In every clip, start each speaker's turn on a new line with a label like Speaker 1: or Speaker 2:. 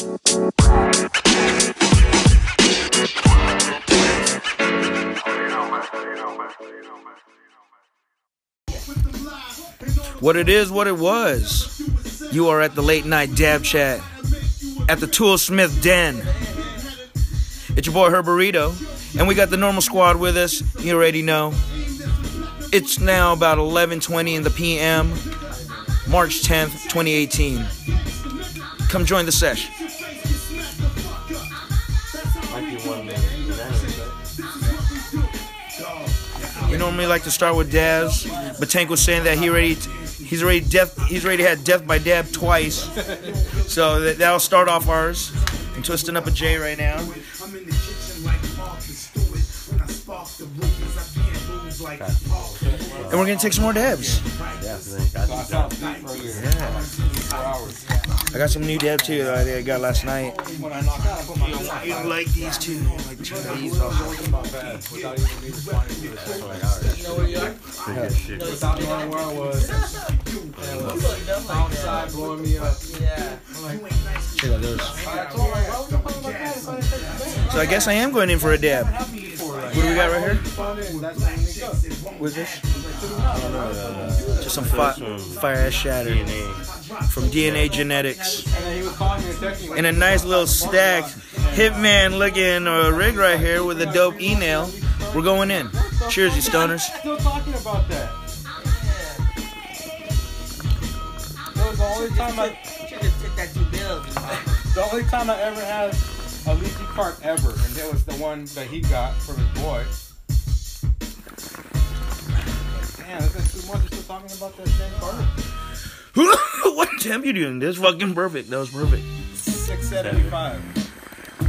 Speaker 1: What it is, what it was. You are at the late night dab chat at the Tool Smith Den. It's your boy Herberito, and we got the normal squad with us. You already know. It's now about 11:20 in the PM, March 10th, 2018. Come join the sesh. Normally like to start with Daz, but Tank was saying that he already he's already death he's already had death by dab twice. So that, that'll start off ours. I'm twisting up a J right now. And we're gonna take some more dabs. I got some new dab too that I got last night. You like these two? Like two of these also. Check out those. So I guess I am going in for a dab. What do we got right here? What's this? Just some fi- fire ass shatter from DNA Genetics. And a nice little stack Hitman looking uh, rig right here with a dope e nail. We're going in. Cheers, you stoners.
Speaker 2: Still talking about that. That was the only time I, the only time I ever had a leaky cart ever, and that was the one that he got from his boy. Like, Damn, it's been two months. You're still talking about that same cart.
Speaker 1: what temp you doing? That's fucking perfect. That was perfect.
Speaker 2: Six seventy five.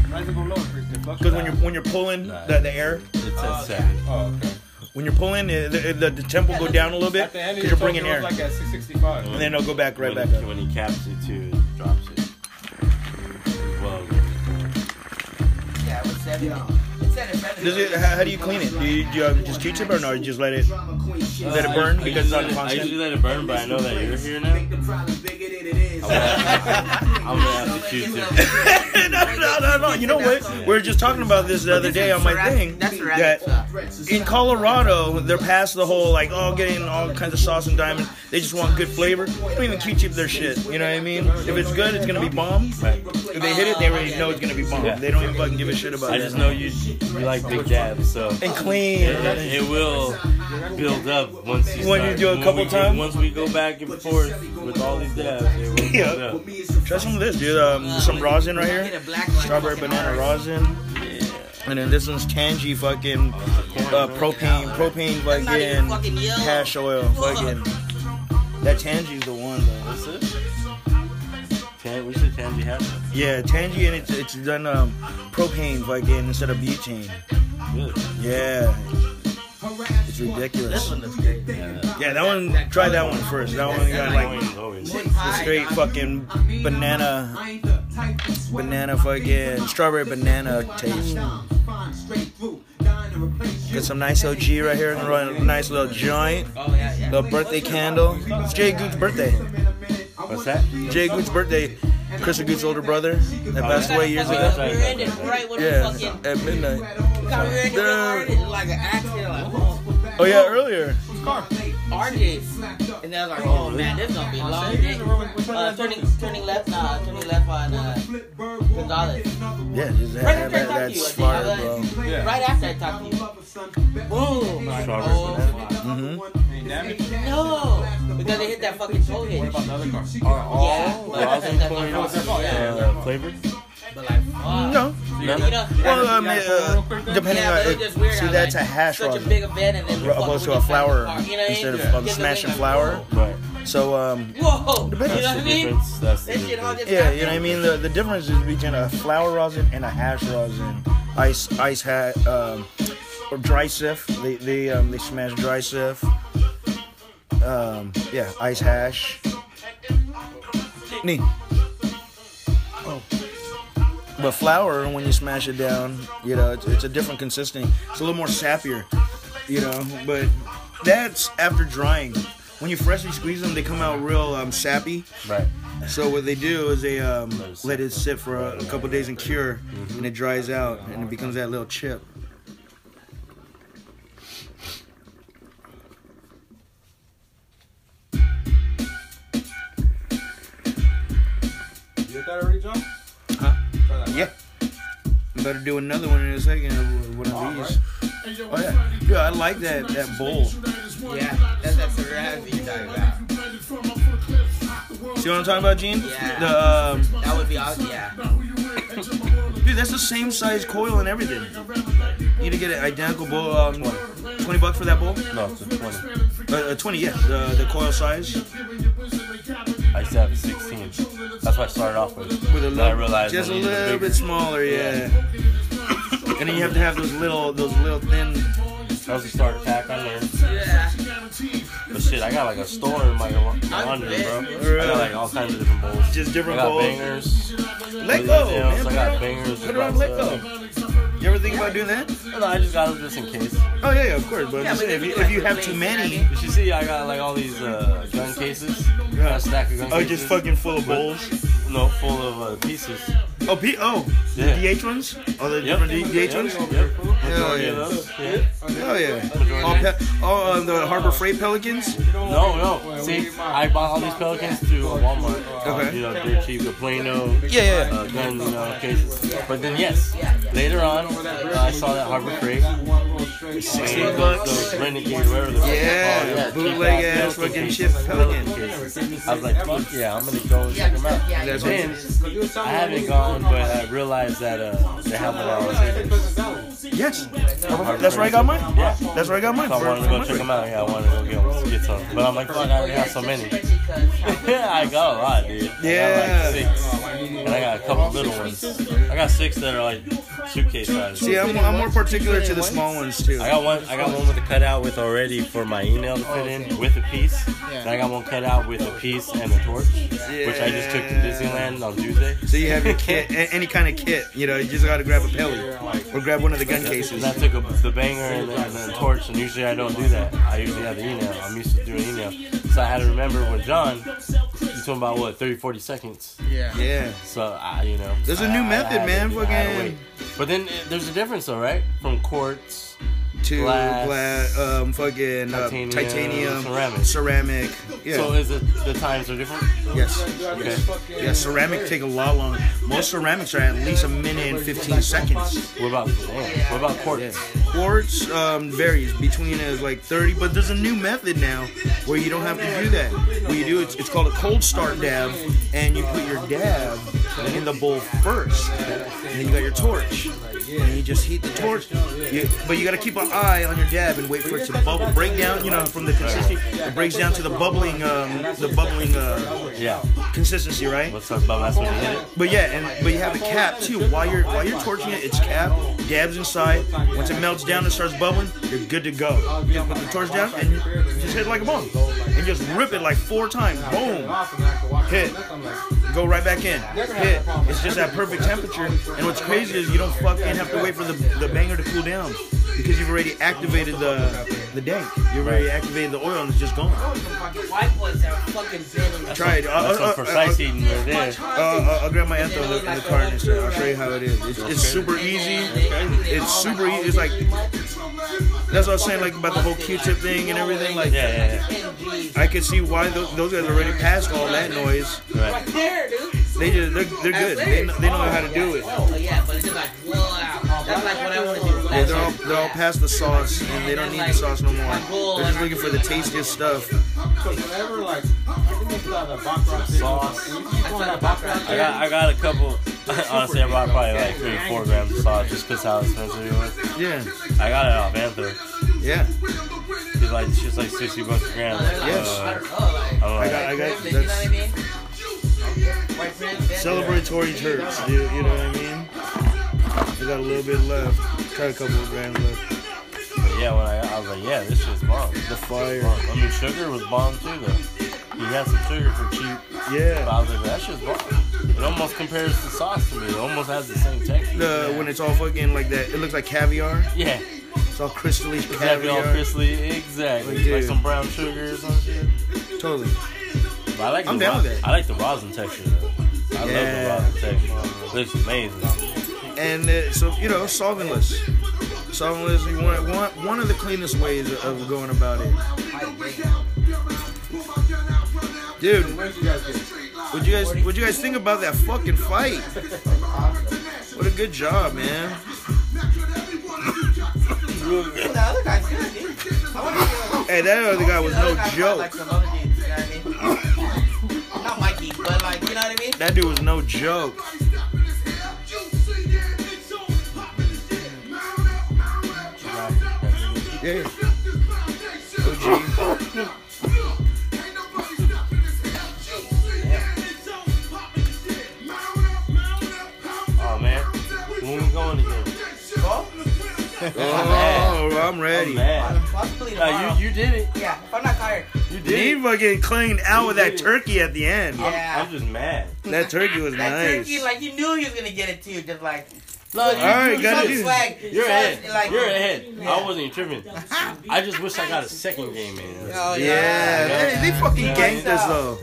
Speaker 2: Might as well go lower.
Speaker 1: Because when you're when you're pulling the, the air,
Speaker 3: It's a seven.
Speaker 2: oh, okay.
Speaker 1: when you're pulling, uh, the, the, the temp will go down a little bit
Speaker 2: At the end,
Speaker 1: because
Speaker 2: you
Speaker 1: you're bringing air,
Speaker 2: like at six sixty five.
Speaker 1: and then it'll go back right
Speaker 3: when,
Speaker 1: back up.
Speaker 3: When he caps it too, it drops it. Well,
Speaker 1: Does it? How, how do you clean it? Do you, do you uh, just teach it or no? You just let it let it burn
Speaker 3: I
Speaker 1: because it's
Speaker 3: usually,
Speaker 1: on
Speaker 3: let it, I
Speaker 1: constant.
Speaker 3: usually let it burn, but I know that you're here now. I'm gonna have, I'm gonna have to shoot too.
Speaker 1: no, no, no, no. You know what? We were just talking about this the other day on my thing.
Speaker 4: That's.
Speaker 1: That in Colorado, they're past the whole like oh getting all kinds of sauce and diamonds. They just want good flavor. They don't even keep cheap their shit. You know what I mean? If it's good, it's gonna be bomb. If they hit it, they already know it's gonna be bomb. They don't even fucking give a shit about it.
Speaker 3: I just know you you like big dabs, so
Speaker 1: And clean.
Speaker 3: it, it will build up once you
Speaker 1: When you do a couple times?
Speaker 3: Once we go back and forth with all these dabs, it will build
Speaker 1: Yeah.
Speaker 3: up.
Speaker 1: Try some of this, dude. Um, some rosin right
Speaker 4: Get
Speaker 1: here.
Speaker 4: a black one.
Speaker 1: Strawberry banana rosin. Yeah. And then this one's Tangie fucking uh, propane, propane
Speaker 4: That's not even fucking
Speaker 1: fucking
Speaker 4: yellow.
Speaker 1: hash oil. Fucking. That Tangie's the one though.
Speaker 3: That's it. Tan, we should Tangie have.
Speaker 1: Yeah, Tangie and it's it's done um propane fucking instead of butane.
Speaker 3: Really?
Speaker 1: Yeah. It's ridiculous. Yeah, that one. Try that one first. That one got like
Speaker 3: Always, always.
Speaker 1: the straight fucking banana, banana fucking strawberry banana taste. Get some nice OG right here. Gonna run a nice little joint.
Speaker 4: Oh yeah, yeah.
Speaker 1: Little birthday candle. It's Jay Goot's birthday.
Speaker 3: What's that?
Speaker 1: Jay Goot's birthday. Chris Goot's older brother that passed away years
Speaker 3: Oh,
Speaker 1: ago.
Speaker 3: right.
Speaker 4: were in it right
Speaker 1: Yeah, at midnight.
Speaker 4: God, we were in it real hard. It was like an accident, like oh,
Speaker 1: Oh yeah, earlier.
Speaker 4: RJ's, and I was like, oh man, this is gonna be a long day. Uh, turning, turning left, nah, turning left on uh, Gonzalez.
Speaker 1: Yeah, just
Speaker 4: Right
Speaker 1: that,
Speaker 4: after I
Speaker 1: that,
Speaker 4: talked to
Speaker 1: that's
Speaker 4: you, I think.
Speaker 1: fire,
Speaker 4: I
Speaker 1: bro.
Speaker 4: was-
Speaker 2: Yeah.
Speaker 4: Right after I talked to you. Boom. Like, oh,
Speaker 1: Mm-hmm.
Speaker 4: No, because they hit that fucking toe
Speaker 2: What about the other car?
Speaker 4: Yeah, but
Speaker 3: rosin
Speaker 4: that's
Speaker 3: point?
Speaker 4: not rosin, yeah.
Speaker 3: Uh, flavored?
Speaker 4: But like, fuck.
Speaker 1: No.
Speaker 4: You know,
Speaker 1: Well, I mean, uh,
Speaker 2: real quick then?
Speaker 1: depending
Speaker 4: yeah,
Speaker 1: on
Speaker 4: it just weird
Speaker 1: see
Speaker 4: how,
Speaker 1: that's
Speaker 4: like,
Speaker 1: a hash
Speaker 4: such a big event and then you
Speaker 1: opposed to a
Speaker 4: with
Speaker 1: flower
Speaker 4: you know what I
Speaker 1: instead of
Speaker 4: Yeah.
Speaker 1: um, smashing
Speaker 4: them
Speaker 1: flour.
Speaker 3: Right.
Speaker 1: So um,
Speaker 4: Whoa,
Speaker 1: Depends.
Speaker 4: you know
Speaker 3: That's
Speaker 4: what I
Speaker 3: the
Speaker 4: mean?
Speaker 3: difference. That's the
Speaker 4: That shit all
Speaker 3: difference.
Speaker 4: just
Speaker 1: yeah, you know what I mean. The the difference is between a flour rosin and a hash rosin. Ice ice hat um, or dry sift. They they um they smash dry sift. Um, yeah, ice hash. Neat. Oh. But flour, when you smash it down, you know, it's, it's a different consistency. It's a little more sappier, you know. But that's after drying. when you freshly squeeze them, they come out real um, sappy.
Speaker 3: Right.
Speaker 1: So what they do is they um,
Speaker 3: Let it sit
Speaker 1: let it sit for a, a couple days and cure, and it dries out, and it becomes that little chip.
Speaker 2: You did that already, John?
Speaker 1: Better do another one in a second. of One of these. Oh yeah, dude, I like that that bowl.
Speaker 4: Yeah, that's that Sarazi you're talking.
Speaker 1: See what I'm talking about, Gene?
Speaker 4: Yeah.
Speaker 1: The um,
Speaker 4: That would be awesome. Yeah.
Speaker 1: dude, that's the same size coil and everything. You need to get an identical bowl. Um, Twenty bucks for that bowl?
Speaker 3: No, it's a 20.
Speaker 1: Uh, uh, Twenty, yeah. The the coil size
Speaker 3: I used to have a 16. That's what I started off with.
Speaker 1: with a
Speaker 3: Then I
Speaker 1: little,
Speaker 3: realized
Speaker 1: just
Speaker 3: I
Speaker 1: a little bit smaller, yeah. And then you have to have those little those little thin.
Speaker 3: That was the starter pack I learned.
Speaker 4: Yeah.
Speaker 3: But shit, I got like a store in my, my London, bro. I got like all kinds of different bowls.
Speaker 1: Just different
Speaker 3: I got
Speaker 1: bowls.
Speaker 3: bangers.
Speaker 1: Let go, man.
Speaker 3: I got bangers.
Speaker 1: Put it on let go. You ever think about doing that?
Speaker 3: No, I just got them just in case.
Speaker 1: Oh yeah, yeah, of course. But I'm
Speaker 4: Yeah,
Speaker 1: just
Speaker 4: but
Speaker 1: saying, if you, if you have too many,
Speaker 3: But you see, I got like all these uh, gun cases. A stack of gun
Speaker 1: oh,
Speaker 3: cases.
Speaker 1: just fucking full of bowls.
Speaker 3: No, full of uh, pieces.
Speaker 1: Oh, P- oh,
Speaker 3: Yeah.
Speaker 1: the DH ones. Oh, the
Speaker 3: Yep.
Speaker 1: different DH ones.
Speaker 3: Yep. Yep. Majority
Speaker 1: yeah.
Speaker 3: those. Yeah.
Speaker 1: Oh yeah. Oh, pe- oh uh, the Harbor Freight Pelicans.
Speaker 3: No, no. See, I bought all these Pelicans to uh, Walmart.
Speaker 1: Okay.
Speaker 3: You know, dirt cheap, the Plano.
Speaker 1: Yeah, yeah.
Speaker 3: Uh, gun, cases. But then, yes, later on, uh, I saw that Harbor Freight.
Speaker 1: Sixteen bucks.
Speaker 3: Renegade, whatever the
Speaker 1: Yeah, bootleg ass fucking
Speaker 3: cases.
Speaker 1: shit Pelican.
Speaker 3: I was like, fuck yeah, I'm gonna go and check them out.
Speaker 1: That's
Speaker 3: Then. I haven't gone, but I realized that uh, they have them all tables.
Speaker 1: Yes. That's where I got mine.
Speaker 3: Yeah.
Speaker 1: That's where I got mine.
Speaker 3: So I
Speaker 1: for-
Speaker 3: wanted to go check them out. Yeah, I wanted to go get, get some. But I'm like, fuck, I already have so many. yeah, I got a lot, dude.
Speaker 1: Yeah.
Speaker 3: I got like six. And I got a couple little ones. I got six that are like suitcase size.
Speaker 1: See, I'm, I'm more particular to the small ones too.
Speaker 3: I got one. I got one with a cutout with already for my email to fit in with a piece. And I got one cut out with a piece and a torch, which I just took to Disneyland on Tuesday.
Speaker 1: So you have your kit, any kind of kit. You know, you just gotta grab a pelly or grab one of the gun
Speaker 3: And
Speaker 1: cases.
Speaker 3: I took a, the banger and the, and the torch, and usually I don't do that. I usually have the email. I'm used to doing email. So I had to remember when John, you talking about what, 30, 40 seconds.
Speaker 4: Yeah.
Speaker 1: Yeah.
Speaker 3: So I, you know.
Speaker 1: There's a
Speaker 3: I-
Speaker 1: new
Speaker 3: I
Speaker 1: method,
Speaker 3: had
Speaker 1: man,
Speaker 3: to- I had
Speaker 1: fucking-
Speaker 3: But then uh, there's a difference, though, right? From quartz.
Speaker 1: To
Speaker 3: Glass.
Speaker 1: glass, um, fucking uh,
Speaker 3: Titanium,
Speaker 1: titanium,
Speaker 3: ceramic.
Speaker 1: ceramic. Yeah.
Speaker 3: So is it the times are different?
Speaker 1: yes.
Speaker 3: Okay.
Speaker 1: Yeah, ceramic take a lot longer. Most ceramics are at least a minute and 15 seconds.
Speaker 3: What about what about quartz?
Speaker 1: Yeah. Quartz um, varies between as like 30, but there's a new method now where you don't have to do that. What you do, it's, it's called a cold start dab, and you put your dab in the bowl first. And then you got your torch. And you just heat the torch. You, but you got to keep an eye on your dab and wait for it to bubble, break down, you know, from the consistency. It breaks down to the bubbling, um, the bubbling uh,
Speaker 3: Yeah.
Speaker 1: consistency, right?
Speaker 3: Let's talk that's when you hit it.
Speaker 1: But yeah, and but you have a cap too. While you're while you're torching it, it's cap, dabs inside. Once it melts down and starts bubbling, you're good to go. You just put the torch down and just hit it like a bomb, and just rip it like four times. Boom, hit, go right back in, hit. It's just that perfect temperature. And what's crazy is you don't fucking have to wait for the the banger to cool down because you've already activated the the dank. You've already activated the oil and it's just gone.
Speaker 4: White boys are fucking been.
Speaker 1: Try it. Uh,
Speaker 3: That's
Speaker 1: uh,
Speaker 3: some
Speaker 1: uh,
Speaker 3: precise
Speaker 1: uh,
Speaker 3: eating right there.
Speaker 1: Uh, uh, I'll grab my anthem in the, in the car and. I'll show you how it is. It's, it's super easy. It's super easy. It's like that's what I was saying, like about the whole Q-tip thing and everything. Like
Speaker 3: Yeah, yeah,
Speaker 1: I could see why those, those guys already passed all that noise.
Speaker 3: Right.
Speaker 4: There, dude.
Speaker 1: They just they're, they're good. They, know- they know how to do it.
Speaker 4: Oh yeah, but it's just like wow. That's like what I want to do.
Speaker 1: Yeah, they're all they're all past the sauce and they don't need the sauce no more. They're just looking for the tastiest stuff.
Speaker 2: Because whenever, like, I think they still have that
Speaker 3: Sauce.
Speaker 2: When you keep going that Baccarat
Speaker 3: I got I got a couple. Honestly, I bought probably like three or four grams of sauce just because how expensive it was.
Speaker 1: Yeah,
Speaker 3: I got it off Anthem.
Speaker 1: yeah.
Speaker 3: It's like it's just like sixty bucks a gram.
Speaker 1: Yes.
Speaker 3: Uh,
Speaker 4: Oh, like,
Speaker 3: I'm
Speaker 1: I got I got
Speaker 4: you know what I
Speaker 1: that's
Speaker 4: mean?
Speaker 1: Celebratory church. You, you know what I mean? I got a little bit left. Got a couple of grams left.
Speaker 3: but yeah, when I, I was like, yeah, this shit's bomb.
Speaker 1: The fire.
Speaker 3: Bomb. I mean, sugar was bomb too, though. You had some sugar for cheap. But
Speaker 1: Yeah.
Speaker 3: I was like, that shit's bomb. It almost compares to sauce to me. It almost has the same texture.
Speaker 1: The when it's all fucking like that, it looks like caviar.
Speaker 3: yeah,
Speaker 1: It's all crystally
Speaker 3: all
Speaker 1: caviar.
Speaker 3: crystally, exactly.
Speaker 1: Like,
Speaker 3: Like some brown sugar or some shit.
Speaker 1: Totally.
Speaker 3: But I like
Speaker 1: I'm
Speaker 3: the
Speaker 1: down
Speaker 3: ro-
Speaker 1: with that.
Speaker 3: I like the rosin texture. Though. I
Speaker 1: Yeah.
Speaker 3: love the rosin texture. Looks amazing.
Speaker 1: And uh, so you know, solventless. Solventless. You want, want one of the cleanest ways of going about it. Dude,
Speaker 2: Where'd you guys get?
Speaker 1: What you guys what you guys think about that fucking fight? What a good job, man.
Speaker 4: The other guy's good, dude. I wanna see
Speaker 1: Hey, that other guy was no joke.
Speaker 4: Like some other dudes, you know what I mean? Not Mikey, but like, you know what I mean?
Speaker 1: That dude was no joke. Yeah. OG.
Speaker 3: When we going again?
Speaker 1: Oh, I'm ready.
Speaker 3: I'm mad.
Speaker 4: Possibly tomorrow.
Speaker 3: Nah, you you did it.
Speaker 4: yeah, if I'm not tired.
Speaker 3: You did it.
Speaker 1: fucking cleaned out with that turkey at the end.
Speaker 4: Yeah.
Speaker 3: I'm just mad.
Speaker 1: That turkey was
Speaker 4: That
Speaker 1: nice.
Speaker 4: turkey, like, you knew he was gonna get it too, just like.
Speaker 3: No, you,
Speaker 1: Alright,
Speaker 3: you-
Speaker 1: gotta
Speaker 3: you-
Speaker 1: do-
Speaker 4: swag.
Speaker 3: You're
Speaker 4: Swag,
Speaker 3: ahead.
Speaker 4: Like,
Speaker 3: You're ahead.
Speaker 4: Yeah.
Speaker 3: I wasn't even tripping. I just wish I got a second game in.
Speaker 4: Oh,
Speaker 1: Yeah, they, they fucking
Speaker 3: Yeah.
Speaker 1: ganked us though.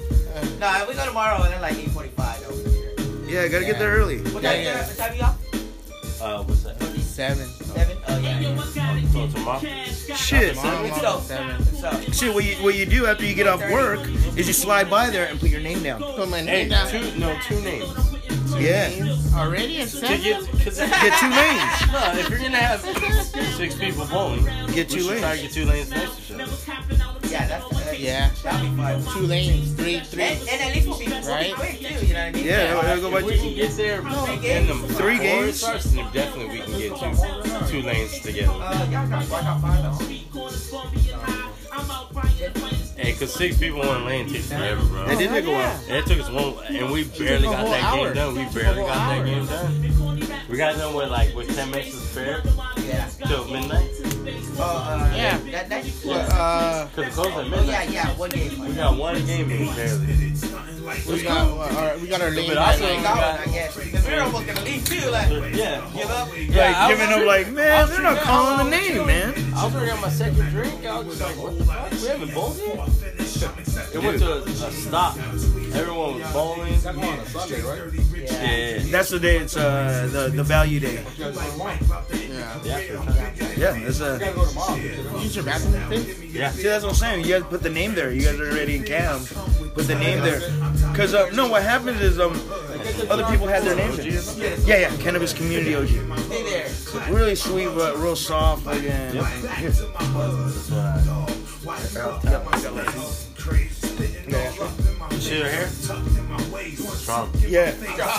Speaker 4: No, we go tomorrow and then like 8:45 over here.
Speaker 1: Yeah, gotta get there early.
Speaker 4: What
Speaker 5: Yeah, yeah.
Speaker 4: what time you off?
Speaker 3: Uh, what's that?
Speaker 5: Seven.
Speaker 4: Seven? Oh yeah.
Speaker 3: So tomorrow?
Speaker 1: Shit.
Speaker 5: Tomorrow,
Speaker 4: So,
Speaker 5: seven.
Speaker 4: so,
Speaker 1: Shit, what you, what you do after you get off work is you slide by there and put your name down.
Speaker 5: Put my
Speaker 3: Hey,
Speaker 5: down.
Speaker 3: two no two names.
Speaker 1: Yeah.
Speaker 5: Already at
Speaker 3: To
Speaker 5: seven?
Speaker 3: get, cause
Speaker 1: Get two lanes.
Speaker 3: No, if you're gonna have six people bowling,
Speaker 1: Get two
Speaker 3: we should
Speaker 1: lanes.
Speaker 3: try to get two lanes next to each other.
Speaker 4: yeah, that's uh,
Speaker 5: Yeah.
Speaker 4: That'll be fun.
Speaker 5: Two lanes, three, three.
Speaker 4: And, and at least we'll be, we'll
Speaker 5: Right.
Speaker 4: be quick too. You know what I mean?
Speaker 1: Yeah, it'll, it'll go by
Speaker 3: If we can get there in the
Speaker 1: Three games?
Speaker 3: starts, then definitely we can get two two lanes together.
Speaker 4: Uh, y'all got, y'all got five though.
Speaker 3: Hey, cause six people in one lane takes forever, bro.
Speaker 1: That did take a while.
Speaker 3: And it took us one, and we barely got that
Speaker 5: hour.
Speaker 3: game done. We barely
Speaker 5: whole
Speaker 3: got that game done. We got done with like with ten minutes to spare
Speaker 4: Yeah.
Speaker 3: till midnight.
Speaker 4: Oh, uh,
Speaker 5: Yeah.
Speaker 4: That, that,
Speaker 5: Well, uh,
Speaker 3: Cause it closed at
Speaker 4: oh yeah, yeah, one game.
Speaker 3: We got one game in barely.
Speaker 5: we got, uh, our, we got our lane.
Speaker 3: But also-
Speaker 5: right
Speaker 4: Going. I guess. Because we were almost gonna leave too. Like,
Speaker 3: Yeah.
Speaker 4: give up.
Speaker 3: Yeah,
Speaker 1: Like giving up like, man, they're not calling the name, man.
Speaker 3: I was already on my second drink. I was just like, what the fuck? We haven't bowled yet? It went to a, a stop. Everyone was bowling.
Speaker 2: That's on a Sunday, right?
Speaker 3: Yeah.
Speaker 1: That's the day. It's uh the the value day.
Speaker 2: You guys?
Speaker 5: Yeah.
Speaker 3: Yeah.
Speaker 1: Yeah, that's
Speaker 2: You
Speaker 1: a.
Speaker 2: gotta go tomorrow.
Speaker 5: Use your bathroom thing?
Speaker 3: Yeah.
Speaker 1: See, that's what I'm saying. You guys put the name there. You guys are already in cam. Put the name there. Cause uh, no, what happens is um other people had their names. there. Yeah, yeah. Cannabis community OG.
Speaker 4: Stay there.
Speaker 1: Really sweet, but real soft. Again.
Speaker 3: That's what I, see her hair? Strong.
Speaker 1: Yeah,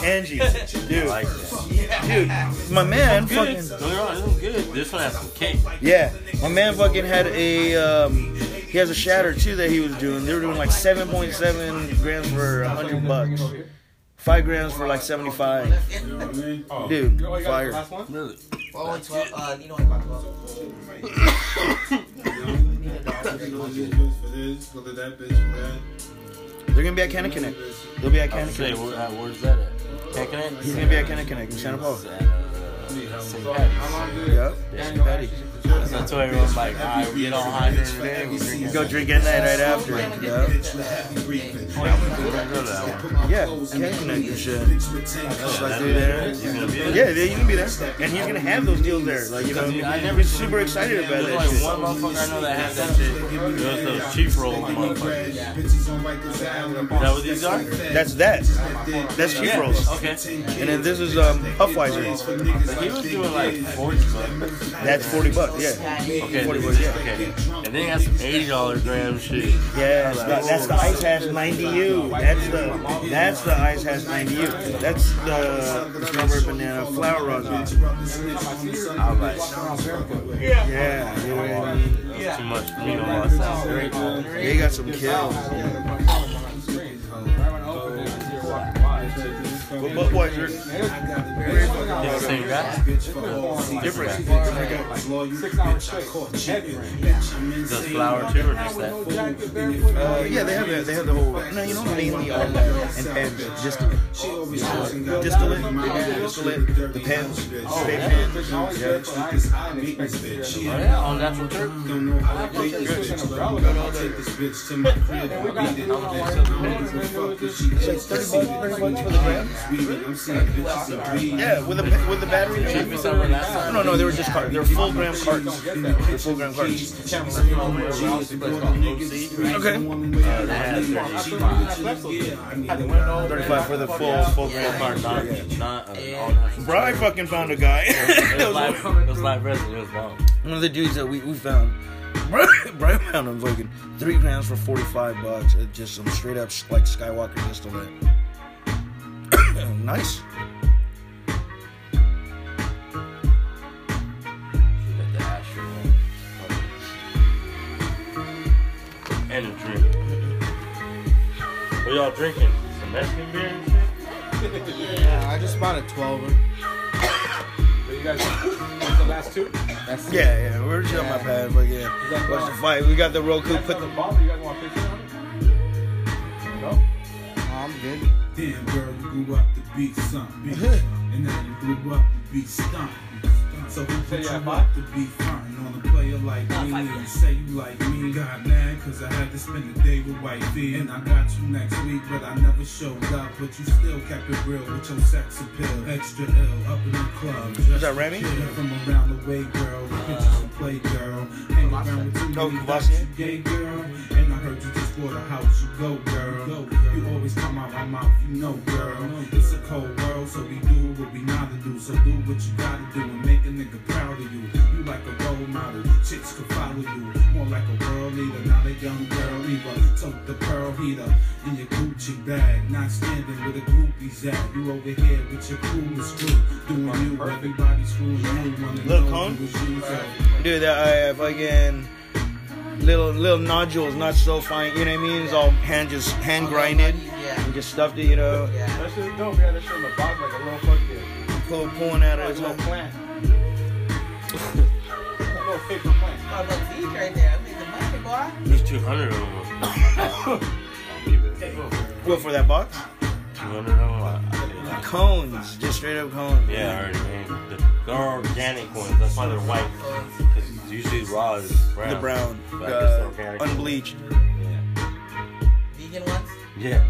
Speaker 1: Angie,
Speaker 3: I
Speaker 1: dude,
Speaker 3: like that.
Speaker 1: dude, my man,
Speaker 3: Good.
Speaker 1: fucking,
Speaker 3: Don't get wrong, this one's good. This one has some cake.
Speaker 1: yeah, my man, fucking had a, um, he has a shatter too that he was doing. They were doing like 7.7 grams for 100 bucks, five grams for like 75.
Speaker 2: Oh.
Speaker 1: Dude,
Speaker 2: Oh, you got
Speaker 1: fire.
Speaker 2: the last one?
Speaker 3: Really?
Speaker 4: It's 12. You know what about 12?
Speaker 1: They're gonna be at Canna Connect. They'll be at
Speaker 3: I
Speaker 1: Canna
Speaker 3: was say,
Speaker 1: Connect.
Speaker 3: where, uh, where's that at? Can't connect?
Speaker 1: He's gonna be at Canna Connect in Santa Paula.
Speaker 3: It's at, St. Patty's.
Speaker 1: Yep, St. Patty.
Speaker 3: So I told everyone, like, alright, we get all high during day, we
Speaker 1: go drink at night right after. Yep. Yeah, Canna Connect and shit. Just like through there.
Speaker 3: He's gonna be there.
Speaker 1: Yeah, yeah, you can be there, and he's gonna have those deals there. Like you know,
Speaker 3: I never
Speaker 1: super excited about
Speaker 3: There's
Speaker 1: that
Speaker 3: only
Speaker 1: shit.
Speaker 3: one motherfucker I know that has that shit. It was those chief roll motherfuckers. Is that what these are?
Speaker 1: That's that. That's cheap
Speaker 3: Yeah,
Speaker 1: rolls.
Speaker 3: Okay.
Speaker 1: And then this is um Puffweiser.
Speaker 3: He was doing like 40 bucks.
Speaker 1: That's forty bucks. Yeah.
Speaker 3: Okay.
Speaker 1: 40 bucks. Yeah.
Speaker 3: Okay. And then he has some $80 gram shit.
Speaker 1: Yeah, that's, that's the Ice Hash 90U. That's the that's the Ice Hash 90U. That's the strawberry banana flower rosin.
Speaker 3: Was like,
Speaker 1: Yeah, dude.
Speaker 3: that's too much for me to watch. Sounds great.
Speaker 1: They got some kills.
Speaker 2: Right when I opened it, it was here walking by.
Speaker 1: But
Speaker 3: the same guy.
Speaker 1: different.
Speaker 2: Six hours straight.
Speaker 3: Does flour too, or just that?
Speaker 2: Full jacket, barefoot.
Speaker 1: Uh, yeah, they have the, they have the whole. No, you know, mainly all that and pens, distillate, distillate, they do distillate, the pens, fake pens.
Speaker 2: It's always
Speaker 1: Yeah.
Speaker 2: good for ice. I didn't expect it to be
Speaker 3: Oh yeah, all natural turkey.
Speaker 2: I appreciate you switching the umbrella. And we got, I don't know why the rollers been doing this.
Speaker 1: It's like thirty bucks, thirty bucks for the gram. Yeah, with the with the battery. and
Speaker 3: Cheapest
Speaker 1: everything.
Speaker 3: ever.
Speaker 1: No, no, they were just cartons. They were full gram cartons. They're full gram cartons. Okay.
Speaker 3: Uh, 35.
Speaker 1: For the full full gram
Speaker 3: Not,
Speaker 1: carton.
Speaker 3: not, uh, all natural.
Speaker 1: Bro, I fucking found a guy.
Speaker 3: It was live, it was live resin. It was bomb.
Speaker 1: One of the dudes that we, we found. Bro, bro found him fucking three grams for forty five bucks. Just some straight up like Skywalker distillate. Mm, nice.
Speaker 3: Let the Astro one. And a drink. What y'all drinking? Some Mexican beer?
Speaker 5: Yeah, I just bought a 12.
Speaker 2: But you guys, the last two?
Speaker 5: That's
Speaker 1: Yeah, yeah. We're just on my pad, but yeah. Watch the fight. We got the Roku.
Speaker 2: Put
Speaker 1: Put
Speaker 2: the
Speaker 1: the.
Speaker 2: bottle. You guys want a picture on it? No.
Speaker 5: I'm good.
Speaker 6: Damn, girl, you grew up to be something. and now you grew up to be stunting. So who
Speaker 2: Say
Speaker 6: put
Speaker 2: you
Speaker 6: you up to be frontin' on a player like me? And you say you like me. Got mad cause I had to spend the day with white feet. And I got you next week, but I never showed up. But you still kept it real with your sex appeal. Extra ill up in the club.
Speaker 1: Was that Remy?
Speaker 6: From around the way, girl. The pictures and play, girl. Hang around with too many you gay, girl. And I heard you just bought a house. You go, girl. You always come out my mouth, you know, girl. It's a cold world, so we do what we gotta do. So do what you gotta do and make a nigga proud of you. You like a role model, chicks can follow you. More like a world leader, not a young girl either. Tote the pearl heater in your Gucci bag. Not standing where the groupies at. You over here with your coolest crew. Doing you, everybody screwing you. Wanna
Speaker 1: Lil'
Speaker 6: know
Speaker 1: Cone?
Speaker 6: who was you, so
Speaker 1: Dude, that I fucking little little nodules, not so fine. You know what I mean? It's all hand just hand grinded
Speaker 4: Yeah.
Speaker 1: and just stuffed it. You know,
Speaker 4: Yeah.
Speaker 2: That shit is dope. We had that shit in the box like a little fucking
Speaker 1: pull, pulling out of
Speaker 2: a little
Speaker 1: it.
Speaker 2: plant. a little paper plant.
Speaker 4: Oh, look, he's right there. I think the money, boy.
Speaker 3: There's 200 of them. I'll leave it.
Speaker 1: What for that box?
Speaker 3: 200 of them? I- I-
Speaker 1: Cones, just straight up cones.
Speaker 3: Yeah, I already made the, They're organic ones. That's why they're white. Because usually raw is brown.
Speaker 1: the brown,
Speaker 3: But I guess they're organic.
Speaker 1: unbleached.
Speaker 3: Yeah.
Speaker 4: Vegan ones?
Speaker 3: Yeah.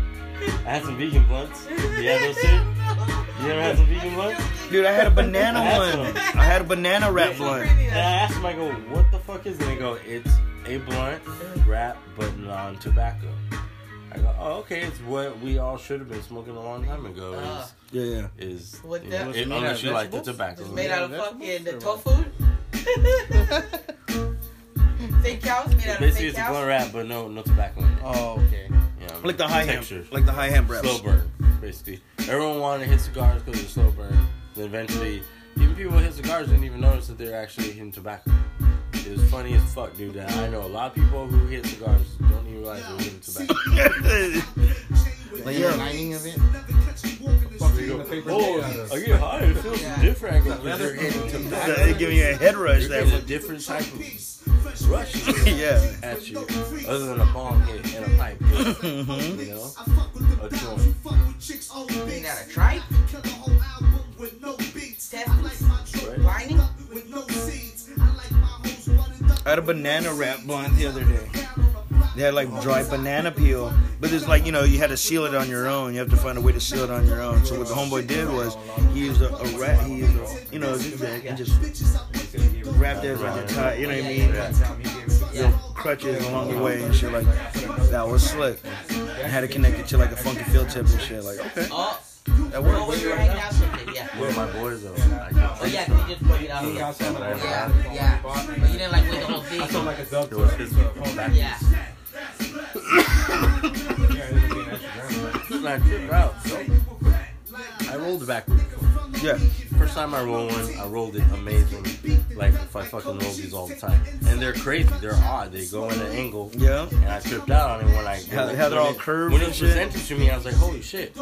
Speaker 3: I had some vegan blunts. You had those too? You never had some vegan blunts?
Speaker 1: Dude, I had a banana
Speaker 3: I had
Speaker 1: one.
Speaker 3: some.
Speaker 1: I had a banana wrap blunt.
Speaker 3: And I asked them, I go, what the fuck is it? And they go, it's a blunt wrap, but non-tobacco. I go, oh, okay, it's what we all should have been smoking a long time ago.
Speaker 4: Ah.
Speaker 1: Yeah, yeah.
Speaker 3: Is, is
Speaker 4: What
Speaker 3: you
Speaker 4: the-
Speaker 5: it
Speaker 3: it,
Speaker 5: made out
Speaker 3: unless
Speaker 5: of
Speaker 3: you like the tobacco.
Speaker 4: It's made out of fucking the tofu. fake cows made out of
Speaker 3: Basically,
Speaker 4: fake
Speaker 3: it's a
Speaker 4: cows.
Speaker 3: blunt wrap, but no, no tobacco in it.
Speaker 5: Oh, okay.
Speaker 3: Yeah,
Speaker 1: Like the high
Speaker 3: texture.
Speaker 1: hemp, like the high hemp wraps.
Speaker 3: slow burn, basically. Everyone wanted to hit cigars because of slow burn. Then eventually, even people who hit cigars didn't even notice that they're actually hitting tobacco. It was funny as fuck, dude. That I know a lot of people who hit cigars don't even realize they're hitting tobacco.
Speaker 5: Like
Speaker 1: Yeah.
Speaker 5: the lining of it.
Speaker 2: Fucking the paper
Speaker 3: Oh,
Speaker 2: made out of-
Speaker 3: I get high. It feels
Speaker 4: Yeah.
Speaker 3: different. I go, 'cause they're hitting tobacco.
Speaker 1: They give you a head rush.
Speaker 3: You're
Speaker 1: That
Speaker 3: getting a different type of rush
Speaker 1: yeah.
Speaker 3: at you, other than a bong hit and a pipe hit.
Speaker 1: Mm-hmm.
Speaker 3: You know, a joint.
Speaker 4: Made out of tripe. Testes.
Speaker 3: Right?
Speaker 4: Lining.
Speaker 1: I had a banana wrap blunt the other day. They had like dry banana peel, but it's like you know you had to seal it on your own. You have to find a way to seal it on your own. So what the homeboy did was he used a, a wrap, he used a you know a zigzag and just wrapped it like a tie. You know what I mean? Little crutches along the way and shit like that was slick. I had to connect it to like a funky field tip and shit. Like okay,
Speaker 4: Oh,
Speaker 1: that
Speaker 4: oh,
Speaker 1: works.
Speaker 4: when you were hanging out with it, yeah.
Speaker 3: Where my boys though? I
Speaker 4: Oh yeah, 'cause you just brought it out
Speaker 2: You
Speaker 4: here.
Speaker 2: got some of.
Speaker 4: Yeah, yeah. But you didn't like wait the whole thing.
Speaker 2: I
Speaker 4: thing.
Speaker 2: sound like a dub.
Speaker 3: It was.
Speaker 4: Yeah.
Speaker 2: Yeah, it would be an extra.
Speaker 3: I tripped out. So I rolled backwards.
Speaker 1: Yeah,
Speaker 3: First time I rolled one, I rolled it amazing. Like if I fucking roll these all the time, and they're crazy. They're odd. They go in an angle.
Speaker 1: yeah.
Speaker 3: And I tripped out on it when I
Speaker 1: How-
Speaker 3: when
Speaker 1: how
Speaker 3: it-
Speaker 1: they're all curved
Speaker 3: When it was presented to me, I was like, "Holy shit!"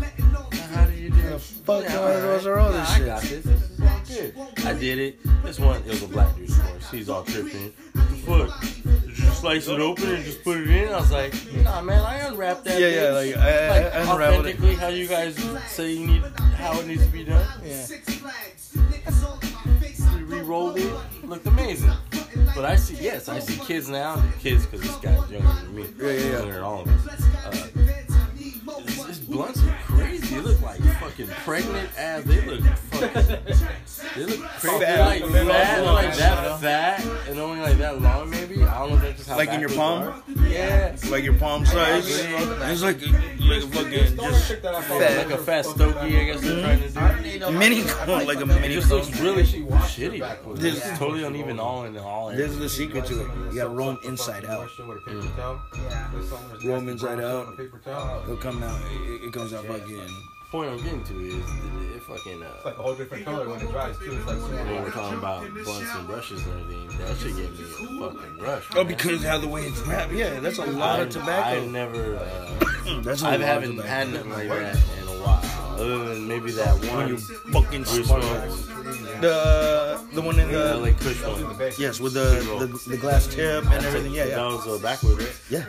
Speaker 1: The fuck
Speaker 3: Yeah,
Speaker 1: am I supposed to roll this
Speaker 3: I
Speaker 1: shit?
Speaker 3: got this. This all good. I did it. This one, it was a black dude, of course. He's all tripping. What the fuck? Did you slice it open and just put it in? I was like, nah, man, I unwrapped that.
Speaker 1: Yeah, yeah, like, I-
Speaker 3: like
Speaker 1: I unraveled it.
Speaker 3: authentically how you guys say you need, how it needs to be done.
Speaker 1: Yeah.
Speaker 3: We re-rolled it. Looked amazing. But I see, yes, I see kids now. Kids, because this guy's younger than me.
Speaker 1: Yeah, yeah, yeah.
Speaker 3: Younger than all of us. Uh, these blunts They look like fucking pregnant ass. They look. They look crazy. They're like fat, like that fat, and only like that long, maybe. I don't know if that's just how
Speaker 1: Like in your palm?
Speaker 3: are. Yeah.
Speaker 1: Like your palm size. It's like, like a fucking just
Speaker 3: Like a fat Stokey, I guess they're trying to do.
Speaker 1: mini cone, like a
Speaker 3: It
Speaker 1: mini
Speaker 3: just
Speaker 1: cone.
Speaker 3: looks really shitty.
Speaker 1: This-
Speaker 3: It's totally uneven all in all.
Speaker 1: This is the secret to it. You gotta roll 'em inside out. Mm. Roll 'em inside out. It'll come out. It, it comes out fucking.
Speaker 3: Point I'm getting to is it, it fucking uh,
Speaker 2: It's like a whole different color when it dries too. It's like super
Speaker 3: when we're talking about blunts and brushes and everything, that should give me a fucking rush.
Speaker 1: Oh, because how the way it's wrapped. Yeah, that's a lot of tobacco.
Speaker 3: I've never, uh,
Speaker 1: That's a
Speaker 3: I
Speaker 1: lot
Speaker 3: haven't had nothing like that in a while, other than maybe that
Speaker 1: When
Speaker 3: one
Speaker 1: you fucking
Speaker 3: we
Speaker 1: smoke. The the one in
Speaker 3: the
Speaker 1: the
Speaker 3: LA Kush one.
Speaker 1: yes with the, the the glass tip and everything. Yeah, yeah.
Speaker 3: That was uh, backward, right?
Speaker 1: yeah,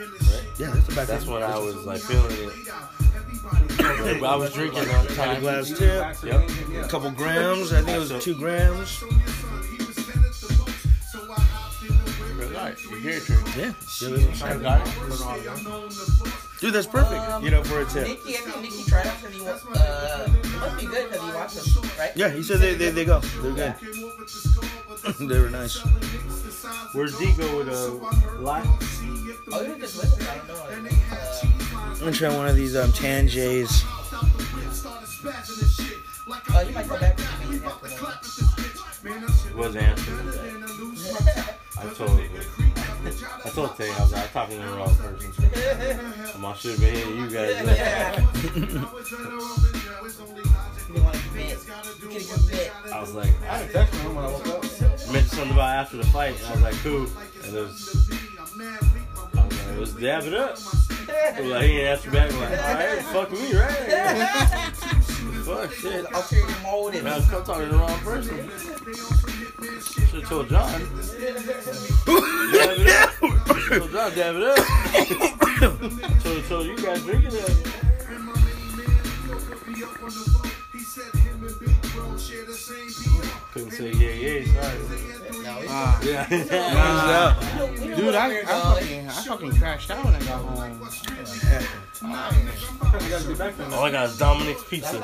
Speaker 1: yeah. That's tobacco.
Speaker 3: That's when I was like feeling it. Like, I was drinking on
Speaker 1: Had a
Speaker 3: time.
Speaker 1: glass tip,
Speaker 3: Yep.
Speaker 1: a couple grams. I think it was two grams.
Speaker 3: Right. You hear it, Trey.
Speaker 1: Yeah,
Speaker 3: I got it.
Speaker 1: dude, that's perfect. You know, for a tip.
Speaker 4: Nicky, I think Nicky tried out because he wants. Uh, it must be good because he watched them, right?
Speaker 1: Yeah, he said they they, they go. They're good. they were nice.
Speaker 3: Where's D go with a light?
Speaker 4: Oh, you just listen. I don't know. Uh,
Speaker 1: I'm gonna try one of these um tan J's.
Speaker 4: oh, you might go back to me after
Speaker 3: Was answering that. I told you. I told Tay, I was like, I'm talking to the wrong person. I'm I should have been you guys.
Speaker 4: that. You didn't want to commit. You could have commit.
Speaker 3: I was like,
Speaker 2: I haven't texted him when I woke up.
Speaker 3: Mentioned something about after the fight, and I was like, cool. And it was, I was like, let's dab it up. He was like, he didn't answer back. I'm like, all right, fuck me, right? Fuck shit.
Speaker 4: Ulterior motive.
Speaker 3: Man, I'm talking to the wrong person. Should have told John. Dab it up. Told John, dab it up. told, told you guys drinking it. Couldn't say yeah, yeah, sorry.
Speaker 5: Ah,
Speaker 3: Yeah.
Speaker 5: dude, I, I fucking, I fucking crashed out when I got home.
Speaker 2: You gotta get back to him.
Speaker 3: All I got is Dominic's Pizza.
Speaker 5: Ooh,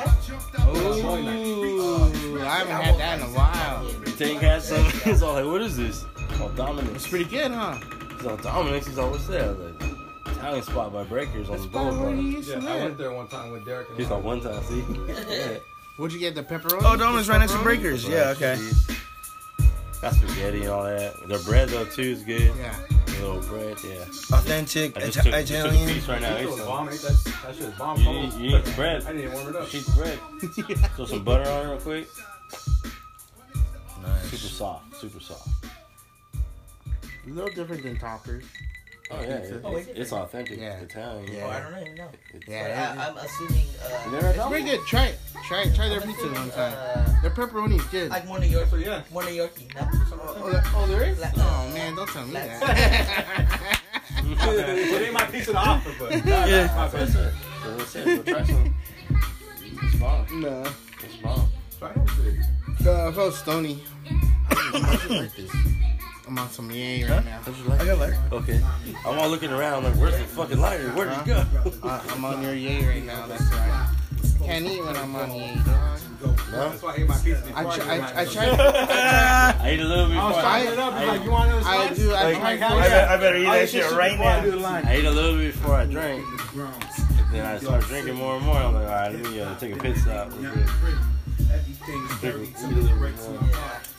Speaker 5: I haven't had that in a while.
Speaker 3: Tank had some. He's all like, what is this? Oh, Dominic's.
Speaker 5: It's pretty good, huh?
Speaker 3: He's all Dominic's. He's always what's that? I was like, Italian spot by Breakers on the
Speaker 5: Probably where
Speaker 3: boulevard.
Speaker 5: you used to
Speaker 2: Yeah, I went there one time with Derek. And
Speaker 3: He's like, one time, see? Yeah.
Speaker 5: What'd you get, the pepperoni?
Speaker 1: Oh, Dominic's right next to Breakers. Yeah, okay.
Speaker 3: Got spaghetti and all that. Their bread though too is good.
Speaker 5: Yeah.
Speaker 3: A little bread, yeah.
Speaker 1: Authentic
Speaker 3: I just
Speaker 1: Ita-
Speaker 3: took, just took a
Speaker 1: Italian.
Speaker 3: piece right now.
Speaker 2: That
Speaker 3: Ate
Speaker 2: bomb. Ate that, that shit was bomb.
Speaker 3: You,
Speaker 2: Almost
Speaker 3: you eat the bread.
Speaker 2: I didn't even warm it up.
Speaker 3: Sheet the bread. Throw some butter on it real quick.
Speaker 1: Nice.
Speaker 3: Super soft. Super soft.
Speaker 5: A little different than toppers.
Speaker 3: Oh yeah, it-
Speaker 4: Oh,
Speaker 3: it's, it's authentic
Speaker 5: Yeah.
Speaker 3: Italian.
Speaker 5: Yeah.
Speaker 4: Oh, I don't even know.
Speaker 3: It's,
Speaker 5: Yeah.
Speaker 4: I, I'm assuming.
Speaker 3: You
Speaker 4: Uh,
Speaker 3: never
Speaker 5: It's pretty good. Try it. Try it. Try their pizza one time.
Speaker 4: uh,
Speaker 5: Their pepperoni's good.
Speaker 4: like more New York.
Speaker 2: So yeah.
Speaker 4: More New Yorkie. No.
Speaker 5: Oh, there, oh, there is?
Speaker 4: Like,
Speaker 5: Oh, man, don't tell me that.
Speaker 2: it ain't my piece of the offer, but
Speaker 1: Yeah.
Speaker 2: my
Speaker 3: That's
Speaker 2: best.
Speaker 3: it. That's what Go try some. It's bomb.
Speaker 5: no.
Speaker 3: It's bomb.
Speaker 2: Try that shit.
Speaker 5: Uh, I felt stony.
Speaker 3: How'd like this?
Speaker 5: I'm on some yay right now.
Speaker 3: Like
Speaker 1: I got lighter.
Speaker 3: Okay. I'm all looking around like, where's the fucking lighter? Where'd it go?
Speaker 5: Uh, I'm on your yay right now. That's right. Can't eat when I'm on yay.
Speaker 3: No?
Speaker 2: That's why I ate my piece before
Speaker 5: I,
Speaker 2: I,
Speaker 5: tr-
Speaker 2: did
Speaker 5: I,
Speaker 2: mine.
Speaker 5: I tried.
Speaker 3: I ate a little bit
Speaker 2: I was
Speaker 3: before
Speaker 2: trying
Speaker 3: I,
Speaker 2: it up. He's
Speaker 3: I,
Speaker 2: like, you want another
Speaker 5: I
Speaker 2: slice?
Speaker 5: do. I
Speaker 1: Like,
Speaker 5: tried.
Speaker 2: I
Speaker 5: for-
Speaker 1: I better eat
Speaker 2: I'll
Speaker 1: that shit right
Speaker 2: before I do the
Speaker 1: now.
Speaker 2: line.
Speaker 3: I ate a little bit before I drank. Then I started drinking more and more. I'm like, all right, let me uh, take a pit stop. real.
Speaker 6: Everything's dirty
Speaker 3: Eat a little bit more.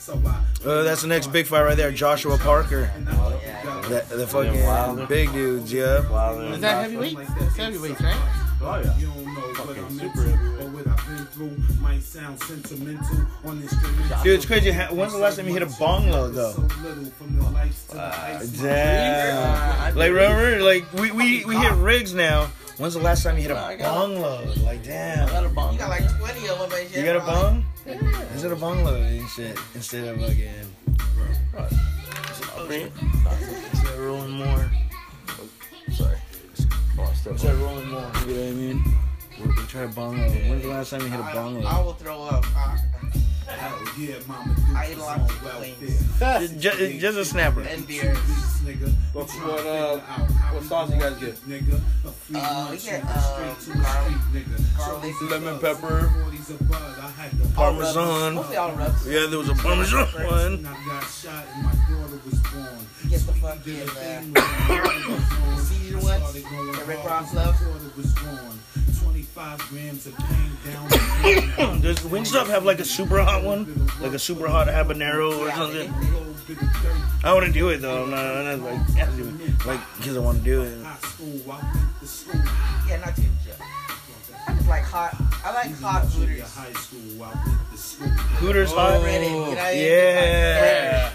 Speaker 6: So I
Speaker 1: Uh, that's the next big fight right there. Joshua Parker.
Speaker 4: Yeah.
Speaker 1: The, the
Speaker 3: Wilder.
Speaker 1: fucking big dudes, yeah.
Speaker 3: Wilder
Speaker 5: Is that heavyweight? That's heavyweight, right?
Speaker 3: Oh, yeah.
Speaker 6: You don't know what
Speaker 3: Fucking super heavyweight.
Speaker 6: or what I've been through. Might sound sentimental on instrumental.
Speaker 1: Dude, it's crazy. When's the last time you hit a bong low, though?
Speaker 6: So little from the lights to the ice.
Speaker 1: Damn. Like, remember? Like, we, we, we hit rigs now. When's the last time you hit
Speaker 3: I
Speaker 1: a
Speaker 3: got-
Speaker 1: bong load? Like,
Speaker 3: I
Speaker 1: damn.
Speaker 3: got a bomb.
Speaker 4: You got like 20 of them.
Speaker 1: You got a bong? Yeah. Is it a bungalow and shit instead of again? Instead of rolling more. Sorry. Instead of rolling more. You know what I mean? We, we try a bungalow. When's the last time you hit a
Speaker 4: I, I
Speaker 1: bungalow?
Speaker 4: I will throw up. Uh,
Speaker 6: Hell yeah, mama.
Speaker 4: I eat a lot of things
Speaker 1: Just, just, just a snapper.
Speaker 4: and beers.
Speaker 2: What, what, uh, what sauce you guys get?
Speaker 4: Uh, we get um, garlic, garlic,
Speaker 1: Lemon pepper, parmesan.
Speaker 4: mostly all rubs.
Speaker 1: Yeah, there was a parmesan one.
Speaker 4: Get the fucking uh, Caesar ones that Rick Ross loves.
Speaker 6: 25 grams of pain down.
Speaker 1: Does Wingstop have like a super hot one? Like a super hot habanero or something?
Speaker 4: they- they-
Speaker 1: I want to do it though. I'm not, I'm not like, like, because I want to do it.
Speaker 6: High school, I went to school.
Speaker 4: Yeah, not too much. I just like hot. I like hot
Speaker 6: Junior
Speaker 4: hooters.
Speaker 6: high school, I went school.
Speaker 1: Hooters hot.
Speaker 4: Breaded, you know what
Speaker 1: Yeah.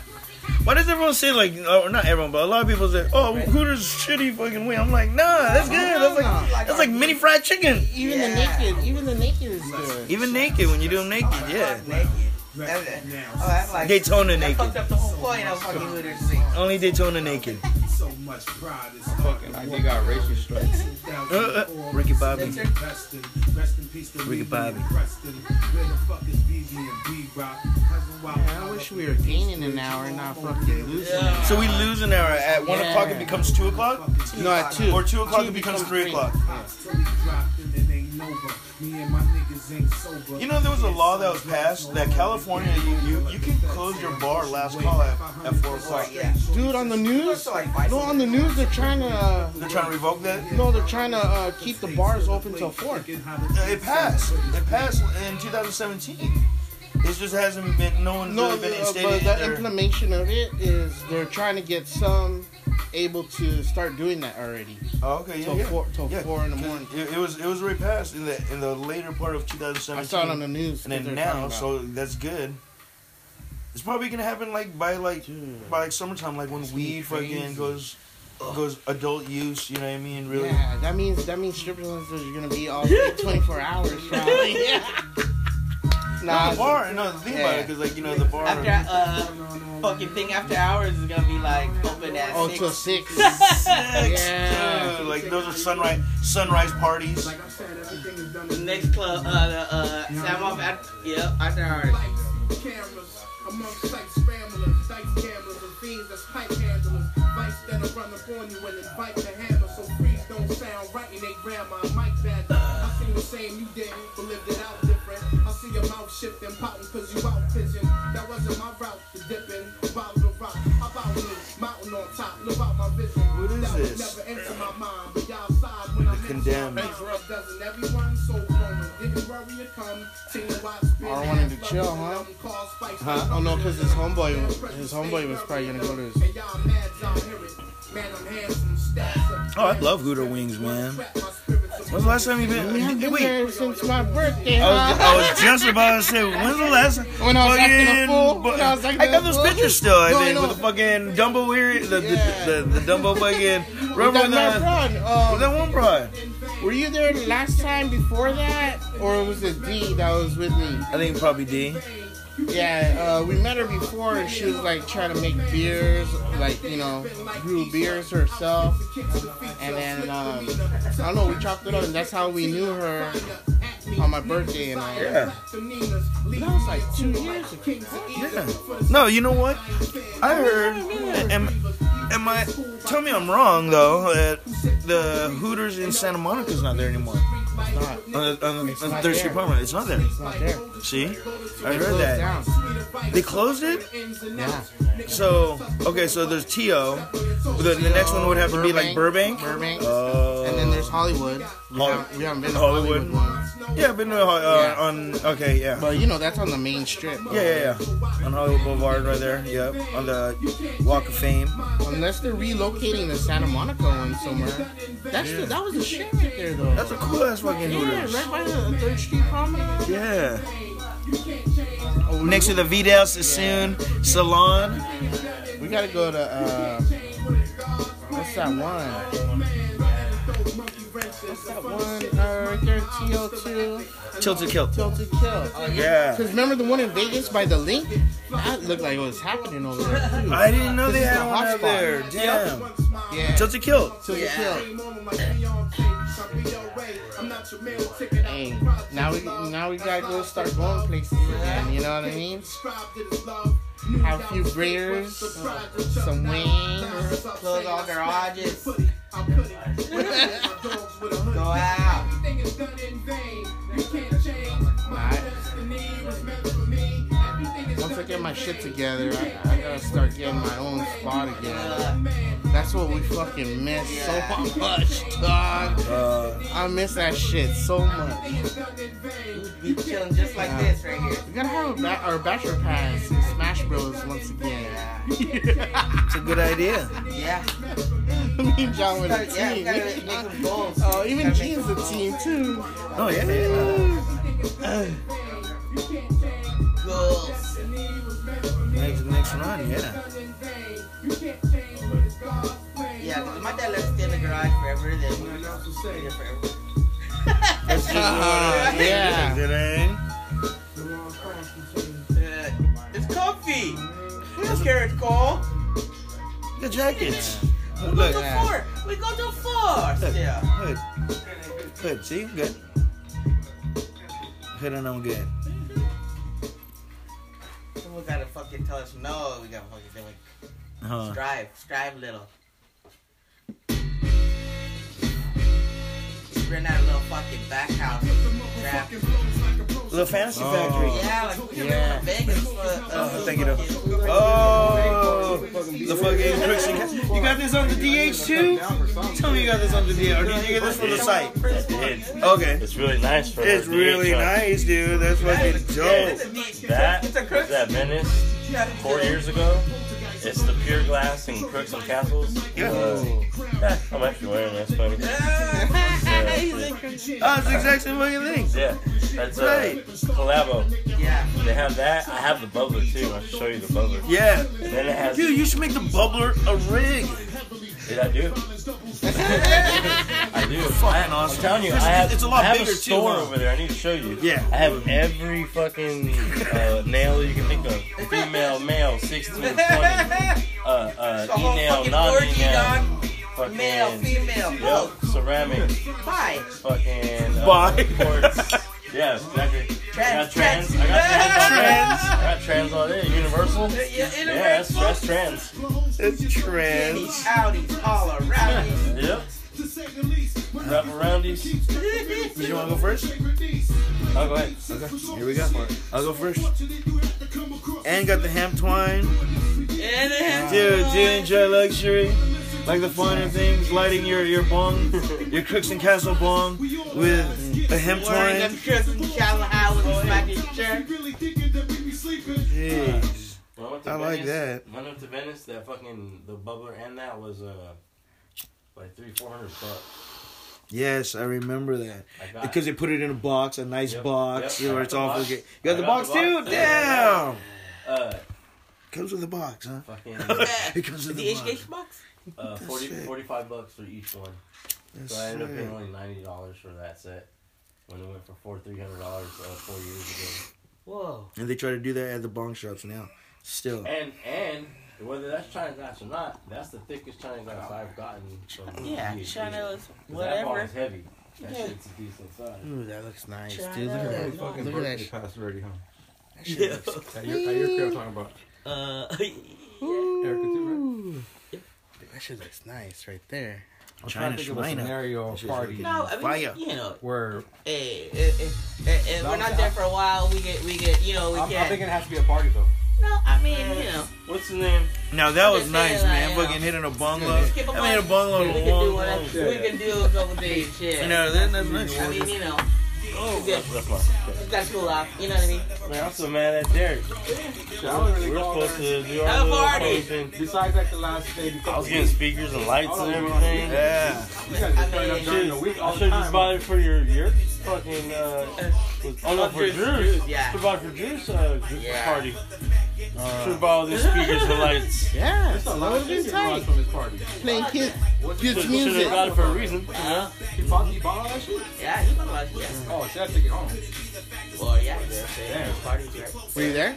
Speaker 1: Why does everyone say like, oh, not everyone, but a lot of people say, oh, Hooters shitty fucking wing. I'm like, nah, that's good. That's like, that's like mini fried chicken.
Speaker 5: Even
Speaker 4: Yeah.
Speaker 5: the naked, even the naked is good.
Speaker 1: Even naked when you do them naked, yeah.
Speaker 4: Naked. That- that- Oh, that's like
Speaker 1: Daytona
Speaker 4: that
Speaker 1: naked.
Speaker 4: fucked up the whole point of fucking hooters.
Speaker 1: Only Daytona naked.
Speaker 6: So much pride is
Speaker 2: Fucking, I think got racist stripes.
Speaker 1: Uh, uh, Ricky Bobby.
Speaker 6: Rest in, rest in peace to
Speaker 1: Ricky Bobby.
Speaker 6: and Where the fuck is BB and B-Rock? Hasn't wild
Speaker 5: Man, I wish we were gaining an hour, and not fucking losing. an hour.
Speaker 1: So we lose an hour. At 1
Speaker 5: Yeah.
Speaker 1: o'clock it becomes 2 o'clock?
Speaker 5: No, at two.
Speaker 1: Or 2 o'clock
Speaker 5: Two
Speaker 1: it becomes
Speaker 5: becomes
Speaker 1: 3 o'clock?
Speaker 6: Till he dropped and it ain't over. Me and my niggas ain't sober.
Speaker 1: You know there was a law that was passed that California, you, you, you can close your bar last call at, at 4 o'clock.
Speaker 4: Yeah.
Speaker 5: Dude, on the news,
Speaker 4: So like vice.
Speaker 5: no, on the news they're trying to, uh,
Speaker 1: They're trying to revoke that?
Speaker 5: no, they're trying to uh, keep the bars open till four.
Speaker 1: Uh, It passed. It passed in 2017. It just hasn't been, no one's
Speaker 5: No,
Speaker 1: really been
Speaker 5: uh,
Speaker 1: instated.
Speaker 5: but the
Speaker 1: there.
Speaker 5: implementation of it is they're trying to get some able to start doing that already.
Speaker 1: Oh, okay, yeah,
Speaker 5: Till
Speaker 1: yeah.
Speaker 5: four, till
Speaker 1: Yeah,
Speaker 5: four in the morning.
Speaker 1: It, it was it was already passed in the in the later part of
Speaker 5: I
Speaker 1: 2017.
Speaker 5: saw it on the news.
Speaker 1: and then now, so that's good. It's probably gonna happen like by like by like summertime, like when weed fucking goes goes adult use. You know what I mean? Really?
Speaker 5: Yeah, that means that means strip clubs are gonna be all day, 24 hours probably. Yeah.
Speaker 1: No, the bar. No, the thing about it, because like you know the bar.
Speaker 4: After uh, fucking thing after hours is gonna be like open at
Speaker 5: oh,
Speaker 4: six.
Speaker 5: till six.
Speaker 1: Sex,
Speaker 5: Yeah.
Speaker 1: dude, like those are sunrise sunrise parties. Like I'm saying, everything is done.
Speaker 4: The next club, uh, the, uh, Sam off at, yeah, after hours.
Speaker 7: cameras amongst sight scramblers, dice gamblers, and fiends that's pipe handlers. Vice that'll run up on you and invite the hammer. So freeze don't sound right in they grammar. Mike bad. I seen the same you did, cause you out pigeon. That wasn't my route to dipping. Bottle of rock. I bow in mountain on top. Live out my vision.
Speaker 1: What is
Speaker 7: that
Speaker 1: this?
Speaker 7: never enter my mind. But y'all side when I'm
Speaker 1: Condemned.
Speaker 7: Doesn't everyone so growing? Didn't worry you come. The watch.
Speaker 5: I wanted to chill, huh? Huh? Oh no, because his homeboy, his homeboy was probably gonna go to his.
Speaker 7: And y'all mad, y'all hear it. Man, I'm handsome.
Speaker 1: Oh, I love Hooter wings, man. When's the last time you been?
Speaker 5: We haven't been
Speaker 1: Wait,
Speaker 5: there since my birthday.
Speaker 1: I was,
Speaker 5: huh?
Speaker 1: I was just about to say, when's the last time?
Speaker 5: When I was acting a
Speaker 1: Fucking-
Speaker 5: fool?
Speaker 1: but-
Speaker 5: When I was acting
Speaker 1: I got those pictures still, I
Speaker 5: No,
Speaker 1: think,
Speaker 5: know.
Speaker 1: with the fucking Dumbo weird, the,
Speaker 5: Yeah.
Speaker 1: the, the, the Dumbo fucking,
Speaker 5: With
Speaker 1: remember
Speaker 5: that
Speaker 1: that,
Speaker 5: Matt Brown, um,
Speaker 1: with that one broad?
Speaker 5: Were you there the last time before that, or was it D that was with me?
Speaker 1: I think probably D.
Speaker 5: Yeah, uh, we met her before, and she was like trying to make beers, like you know, brew beers herself. And then um, I don't know, we chopped it up, and that's how we knew her on my birthday. And uh,
Speaker 1: Yeah.
Speaker 5: that was like two years ago.
Speaker 1: Yeah. No, you know what? I heard, am, am I, tell me I'm wrong though, that the Hooters in Santa Monica's not there anymore.
Speaker 5: It's not.
Speaker 1: On the, on the, on
Speaker 5: not
Speaker 1: Third Street
Speaker 5: there.
Speaker 1: Parkway. It's not there.
Speaker 5: It's not there.
Speaker 1: See? I heard that.
Speaker 5: down.
Speaker 1: They closed it?
Speaker 5: Yeah.
Speaker 1: So, okay, so there's T.O. The, the next one would have to be like Burbank.
Speaker 5: Burbank.
Speaker 1: Oh.
Speaker 5: and then there's Hollywood. We, haven't, we haven't been to
Speaker 1: Hollywood.
Speaker 5: Hollywood one.
Speaker 1: Yeah, I've been to, uh, uh,
Speaker 5: Yeah.
Speaker 1: on, okay, yeah.
Speaker 5: But you know, that's on the main strip.
Speaker 1: Yeah, yeah, yeah. On Hollywood Boulevard right there. Yep. On the Walk of Fame.
Speaker 5: Unless they're relocating the Santa Monica one somewhere. That's the, that was a shit right there, though.
Speaker 1: That's a cool ass fucking
Speaker 5: yeah, right by the Third Street Promenade.
Speaker 1: Yeah. Next to the Vidal Sassoon Salon.
Speaker 5: We gotta go to uh, what's that one? What's that one? Uh, right right there, TO2,
Speaker 1: Tilted Kilt.
Speaker 5: Tilted Kill.
Speaker 1: Yeah.
Speaker 5: Because remember the one in Vegas by the link? That looked like it was happening over there too.
Speaker 1: I didn't know they had
Speaker 5: the
Speaker 1: one out there. Damn.
Speaker 5: Yeah.
Speaker 1: Tilted Kilt.
Speaker 5: Tilted
Speaker 4: Yeah.
Speaker 5: Kill. Hey, now we now we gotta go start going places again. You know what I mean? Have a few beers, some wings.
Speaker 4: Close all garages. Go out.
Speaker 5: Once I get my shit together, I, I gotta start getting my own spot again.
Speaker 4: Uh,
Speaker 5: That's what we fucking miss so much, dog.
Speaker 1: Uh,
Speaker 5: I miss that shit so much.
Speaker 4: be chilling just like this right here.
Speaker 5: We gotta have a ba- our bachelor pass in Smash Bros. once again.
Speaker 1: it's a good idea.
Speaker 4: Yeah.
Speaker 5: Me and John with a
Speaker 4: Gotta- yeah,
Speaker 5: team.
Speaker 4: gotta make them goals.
Speaker 5: Oh, even
Speaker 4: Gotta make
Speaker 5: Gene's a team too.
Speaker 1: Oh yeah. yeah.
Speaker 4: Goals.
Speaker 1: Next, next yeah.
Speaker 4: Yeah, because my dad left in the garage forever, then we stayed there forever.
Speaker 1: That's just
Speaker 5: Uh, yeah.
Speaker 1: Good, eh?
Speaker 4: Uh, it's comfy. We don't care it's cold.
Speaker 1: The jackets.
Speaker 4: We go to four. We go to four
Speaker 1: Look.
Speaker 4: still.
Speaker 1: hood. Hood, see? Good. Hood on them good.
Speaker 4: Someone gotta fucking tell us no. We gotta fucking like
Speaker 1: Huh.
Speaker 4: strive, strive little. Rent out a little fucking back house. Trap.
Speaker 1: Little fantasy factory.
Speaker 4: Yeah, like
Speaker 5: Yeah.
Speaker 4: Vegas. For, uh,
Speaker 1: Oh, thank you, though. Oh, the fucking crooks and You got this on the DH too? Tell me you got this on the DH, or did you get this from the site? Okay.
Speaker 3: It's really nice for
Speaker 1: It's really
Speaker 3: DH
Speaker 1: nice, dude. That's fucking dope.
Speaker 3: That
Speaker 4: It's a
Speaker 3: that Venice four years ago. It's the pure glass and crooks and castles.
Speaker 1: Yeah.
Speaker 3: Uh, I'm actually wearing it. That's funny.
Speaker 1: Oh, it's the exact same fucking thing.
Speaker 3: Yeah, that's uh,
Speaker 1: Right.
Speaker 3: collabo.
Speaker 4: Yeah.
Speaker 3: They have that. I have the bubbler too. I'll show you the bubbler.
Speaker 1: Yeah.
Speaker 3: And then it has.
Speaker 1: Dude, you should make the bubbler a rig.
Speaker 3: Did I do? I do.
Speaker 1: Fucking
Speaker 3: I,
Speaker 1: awesome.
Speaker 3: I'm telling you, I have.
Speaker 1: it's a lot
Speaker 3: I have
Speaker 1: bigger,
Speaker 3: a
Speaker 1: too,
Speaker 3: store
Speaker 1: huh?
Speaker 3: over there. I need to show you.
Speaker 1: Yeah.
Speaker 3: I have every fucking uh, nail you can think of. Female, male, 16, 20. Uh, uh,
Speaker 4: The whole
Speaker 3: e-nail,
Speaker 4: fucking orgy,
Speaker 3: non-e-nail.
Speaker 4: dog.
Speaker 3: Fucking.
Speaker 4: Male, female,
Speaker 3: Yep,
Speaker 4: both.
Speaker 3: ceramic.
Speaker 4: Bye.
Speaker 3: Fucking. Uh,
Speaker 1: Bye.
Speaker 3: quartz. Yeah, exactly. I got
Speaker 4: Trans,
Speaker 3: trans.
Speaker 4: trans.
Speaker 3: I got trans. I got trans all day. Universal.
Speaker 4: Yeah,
Speaker 3: Yeah, that's, that's trans.
Speaker 1: It's trans.
Speaker 4: These outies all around.
Speaker 3: Yep. Wrap around these.
Speaker 1: You want to go first?
Speaker 3: Oh, go ahead. Okay.
Speaker 1: Here we go. I'll go first. And got the hemp twine.
Speaker 4: And then
Speaker 1: Dude, do you enjoy luxury? Like the finer things, lighting your, your bong, your Crooks and Castle bong with a hemp
Speaker 4: wearing them
Speaker 1: twine.
Speaker 4: shirts from Shallow High with a smacking shirt.
Speaker 1: Jeez.
Speaker 3: When I, went to
Speaker 1: I like
Speaker 3: Venice,
Speaker 1: that.
Speaker 3: When I went to Venice, that fucking the bubbler and that was uh like three four hundred bucks.
Speaker 1: Yes, I remember that.
Speaker 3: I got
Speaker 1: Because they put it in a box, a nice
Speaker 3: Yep,
Speaker 1: box,
Speaker 3: yep,
Speaker 1: you know,
Speaker 3: I
Speaker 1: it's all
Speaker 3: box.
Speaker 1: You got
Speaker 3: I
Speaker 1: the
Speaker 3: got
Speaker 1: box
Speaker 3: the
Speaker 1: too?
Speaker 3: box.
Speaker 1: Damn!
Speaker 3: uh
Speaker 1: Comes with a box, huh?
Speaker 3: fucking
Speaker 1: It comes with
Speaker 4: The
Speaker 1: a box.
Speaker 4: HGH box?
Speaker 3: Uh 40, 45 bucks for each one.
Speaker 1: That's
Speaker 3: So I ended up paying only ninety dollars for that set. When it went for four three hundred dollars uh, four years ago.
Speaker 4: Whoa.
Speaker 1: And they try to do that at the bong shops now. Still.
Speaker 3: And and whether that's China glass or not, that's the thickest China glass I've gotten from
Speaker 4: Yeah,
Speaker 3: DHG.
Speaker 4: China was
Speaker 3: 'Cause That
Speaker 4: whatever.
Speaker 3: bong's heavy. That
Speaker 4: Yeah.
Speaker 3: shit's a decent size.
Speaker 5: Ooh, that looks nice,
Speaker 4: China
Speaker 5: dude. Look at that.
Speaker 4: is
Speaker 2: Fucking
Speaker 5: Look at that.
Speaker 2: birthday
Speaker 5: sh-
Speaker 2: passed already, huh?
Speaker 5: that shit looks-
Speaker 2: At your, at your crib, talking about
Speaker 4: Uh,
Speaker 2: Erica too,
Speaker 5: Dude, that shit looks nice right there.
Speaker 2: I'm
Speaker 1: China
Speaker 2: trying to think of a scenario
Speaker 1: That
Speaker 2: of party
Speaker 1: looking-
Speaker 4: no, I mean,
Speaker 1: Fire.
Speaker 4: you know,
Speaker 2: where
Speaker 4: hey, if, if, if, if we're not there for a while, we get, we get, you know, we
Speaker 2: I'm, I'm thinking it has to be a party though.
Speaker 4: No, I mean, you know,
Speaker 3: What's the name?
Speaker 1: Now that was nice,
Speaker 4: saying,
Speaker 1: man.
Speaker 4: like, you
Speaker 1: Fucking
Speaker 4: know.
Speaker 1: hitting a bungalow.
Speaker 4: skip a
Speaker 1: I mean, a bungalow
Speaker 4: we can
Speaker 1: long,
Speaker 4: do
Speaker 1: long.
Speaker 4: whatever. We can do a couple days, shit.
Speaker 1: You know, that, that's nice.
Speaker 4: I mean, you know,
Speaker 3: Oh,
Speaker 4: good.
Speaker 3: that's, that's my.
Speaker 4: it's got to cool off. You know what I mean?
Speaker 3: Man, I'm so mad at Derek.
Speaker 2: Shit, I don't really
Speaker 3: We were supposed to do
Speaker 4: Have
Speaker 3: our
Speaker 4: a
Speaker 3: little
Speaker 4: party.
Speaker 3: function.
Speaker 2: Besides like the last day,
Speaker 3: I was getting speakers and lights and everything.
Speaker 1: Yeah.
Speaker 2: You guys just turn up during the week
Speaker 3: I should
Speaker 2: time.
Speaker 3: just buy it for your your fucking uh. Oh no, for
Speaker 4: Drew's,
Speaker 3: Drew's.
Speaker 4: Drew's, yeah.
Speaker 3: Should buy for Drew's uh,
Speaker 4: Yeah.
Speaker 3: party. Should borrow these speakers for lights.
Speaker 5: Yeah,
Speaker 2: There's a lot of
Speaker 5: have
Speaker 2: shit
Speaker 5: been
Speaker 2: he brought
Speaker 5: tight.
Speaker 2: from his party.
Speaker 5: Playing kids,
Speaker 2: What's
Speaker 5: kids
Speaker 3: Should
Speaker 5: music.
Speaker 3: have got it for a reason.
Speaker 4: Huh?
Speaker 2: He bought, he bought all that shit?
Speaker 4: Yeah, he bought a lot of shit.
Speaker 2: Oh, so I took it home.
Speaker 4: Well, yeah, they're saying
Speaker 2: Damn.
Speaker 4: there's parties, right?
Speaker 5: Were you there?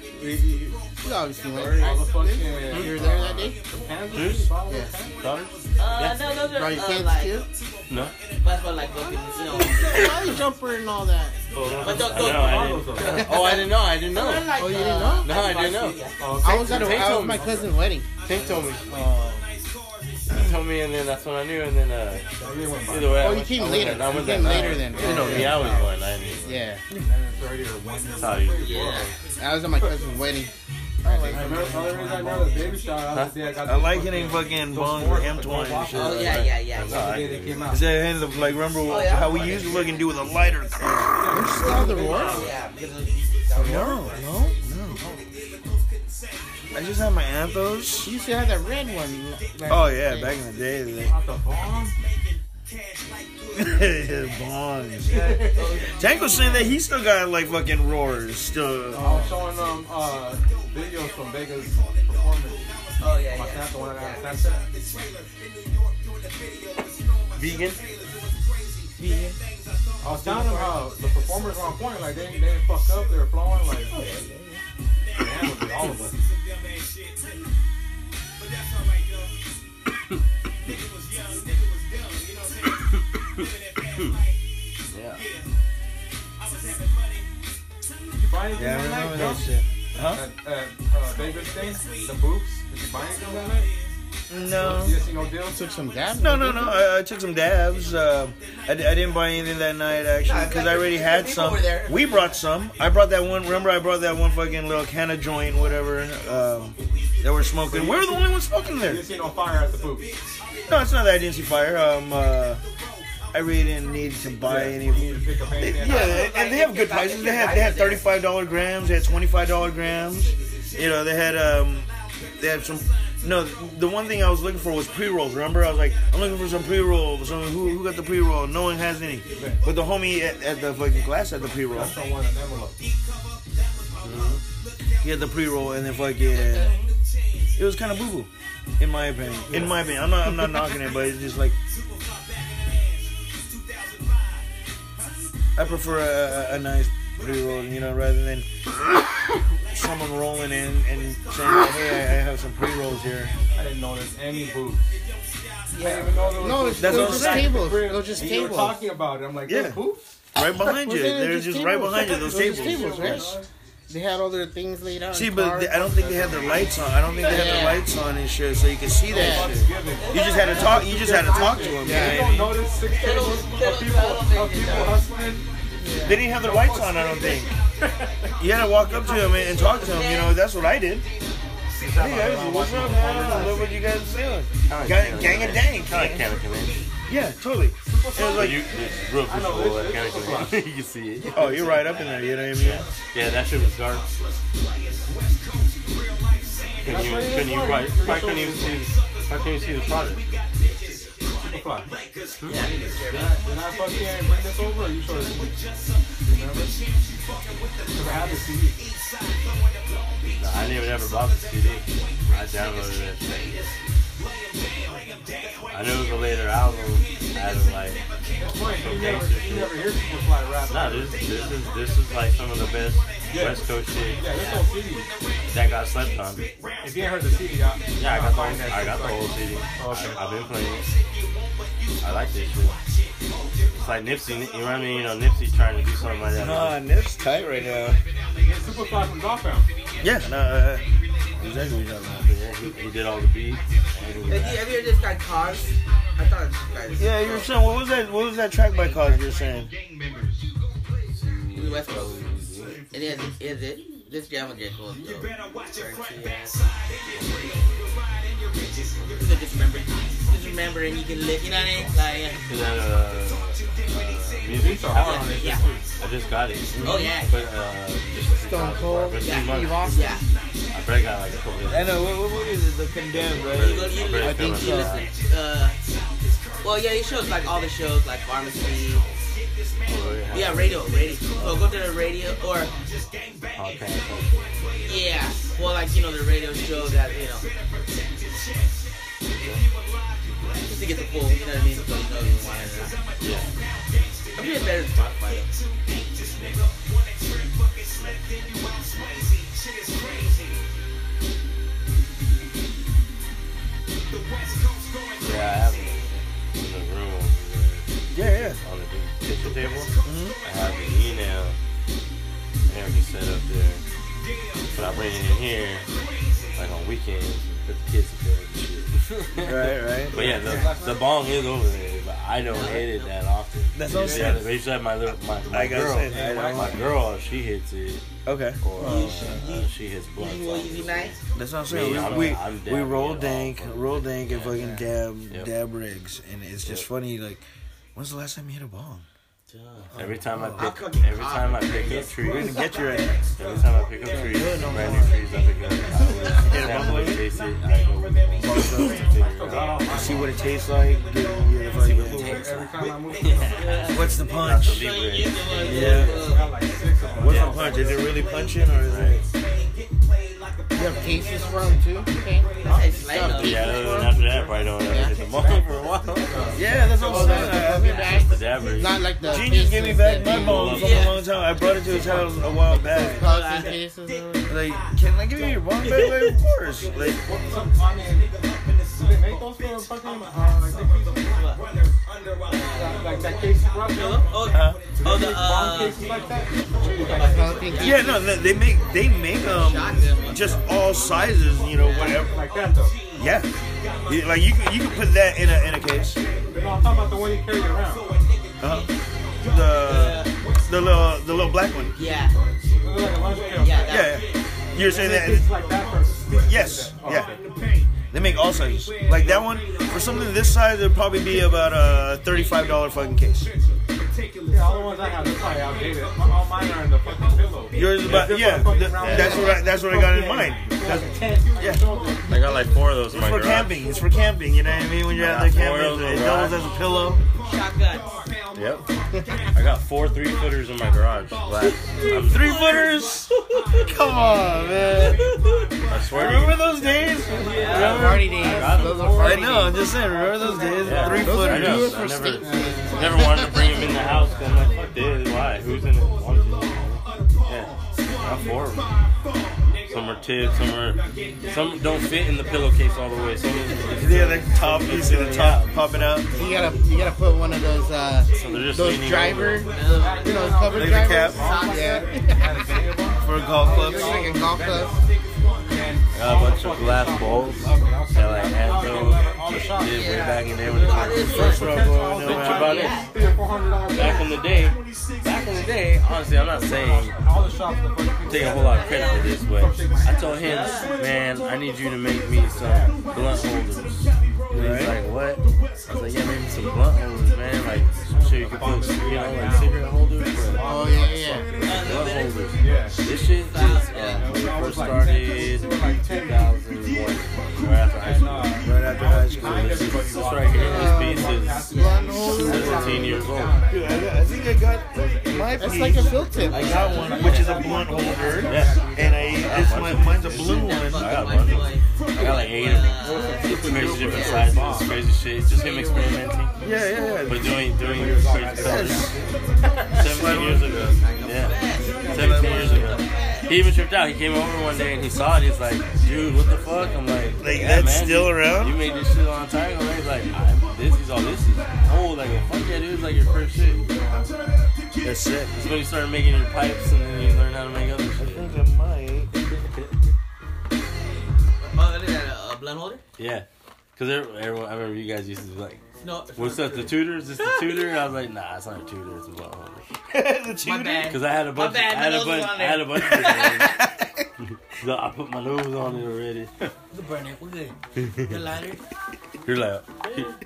Speaker 5: You, you, you obviously went.
Speaker 2: All the
Speaker 5: right?
Speaker 2: fucking...
Speaker 5: You were there that day?
Speaker 2: Panthers?
Speaker 3: Juice?
Speaker 2: He bought all
Speaker 5: Yeah.
Speaker 3: Daughters?
Speaker 4: Uh, no, those
Speaker 5: Brought
Speaker 4: are
Speaker 5: your
Speaker 4: uh,
Speaker 5: kids
Speaker 4: like,
Speaker 5: too?
Speaker 3: No.
Speaker 4: that's what like looking, you know.
Speaker 5: Why jumper and all that?
Speaker 4: But those,
Speaker 3: I know, I didn't. Oh, I didn't know. I didn't
Speaker 4: those are
Speaker 3: know.
Speaker 4: like,
Speaker 5: Oh, you didn't
Speaker 4: uh,
Speaker 5: know?
Speaker 3: No, I didn't know.
Speaker 4: Yeah.
Speaker 2: Oh,
Speaker 5: I was at, a,
Speaker 3: Tank
Speaker 5: I was at my cousin's wedding.
Speaker 3: Tank told me.
Speaker 2: Oh,
Speaker 3: He told me, and then that's when I knew. And then uh,
Speaker 2: they went by.
Speaker 3: either way, I
Speaker 5: Oh, you
Speaker 3: went-
Speaker 5: came
Speaker 3: went
Speaker 5: later.
Speaker 3: that- I
Speaker 5: You
Speaker 3: went
Speaker 5: came
Speaker 3: that
Speaker 5: later
Speaker 3: night.
Speaker 5: then.
Speaker 3: You know me. I was going. I didn't.
Speaker 5: Yeah,
Speaker 2: And it's already a one year
Speaker 3: How you?
Speaker 4: Yeah.
Speaker 5: I was at my cousin's wedding.
Speaker 2: I remember, the only reason I know the baby shower, that was the day I got
Speaker 1: I
Speaker 2: the
Speaker 1: like
Speaker 2: fucking-
Speaker 1: hitting fucking
Speaker 2: those
Speaker 1: bongs
Speaker 2: four-
Speaker 1: with
Speaker 2: the four
Speaker 1: M20 and shit.
Speaker 4: Oh, yeah, yeah, yeah.
Speaker 3: No,
Speaker 2: The
Speaker 3: I
Speaker 2: day they came out.
Speaker 1: Is that like remember
Speaker 4: Oh, yeah.
Speaker 1: how we used to fucking do with a lighter?
Speaker 5: Don't you still have the roar?
Speaker 4: Yeah,
Speaker 1: No, no, no. I just have my anthos.
Speaker 5: You used to have that red one. like-
Speaker 1: Oh yeah, back in the day, like,
Speaker 2: Out the bomb?
Speaker 1: bongs. Tank was saying that he still got like fucking roars still.
Speaker 2: I was showing them uh, videos from Vegas performance.
Speaker 4: Oh, yeah,
Speaker 2: My
Speaker 4: yeah.
Speaker 2: Snap, the one I got on Snapchat.
Speaker 3: Vegan.
Speaker 2: I was telling them how the performers were on point. Like, they, they didn't fuck up. They were flowing. Like, man, with all of us.
Speaker 3: Yeah.
Speaker 2: Did you buy anything
Speaker 1: Yeah, I
Speaker 2: that night?
Speaker 1: remember
Speaker 2: Joe?
Speaker 1: that shit. Huh?
Speaker 2: At, at uh, Vegas thing? The booths? Did you buy anything that night?
Speaker 1: No.
Speaker 2: You didn't see no deals?
Speaker 5: Took some dabs.
Speaker 1: No, no, no. I, I took some dabs. Uh, I, I didn't buy anything that night actually because I already had some. We brought some. I brought that one. Remember, I brought that one fucking little can of joint, whatever. Um, that we're smoking. We were the only ones smoking
Speaker 2: You
Speaker 1: there.
Speaker 2: didn't see no fire at the booth.
Speaker 1: No, it's not that I didn't see fire. Um, uh, I really didn't need to buy any.
Speaker 2: You didn't pick up anything.
Speaker 1: Yeah, and they have good prices. They had they had thirty five dollar grams. They had twenty five dollar grams. You know, they had um, they had some. No, the one thing I was looking for was pre rolls. Remember, I was like, I'm looking for some pre rolls. Some who who got the pre roll? No one has any. But the homie at, at the fucking class had the pre roll.
Speaker 2: That's the one in envelope.
Speaker 1: He had the pre roll, and then fucking it was kind of boo boo, in my opinion. In my opinion, I'm not I'm not knocking it, but it's just like. I prefer a, a, a nice pre-roll, you know, rather than someone rolling in and saying, "Hey, I, I have some pre-rolls here."
Speaker 2: I didn't know there's any booths. I didn't even know there was
Speaker 5: No,
Speaker 2: booths.
Speaker 5: it's,
Speaker 1: That's
Speaker 5: it
Speaker 1: what
Speaker 5: was
Speaker 1: I'm
Speaker 5: just tables. It was just
Speaker 2: And you were talking about it. I'm like,
Speaker 1: Yeah.
Speaker 2: there's booths?
Speaker 1: Right behind you,
Speaker 5: Wasn't
Speaker 1: they're
Speaker 5: just
Speaker 1: just right behind you. Those
Speaker 5: It was
Speaker 1: tables.
Speaker 5: just tables, right? They had all their things laid out.
Speaker 1: See, but they, I don't think they had their lights on. I don't think they had their lights on and shit, so you can see that
Speaker 5: Yeah.
Speaker 1: shit. You just had to talk. You just had to talk to them.
Speaker 5: Yeah.
Speaker 2: You don't notice six
Speaker 4: Little-
Speaker 2: tables of people, of people
Speaker 4: down.
Speaker 2: hustling.
Speaker 1: They didn't have their lights on. I don't think. You had to walk up to them and, and talk to them. You know, that's what I did. Hey guys, what's up, man? I love what you guys doing. Gang, gang of dang.
Speaker 3: Kind of Canada man.
Speaker 1: Yeah, totally. It was like,
Speaker 3: you, it's real visual at Canada man. You can see it.
Speaker 1: oh, you're right up in there. You know what I mean?
Speaker 3: Yeah, that shit was dark. Couldn't even, couldn't even, probably, probably couldn't even see, I couldn't see the product.
Speaker 2: Soopafly. Did I, did I fucking bring this over or you showed it to me? Remember? Because I had the CD.
Speaker 3: No, I never never bought the CD. I downloaded that shit. I knew it was a later album. I was like,
Speaker 2: It's funny, you never, you never hear Soopafly rap.
Speaker 3: no, this, this is this is like some of the best
Speaker 2: Yeah.
Speaker 3: West Coast shit
Speaker 2: Yeah, this whole CD.
Speaker 3: that got slept on.
Speaker 2: If you ain't heard the CD, I,
Speaker 3: Yeah, I got the whole, I got the whole CD.
Speaker 2: Okay.
Speaker 3: I, I've been playing it. I like this shit. It's like Nipsey, you know what I mean? You know, Nipsey trying to do something like that.
Speaker 1: Nah, Nip's tight right now.
Speaker 2: Soopafly from Dogg Pound.
Speaker 1: Yeah, no, uh, exactly what you're talking about.
Speaker 3: He, he did all the beats. and he-
Speaker 4: Have you, have you heard this guy Cars? I thought this guy
Speaker 1: Yeah, you were saying what was that? What was that track by Cause you were saying?
Speaker 4: He's West Coast. And is, is it? This jam was just cool. So. You could just remember, just remember, and you can live. You know what I mean? Like, yeah.
Speaker 3: That uh, uh, music?
Speaker 2: Beats are hard on it.
Speaker 4: yeah.
Speaker 3: I just got it.
Speaker 4: Oh yeah.
Speaker 3: But uh, just
Speaker 5: Stone Cold,
Speaker 4: Yeah.
Speaker 3: months.
Speaker 5: Steve Austin.
Speaker 4: Yeah.
Speaker 3: I bet I got like a couple
Speaker 1: I know. What, what, what is it? The Condemned,
Speaker 4: You
Speaker 1: right?
Speaker 4: go, you,
Speaker 3: I
Speaker 4: I
Speaker 3: think
Speaker 4: think
Speaker 3: so.
Speaker 4: you listen. Uh, well, yeah, he shows like all the shows, like Pharmacy. Yeah, radio, radio. So go to the radio or
Speaker 3: Oh, podcast.
Speaker 4: Yeah. Well, like you know, the radio show that you know. Just to get the full, you know what I mean? So you know you want it.
Speaker 3: Yeah.
Speaker 4: I'm getting better than Spotify though.
Speaker 3: Yeah, I have
Speaker 1: Yeah, yeah.
Speaker 3: on the kitchen table. I have an email and everything set up there. But I bring it in here like on weekends and put the kids to bed and shit.
Speaker 1: Right, right.
Speaker 3: But yeah, the, the bong is over there, but I don't hit it that often.
Speaker 1: That's what I'm
Speaker 3: Yeah,
Speaker 1: saying.
Speaker 3: they used have my little my, my
Speaker 1: Like I
Speaker 3: girl.
Speaker 1: said, I
Speaker 3: my girl, she hits it
Speaker 1: Okay.
Speaker 3: or uh, uh, she hits blunt.
Speaker 4: You want easy night?
Speaker 1: That's what I'm saying.
Speaker 3: Me, I'm-
Speaker 1: we
Speaker 3: I'm
Speaker 1: we, roll dank, roll dank, and fucking dab
Speaker 3: Yep.
Speaker 1: dab rigs, and it's just
Speaker 3: Yep.
Speaker 1: funny. Like, when's the last time you hit a bong?
Speaker 3: Every time I
Speaker 4: I'll
Speaker 3: pick,
Speaker 4: cook
Speaker 3: every time I pick up
Speaker 1: We're
Speaker 3: trees,
Speaker 1: gonna get you right now.
Speaker 3: every time I pick up trees, brand new trees I pick up, I always sample it, taste it, I go with it. Figure it out.
Speaker 1: See what it tastes like. Get, get the fucking-
Speaker 2: Every time I move,
Speaker 1: What's the punch? Yeah.
Speaker 2: I got like six of them.
Speaker 1: What's the punch? Is it really punching or is it?
Speaker 5: You have cases for them too? Okay.
Speaker 4: It's like, uh,
Speaker 3: Yeah, and after that, probably don't ever hit the bong for a while.
Speaker 1: Yeah, that's what I'm saying. I-
Speaker 3: Just the dabber.
Speaker 5: Not like the
Speaker 1: Gene just gave me back my
Speaker 5: cases
Speaker 1: bong from a long time. I brought it to his house a while back.
Speaker 5: Popping cases. or whatever.
Speaker 1: Like, can I give you your bong back? Like, of course. Like,
Speaker 2: Some, I mean, do they make those for fucking, my uh, like, the pieces? Like, like that case scrub, you know?
Speaker 4: oh, oh, the, uh,
Speaker 2: cases like that?
Speaker 1: Yeah, no, they they make they make um just all sizes, you know, whatever.
Speaker 2: Like that, though.
Speaker 1: Yeah, You- like you can you can put that in a in a case.
Speaker 2: No, I'm talking about the one you carry around.
Speaker 1: Uh, the the little the little black one.
Speaker 4: yeah,
Speaker 2: It looks like a lunch pail.
Speaker 4: yeah, that,
Speaker 1: Yeah, yeah. you're saying
Speaker 2: It's
Speaker 1: that?
Speaker 2: like that for
Speaker 1: Yes, yeah. They make all sizes. Like that one for something this size, it'd probably be about a thirty-five dollar fucking case.
Speaker 2: Yeah, all the ones I have, they're probably outdated. All mine are in the fucking pillow.
Speaker 1: Yours is about yeah. th- that's what I, that's what I got in mind. That's, yeah.
Speaker 3: I got like four of those
Speaker 1: It's for
Speaker 3: garage.
Speaker 1: camping. It's for camping. You know what I mean? When you're out there
Speaker 3: Yeah, four
Speaker 1: camping, it doubles as a pillow.
Speaker 4: shotgun.
Speaker 3: Yep. I got four three footers in my garage. I'm
Speaker 1: Three footers. Come on, man.
Speaker 3: I swear to
Speaker 1: Remember
Speaker 3: you.
Speaker 1: those days?
Speaker 5: Party days. Those are
Speaker 1: I know. I'm just saying. Remember those days?
Speaker 3: Yeah.
Speaker 1: Three
Speaker 5: Those are
Speaker 3: I
Speaker 1: footers.
Speaker 3: know. I never, never wanted to bring them in the house. 'cause I'm like, fuck this. Why? Who's in it? One. Yeah. I got four of them. Some are tipped. Some are. Some don't fit in the pillowcase all the way. Some is.
Speaker 1: Yeah, the top. You see the top popping out.
Speaker 5: You gotta, you gotta put one of those, uh,
Speaker 3: So they're just
Speaker 5: those driver,
Speaker 3: over.
Speaker 5: those, you know, cover
Speaker 1: Like the
Speaker 5: drivers.
Speaker 1: cap.
Speaker 5: Yeah.
Speaker 1: For golf clubs.
Speaker 5: Looks like a golf club.
Speaker 3: I got a bunch of glass bowls. That like Anto did way back in the day when it was
Speaker 1: First row going
Speaker 3: Bitch about it.
Speaker 2: Three or four hundred dollars.
Speaker 3: Back in the day, back in the day, honestly, I'm not saying
Speaker 2: All the shops, the fucking
Speaker 3: take a whole lot of credit for this, but I told him, man, I need you to make me some blunt holders. And he's like, what? I was like, yeah, maybe some blunt holders, man. Like, so you can put, you know, like cigarette holders.
Speaker 5: Oh yeah, yeah.
Speaker 3: blunt holders.
Speaker 2: Yeah.
Speaker 3: This shit is, uh, when we first started, 2001, right after high school.
Speaker 1: Right after high school.
Speaker 3: This, right here, this piece is
Speaker 5: Blunt
Speaker 3: 17 years old.
Speaker 1: Dude, I, think I got my
Speaker 5: That's
Speaker 1: piece.
Speaker 5: like a fill tip.
Speaker 1: I got one, which is a blunt holder,
Speaker 3: Yeah.
Speaker 1: and I it's my, mine's a blue one.
Speaker 3: I got one. I got like eight of them. Crazy different sizes, crazy shit. Just him experimenting.
Speaker 1: Yeah, yeah, yeah.
Speaker 3: But doing doing crazy colors. 17 years ago. Yeah. 17 years ago. He even tripped out. He came over one day and he saw it. He's like, dude, what the fuck? I'm like,
Speaker 1: Like,
Speaker 3: yeah,
Speaker 1: that's
Speaker 3: man,
Speaker 1: still
Speaker 3: you,
Speaker 1: around?
Speaker 3: You made this shit a long time ago. He's like, this is all this is. Oh, like, fuck yeah, dude. It's like your first shit.
Speaker 1: That's sick.
Speaker 3: It's when you started making your pipes and then you learn how to make other
Speaker 1: I think I might.
Speaker 4: Oh, look at that, uh, blunt holder?
Speaker 3: Yeah. Because everyone, I remember you guys used to be like,
Speaker 4: No.
Speaker 3: What's that? The tutor? Is this the tutor? I was like, Nah, it's not a tutor. It's a blunt holder.
Speaker 1: the tutor.
Speaker 3: Because I had a bunch.
Speaker 4: bad,
Speaker 3: I had a bunch. I had a bunch. Of so I put my nose on it already.
Speaker 4: You can burn it. We're good. Good lighter.
Speaker 3: You're like,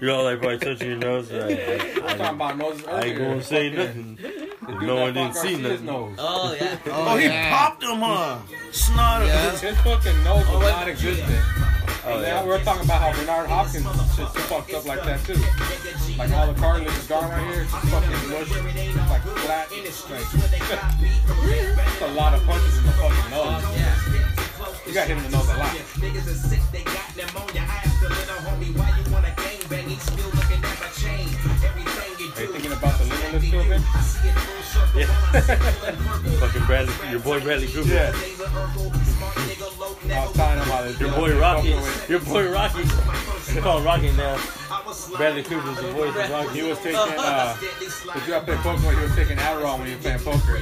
Speaker 3: you're all like probably touching your nose. Like, I,
Speaker 2: talking
Speaker 3: I,
Speaker 2: about noses
Speaker 3: I ain't gonna say
Speaker 2: Fucking-
Speaker 3: nothing. If no one didn't see nothing.
Speaker 2: nose.
Speaker 4: Oh, yeah.
Speaker 1: Oh, he
Speaker 5: yeah.
Speaker 1: popped him, huh? Snot.
Speaker 5: Yeah.
Speaker 2: His fucking nose was oh,
Speaker 4: wait.
Speaker 2: not existent. And then we were talking about how Bernard Hopkins shit's fucked up like that too. Like all the cartilage is gone right here, it's just fucking mush, it's like flat. Like, it's a lot of punches in the fucking nose. You got hit in the nose a lot.
Speaker 7: Niggas is sick, they got pneumonia. I asked the little homie why you wanna gangbang. He's still looking at my chain. Everything you
Speaker 2: Are you thinking about the limitless still, Ben?
Speaker 7: I see it full circle.
Speaker 3: Yeah. Fucking Bradley, your boy Bradley Cooper.
Speaker 2: Yeah.
Speaker 7: Laser Urkel, smart nigga, low
Speaker 2: I was telling him about this.
Speaker 3: Your boy Rocky. Your boy Rocky. They call him Rocky now. Bradley Cooper's the voice of Rocky.
Speaker 2: He was taking, uh, if you ever play poker, he was taking Adderall when he was playing poker.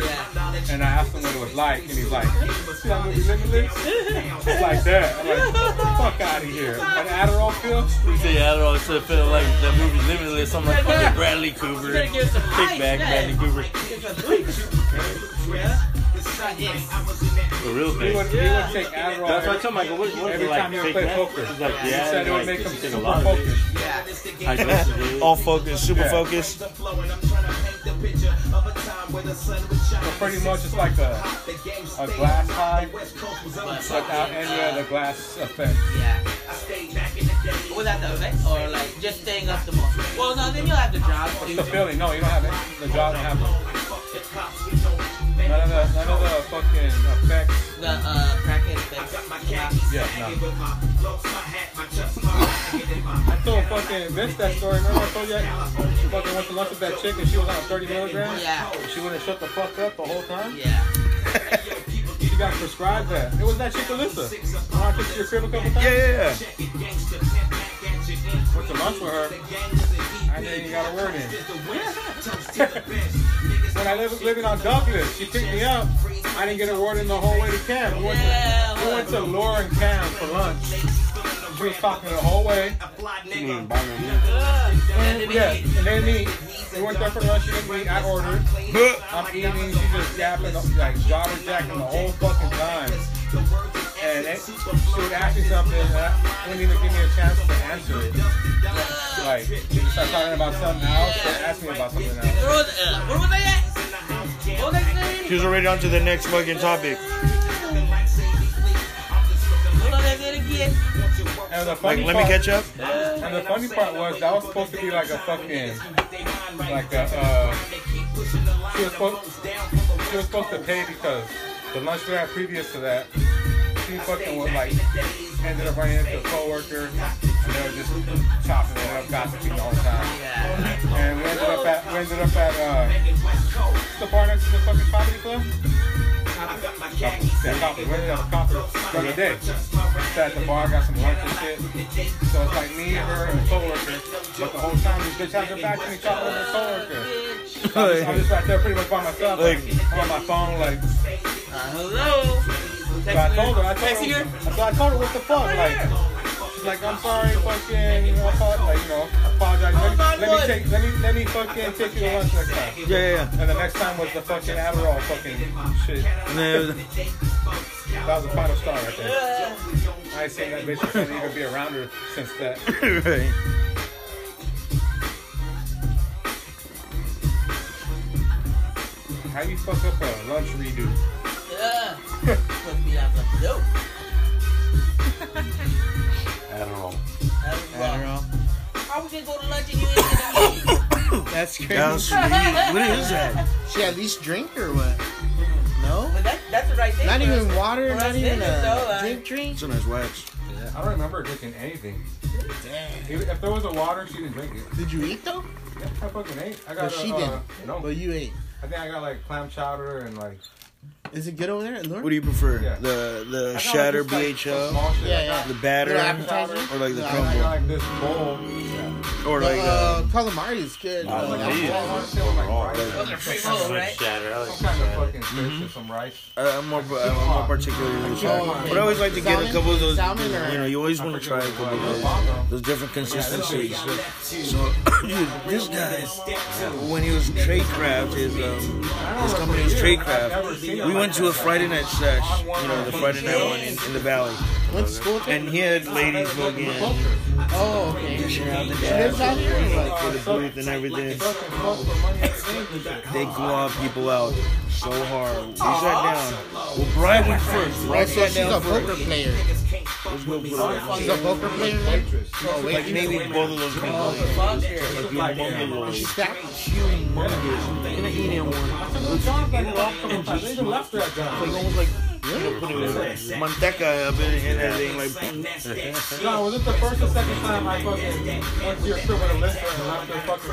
Speaker 2: And I asked him what it was like, and he's like, "See that movie Limitless? It's like that. I'm like, the fuck out of here. An Adderall pill?
Speaker 3: He said Adderall instead of feeling like that movie Limitless. I'm like fucking Bradley Cooper.
Speaker 4: Better give some
Speaker 3: Kick back,
Speaker 4: ice,
Speaker 3: Bradley Cooper.
Speaker 4: Yeah.
Speaker 3: The real
Speaker 2: He would, he would take Adderall
Speaker 3: That's why I told Michael, what, what is
Speaker 2: every
Speaker 3: like?
Speaker 2: time he would
Speaker 3: Fake
Speaker 2: play
Speaker 3: that?
Speaker 2: poker.
Speaker 3: He's like,
Speaker 2: He
Speaker 3: yeah,
Speaker 2: said it would
Speaker 3: like,
Speaker 2: make him super
Speaker 3: lot
Speaker 2: focused.
Speaker 3: High dosage.
Speaker 1: All focus, super
Speaker 2: Yeah.
Speaker 1: focused.
Speaker 2: So pretty much it's like a, a glass high without any of the glass effect.
Speaker 4: Yeah. Without the effect, or like just staying up the most. Well, no, then you'll have to drop.
Speaker 2: It's the feeling. No, you don't have any. The jaw don't have it. None of the, none of the fucking effects.
Speaker 4: The uh, crackhead effect. Yeah.
Speaker 2: Yeah, no. I told fucking Vince that story. Remember I told you? that? She fucking went to lunch with that chick and she was on 30 milligrams.
Speaker 4: Yeah.
Speaker 2: And she wouldn't shut the fuck up the whole time.
Speaker 4: Yeah.
Speaker 2: She got prescribed that. It was that chick Alyssa. When I took to your crib a couple times.
Speaker 1: Yeah, yeah, yeah.
Speaker 2: Went to lunch with her. I didn't even got a word in. When I was living on Douglas, she picked me up. I didn't get a word in the whole way to camp. We went
Speaker 4: Yeah,
Speaker 2: to, we went to Lauren Camp for lunch. She was talking the whole way.
Speaker 3: Mm, buy me.
Speaker 2: And, yeah, and then me. We went there for lunch. She didn't eat. I ordered. I'm eating. She just yapping, like jobber jacking the whole fucking time. And it, she would ask me something, and I wouldn't even give me a chance to answer it. Like, she start talking about something else, then ask me about something else.
Speaker 4: Where was, uh, where was I at? What was I saying?
Speaker 1: She was already on to the next fucking topic.
Speaker 4: What was I saying again?
Speaker 2: And the
Speaker 1: Like,
Speaker 2: funny
Speaker 1: let me catch up.
Speaker 2: And the funny part was that was supposed to be like a fucking, like a, uh, she was supposed, she was supposed to pay because the lunch we had previous to that, she fucking was like, ended up running into a coworker, and they were just chopping it up, gossiping all the time.
Speaker 4: Yeah.
Speaker 2: And we ended up at, we ended up at, uh, the bar next to the fucking comedy club? Yeah, comedy. We ended up at comedy the other day. Sat at the bar, got some lunch and shit. So it's like me, her, and a coworker. But the whole time, this bitch has her back to me, chopping with her coworker. So I'm, just, I'm just right there pretty much by myself. Like, I'm on my phone, like,
Speaker 4: Uh, hello.
Speaker 2: so I told her, I told
Speaker 4: Texting
Speaker 2: her,
Speaker 4: her?
Speaker 2: so I told her what the fuck, like, she's like, I'm sorry, fucking, you know, apo- like, you know, apologize. Let me, let me take, let me, let me fucking take you to lunch next time.
Speaker 1: Yeah, yeah, yeah.
Speaker 2: And the next time was the fucking Adderall fucking shit.
Speaker 1: And
Speaker 2: That was the final star right there. I ain't seen that bitch. I can't even be around her since that.
Speaker 1: right.
Speaker 2: How you fuck up a lunch redo?
Speaker 4: Yeah.
Speaker 3: Adderall.
Speaker 4: That was wrong.
Speaker 5: Adderall.
Speaker 4: How we gonna go to lunch and you ain't gonna eat?
Speaker 5: That's crazy.
Speaker 1: Down sweet. What is that?
Speaker 5: She at least drink or what? No?
Speaker 4: But that, that's the right thing.
Speaker 5: Not even
Speaker 4: us.
Speaker 5: water,
Speaker 4: for
Speaker 5: not even
Speaker 4: niggas, though,
Speaker 5: a
Speaker 4: uh,
Speaker 5: drink drink?
Speaker 1: It's a nice wax.
Speaker 2: I don't remember her drinking anything. If, if there was a water, she didn't drink it.
Speaker 5: Did you eat though?
Speaker 2: Yeah, I fucking ate. I got
Speaker 5: But she
Speaker 2: uh,
Speaker 5: didn't.
Speaker 2: No,
Speaker 5: But you ate.
Speaker 2: I think I got like clam chowder and like.
Speaker 5: Is it good over there, Lord?
Speaker 1: What do you prefer?
Speaker 2: Yeah.
Speaker 1: The the shatter
Speaker 2: like, just, like,
Speaker 1: BHL
Speaker 2: some small.
Speaker 5: Yeah, yeah.
Speaker 1: the batter or like the
Speaker 5: No,
Speaker 2: I
Speaker 1: crumble
Speaker 2: got like this bowl.
Speaker 1: or like
Speaker 5: uh,
Speaker 1: uh,
Speaker 5: calamari is good.
Speaker 3: I
Speaker 5: Uh,
Speaker 3: like
Speaker 5: that's
Speaker 3: these.
Speaker 5: all.
Speaker 2: I want shit with like rice.
Speaker 4: Those are free rolls, right?
Speaker 3: Shatter. I like
Speaker 2: Some kind of fucking fish and some rice.
Speaker 1: I'm more I'm more particularly
Speaker 5: Oh,
Speaker 1: But I always like to get a couple of those.
Speaker 5: Salmon or-
Speaker 1: You know, you always want to try a couple of those, those different consistencies. So, dude, this guy, when he was Tradecraft, his um, his company was Tradecraft. We went to a Friday night sesh, you know, the Friday night one in, in the valley,
Speaker 5: Went to school
Speaker 1: and he had ladies fucking
Speaker 5: Oh, okay.
Speaker 1: dishing out the
Speaker 5: She lives out here? or
Speaker 1: like for the booth and everything.
Speaker 2: Fucking fuck for money at the game and shit.
Speaker 1: They glove people out. so hard. We sat down. Well, Brian went first. Brian oh,
Speaker 5: Also,
Speaker 1: sat
Speaker 5: she's a
Speaker 1: down
Speaker 5: poker player.
Speaker 1: Let's go play.
Speaker 5: She's a poker player. Oh, wait.
Speaker 1: Like maybe both of those people.
Speaker 4: Oh, fuck here.
Speaker 1: Like humongous.
Speaker 5: She's stacked.
Speaker 1: Humongous. In an Indian one.
Speaker 2: John's got it off from They even left that John.
Speaker 1: Like almost like you know, putting manteca up in, in everything. Like
Speaker 2: John, was it the first or second time I fucking went to your crib with a lister and left her fucking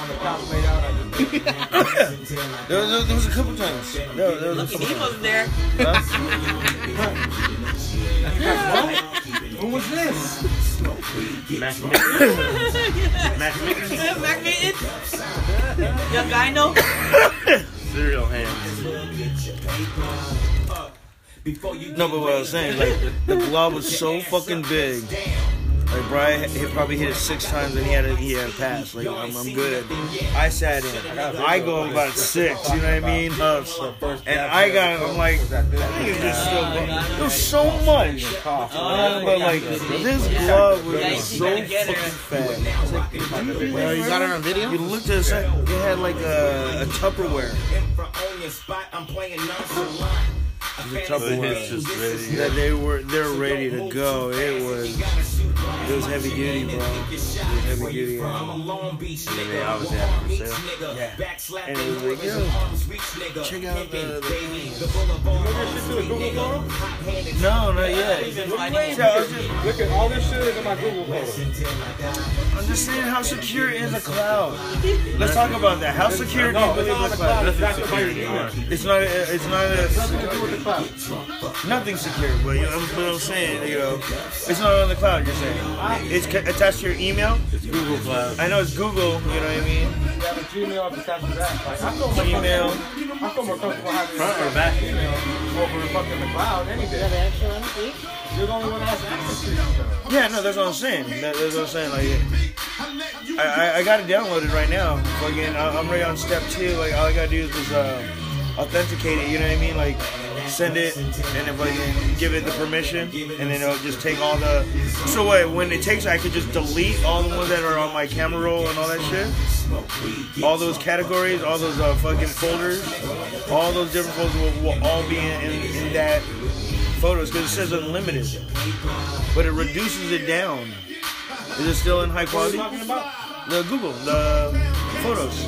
Speaker 2: on the couch laid out? I
Speaker 1: there was, there was a couple times. There, there was a
Speaker 4: Lucky
Speaker 1: couple
Speaker 4: he wasn't there.
Speaker 2: who was this?
Speaker 3: Mac Mac
Speaker 4: Mac Meeting. Young guy know.
Speaker 3: cereal hands.
Speaker 1: No, but what I was saying, like the glove was so fucking big. Like Brian, he probably hit it six times and he had a, he had a pass. Like I'm, I'm good. I sat in. I go about six. You know what I mean? Uh, and I got. I'm like, that thing just so. It was so much. But like this glove was so fucking fat.
Speaker 5: Uh, you got it on video?
Speaker 1: You looked at it, it had like a, a Tupperware. The
Speaker 3: It's
Speaker 1: Tupperware.
Speaker 3: just ready.
Speaker 1: That they were they're ready to go. It was it was heavy duty, bro. It was heavy duty. Yeah.
Speaker 3: And they obviously have it for sale.
Speaker 1: Yeah. And it was like, yo, check out the, the No, not yet. Yeah, I was just-
Speaker 2: Look at all this shit is in my Google photo.
Speaker 1: I'm just saying how secure is a cloud. Let's talk about that. How secure do you
Speaker 2: No, it's
Speaker 1: believe the
Speaker 2: the cloud.
Speaker 1: cloud?
Speaker 2: It's backed up by your email.
Speaker 1: It's not. A, it's not a.
Speaker 2: With the cloud.
Speaker 1: Nothing secure, but you know, what I'm saying, you know, it's not on the cloud. You're saying it's ca- attached to your email.
Speaker 3: It's Google Cloud.
Speaker 1: I know it's Google. You know what I mean?
Speaker 2: You have a Gmail attached to that. Like, I feel more
Speaker 1: Email.
Speaker 2: comfortable- I feel more comfortable having
Speaker 3: Front or back?
Speaker 2: email over fucking the cloud any day. You're the only one that has access to it.
Speaker 1: Yeah, no, that's what I'm saying. That, that's what I'm saying. Like, I, I, I got it downloaded right now. Fucking, I- I'm ready on step two. Like, all I gotta do is just uh, authenticate it. You know what I mean? Like, send it, and if I can give it the permission, and then it'll just take all the. So wait, when it takes, I could just delete all the ones that are on my camera roll and all that shit. All those categories, all those uh, fucking folders, all those different folders will, will all be in, in, in that photos because it says unlimited, but it reduces it down. Is it still in high quality?
Speaker 2: talking about?
Speaker 1: The Google, the photos.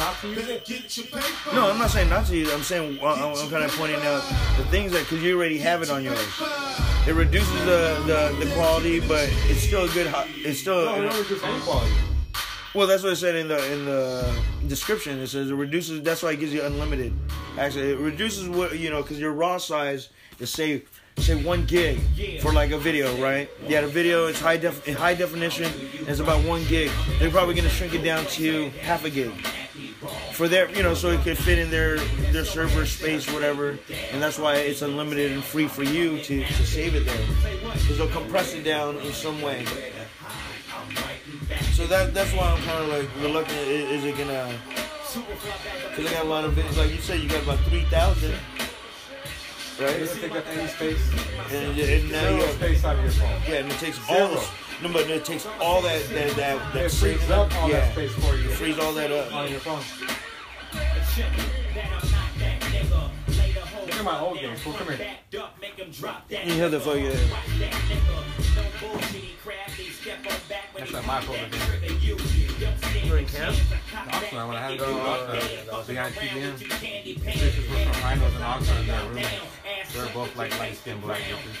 Speaker 2: There's you telling me reasons not to use it?
Speaker 1: No, I'm not saying not to use. it. I'm saying uh, I'm, kind of pointing out the things that because you already have it on yours. It reduces the, the, the quality, but it's still a good. It's still
Speaker 2: No, we don't reduce any quality.
Speaker 1: well. That's what it said in the in the description. It says it reduces. That's why it gives you unlimited. Actually, it reduces what you know because your raw size is say say one gig for like a video, right? Yeah, the video is high def high definition. And it's about one gig. They're probably gonna shrink it down to half a gig for their you know so it could fit in their their server space whatever. And that's why it's unlimited and free for you to, to save it there. Because they'll compress it down in some way. So that that's why i'm kind of like reluctant i- is it gonna because i got a lot of videos like you said you got about 3000
Speaker 2: It
Speaker 1: right?
Speaker 2: Doesn't take up any space.
Speaker 1: and, and now you have,
Speaker 2: space out of your phone.
Speaker 1: yeah and it takes all this no but it takes all that that that, that
Speaker 2: It frees up all
Speaker 1: yeah
Speaker 2: that space for you
Speaker 1: it frees all that up
Speaker 2: on your phone. Look at my old games. Well, come here.
Speaker 1: you have the fucking
Speaker 2: That's like my folder
Speaker 1: you're in camp
Speaker 2: Oxnard, when I had to go to Oxnard, that was behind TBM. Bitches were from Rhinos and Oxnard in that room. They were both like light skinned black bitches.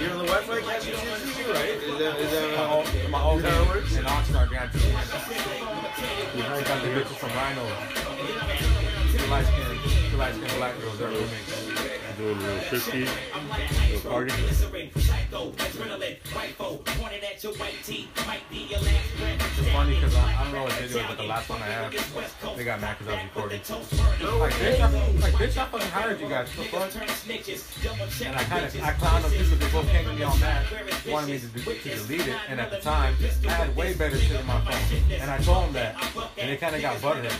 Speaker 1: You're the it to the TV, right? Is that, is that how,
Speaker 2: My old
Speaker 1: is that how it
Speaker 2: game
Speaker 1: works?
Speaker 2: in Oxnard behind TBM. We got the bitches from Rhino. Two light skinned, two light skinned black girls. They're roommates.
Speaker 3: Doing little 50, little party.
Speaker 2: It's funny because I, I don't know what video, but the last one I had, they got mad because I was recording. Like, bitch, I, like, bitch, I fucking hired you guys. What fuck? And I kind of, I clowned them but they both came to me all mad, wanted me to, do, to delete it. And at the time, I had way better shit on my phone. And I told them that. And they kind of got butthurt.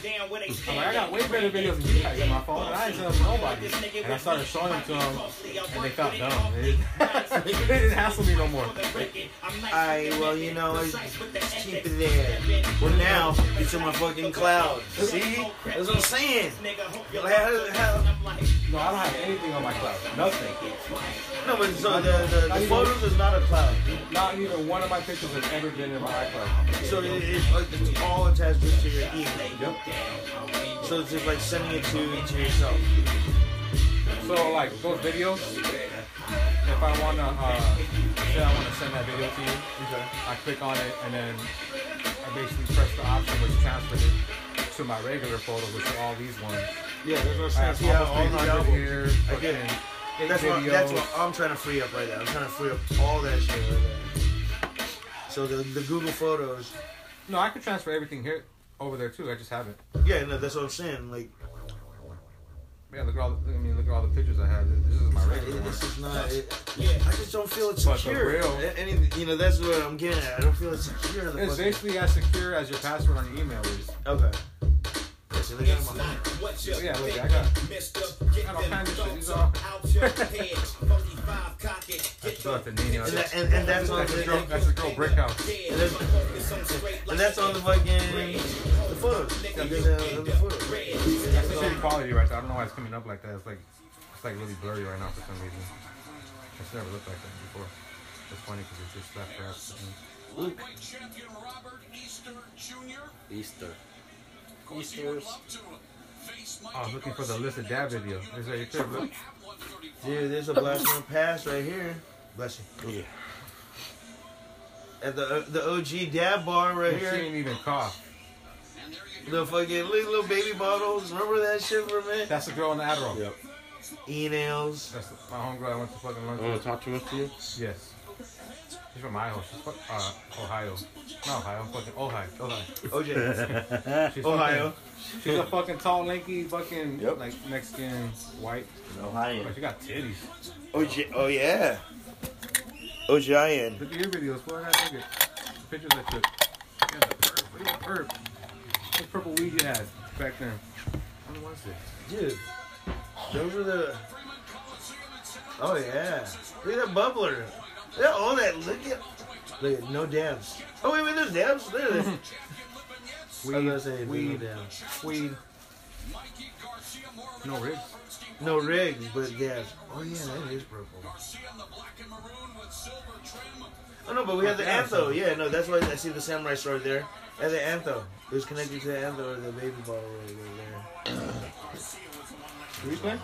Speaker 2: I'm like, I got way better videos than you guys on my phone, and I ain't telling nobody. And I started showing them um, to and they felt dumb. They, didn't hassle me no more.
Speaker 1: I well, you know, just keep it there. Well, now it's in my fucking cloud. See, that's what I'm saying. Like, how, how,
Speaker 2: No, I don't have anything on my cloud. Nothing.
Speaker 1: no, but so the, the, the photos is not a cloud.
Speaker 2: Not even one of my pictures has ever been in my iCloud.
Speaker 1: So it, it's, like, it's all attached to your email.
Speaker 2: Yep.
Speaker 1: So it's just like sending it to to yourself.
Speaker 2: So like those videos, if I wanna uh, say I wanna send that video to you, I click on it and then I basically press the option which transfers it to my regular photo, which are all these ones.
Speaker 1: Yeah, that's what I'm
Speaker 2: have
Speaker 1: saying. See
Speaker 2: almost
Speaker 1: all
Speaker 2: 300
Speaker 1: these
Speaker 2: here.
Speaker 1: I get it. That's what, that's what I'm trying to free up right now. I'm trying to free up all that shit right there. So the the Google Photos.
Speaker 2: No, I could transfer everything here over there too. I just haven't.
Speaker 1: Yeah, no, that's what I'm saying. Like,
Speaker 2: Yeah, look at all. The, look at me. Look at all the pictures I have. This is my regular
Speaker 1: it,
Speaker 2: one.
Speaker 1: this is not. It, I just don't feel it's
Speaker 2: But the
Speaker 1: secure.
Speaker 2: real-
Speaker 1: Any, you know, that's what I'm getting at. I don't feel it's secure. The
Speaker 2: It's
Speaker 1: fucking-
Speaker 2: basically as secure as your password on your email is.
Speaker 1: okay. Yeah, see, look at my phone.
Speaker 2: So yeah, look, I got, I got all kinds of shit. These are. I still have to name it.
Speaker 1: And, that, and, and that's on
Speaker 2: That's a
Speaker 1: the
Speaker 2: girl. That's a girl brick house.
Speaker 1: and that's, and that's on the fucking the photos. You guys the photos.
Speaker 2: That's the shitty quality right there. I don't know why it's coming up like that. It's like it's like really blurry right now for some reason. It's never looked like that before. It's funny because it's just that fast.
Speaker 3: Easter. Jr.
Speaker 2: Easter I was looking for the list of dad video. Is that your clip? Look.
Speaker 1: Dude, there's a blast from the past right here. Bless you.
Speaker 3: Yeah.
Speaker 1: At the uh, the OG dab bar right
Speaker 2: She
Speaker 1: here.
Speaker 2: didn't even cough.
Speaker 1: The fucking little, little baby bottles. Remember that shit for a minute?
Speaker 2: That's the girl in the Adderall.
Speaker 3: Yep.
Speaker 1: E-nails.
Speaker 2: That's the, my homegirl I went to fucking lunch
Speaker 3: You want
Speaker 2: with.
Speaker 3: to talk too much to you?
Speaker 2: Yes. She's from Ohio. She's from uh, Ohio. Not Ohio. Fucking Ohio. Ohio.
Speaker 1: OJ.
Speaker 2: She's
Speaker 1: Ohio.
Speaker 2: Fucking, she's a fucking tall, lanky, fucking
Speaker 3: Yep.
Speaker 2: like Mexican, white.
Speaker 3: Ohio.
Speaker 2: But she got titties.
Speaker 1: OJ. Oh yeah. OJN.
Speaker 2: Look at your videos. What I think pictures I took. Yeah, the perp. Look at the perp. What purple weed you had back then? When was this?
Speaker 1: Dude. Those are the. Oh yeah. Look at that bubbler. Look at all that. Look at. Look at no dabs. Oh wait, wait, there's dabs. There it is. I was gonna say there's no
Speaker 2: weed.
Speaker 1: dabs.
Speaker 2: Weed. No rigs.
Speaker 1: No rigs, but dabs. Oh yeah, that is purple. Oh no, but we have the
Speaker 2: Yeah, so-
Speaker 1: antho. Yeah, no, that's why I see the samurai sword there. And the antho. It was connected to the antho or the baby bottle right there.
Speaker 2: Replay?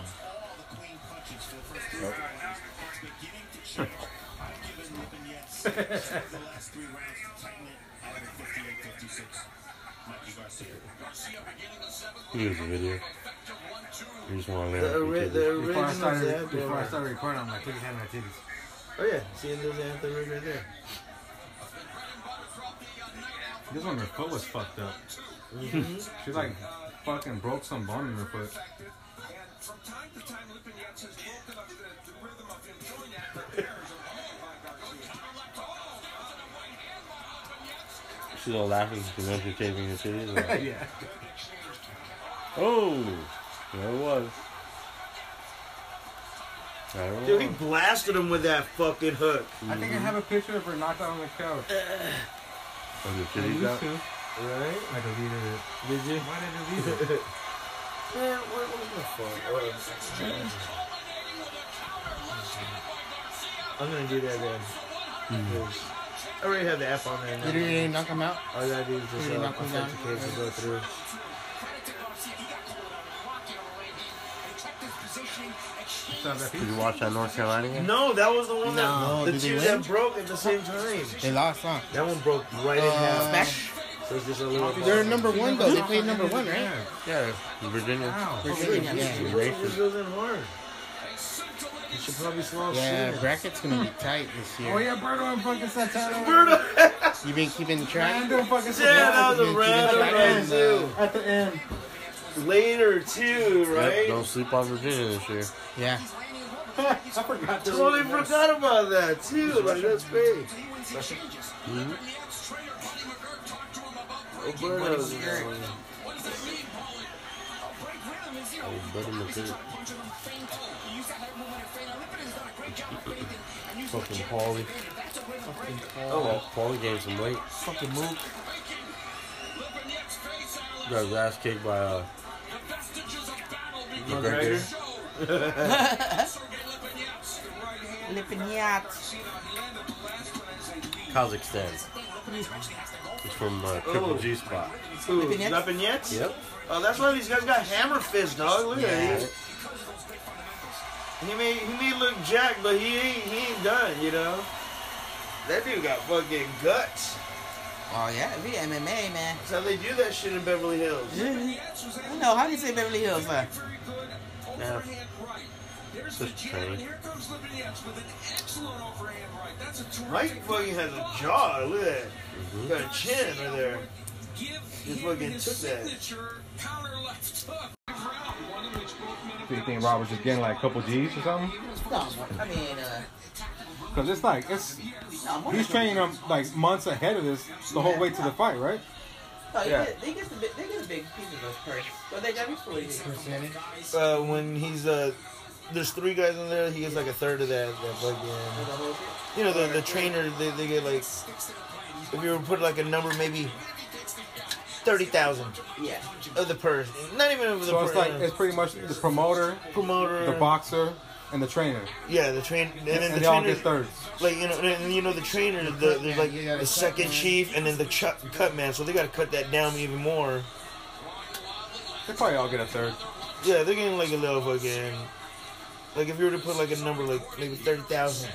Speaker 3: Here's the video. You just want to
Speaker 1: The,
Speaker 3: learn.
Speaker 1: ori- the
Speaker 2: Before I started,
Speaker 1: dab.
Speaker 2: before I started recording, I'm like, look at hand my titties.
Speaker 1: Oh yeah, see, and there's the antho rig right there.
Speaker 2: This one, her foot was fucked up.
Speaker 1: Mm-hmm.
Speaker 2: She like fucking broke some bone in her foot.
Speaker 3: She's all laughing because she knows you're taping your titties. Like,
Speaker 2: yeah.
Speaker 3: oh, there it was. There it
Speaker 1: Dude, he blasted him with that fucking hook.
Speaker 2: I think I have a picture of her knocked out on the couch.
Speaker 3: Was your titties out?
Speaker 2: to.
Speaker 1: Right?
Speaker 2: I deleted it.
Speaker 1: Did you?
Speaker 2: Why did I delete it?
Speaker 1: Man, what, what the fuck? Oh, I'm gonna do that then. 'Cause I already have the app on there.
Speaker 5: Did you
Speaker 1: Now.
Speaker 5: really knock him out?
Speaker 1: All I gotta do is just
Speaker 5: Did you
Speaker 1: uh,
Speaker 5: knock him down?
Speaker 1: authenticate to go through.
Speaker 3: Did you watch that North Carolina game?
Speaker 1: No, that was the one
Speaker 5: No,
Speaker 1: that the
Speaker 5: did they
Speaker 1: two
Speaker 5: win?
Speaker 1: that broke at the same time.
Speaker 5: They lost, huh?
Speaker 1: That one broke right in
Speaker 5: Uh,
Speaker 1: half. So it's just a little.
Speaker 5: They're number one though. They played number one, right?
Speaker 3: Yeah, Virginia.
Speaker 2: Ow.
Speaker 5: Virginia, yeah.
Speaker 1: This goes in hard. You should probably slow
Speaker 5: Yeah,
Speaker 1: sooner.
Speaker 5: bracket's gonna be tight this year.
Speaker 2: Oh yeah, Birdo and fucking Santana.
Speaker 5: You been keeping track?
Speaker 2: Man, doing fucking
Speaker 1: Yeah, that was a random one too.
Speaker 2: At the end.
Speaker 1: Later too,
Speaker 3: Yep,
Speaker 1: right?
Speaker 3: don't sleep on Virginia this year.
Speaker 5: Yeah.
Speaker 2: I forgot to
Speaker 1: Totally forgot about that too. Like that's great.
Speaker 3: Mhm.
Speaker 1: Roberto's in that one.
Speaker 3: Oh, Buddy McGirt. Fucking Paulie. Oh, Paulie gained some weight.
Speaker 5: Fucking move.
Speaker 3: Got his ass kicked by uh, McGregor.
Speaker 4: Lipinets.
Speaker 3: Kazakhstan. It's from uh, Triple
Speaker 1: Oh.
Speaker 3: G spot.
Speaker 1: Who?
Speaker 4: Lipinets?
Speaker 1: Nothing?
Speaker 3: Yep.
Speaker 1: Oh, that's why these guys got hammer fist, dog. Look at
Speaker 4: Yeah.
Speaker 1: it. He may he may look jacked, but he ain't he ain't done, you know. That dude got fucking guts.
Speaker 4: Oh yeah, we MMA man.
Speaker 1: That's how they do that shit in Beverly Hills.
Speaker 4: No, how do you say Beverly Hills, man?
Speaker 3: Yeah. Just training.
Speaker 1: Mike fucking has a jaw. Look at that.
Speaker 3: Mhm.
Speaker 1: Got a chin right there. He fucking took that.
Speaker 2: Do you think Robert's just getting like a couple G's or something?
Speaker 4: No, I mean, uh,
Speaker 2: Because it's like, it's he's training them like months ahead of this the whole way to the fight, right?
Speaker 4: No,
Speaker 2: Yeah.
Speaker 4: get, they get the big, they get a big piece of those purse. But they got me for.
Speaker 1: Uh, when he's uh, there's three guys in there. He gets like a third of that. That fucking. You know the the trainer. They, they get like. If you were to put like a number, maybe. Thirty thousand
Speaker 4: Yeah.
Speaker 1: of the purse. Not even of the
Speaker 2: So it's
Speaker 1: pur-
Speaker 2: like
Speaker 1: uh,
Speaker 2: it's pretty much the promoter,
Speaker 1: promoter.
Speaker 2: the boxer, and the trainer,
Speaker 1: Yeah, the train and then
Speaker 2: and
Speaker 1: the
Speaker 2: they all
Speaker 1: trainer.
Speaker 2: get thirds.
Speaker 1: Like you know, and you know the trainer. The, there's like the second chief, and then the ch- cut man. So they got to cut that down even more.
Speaker 2: They probably all get a third.
Speaker 1: Yeah, they're getting like a little fucking. Like if you were to put like a number like maybe thirty thousand,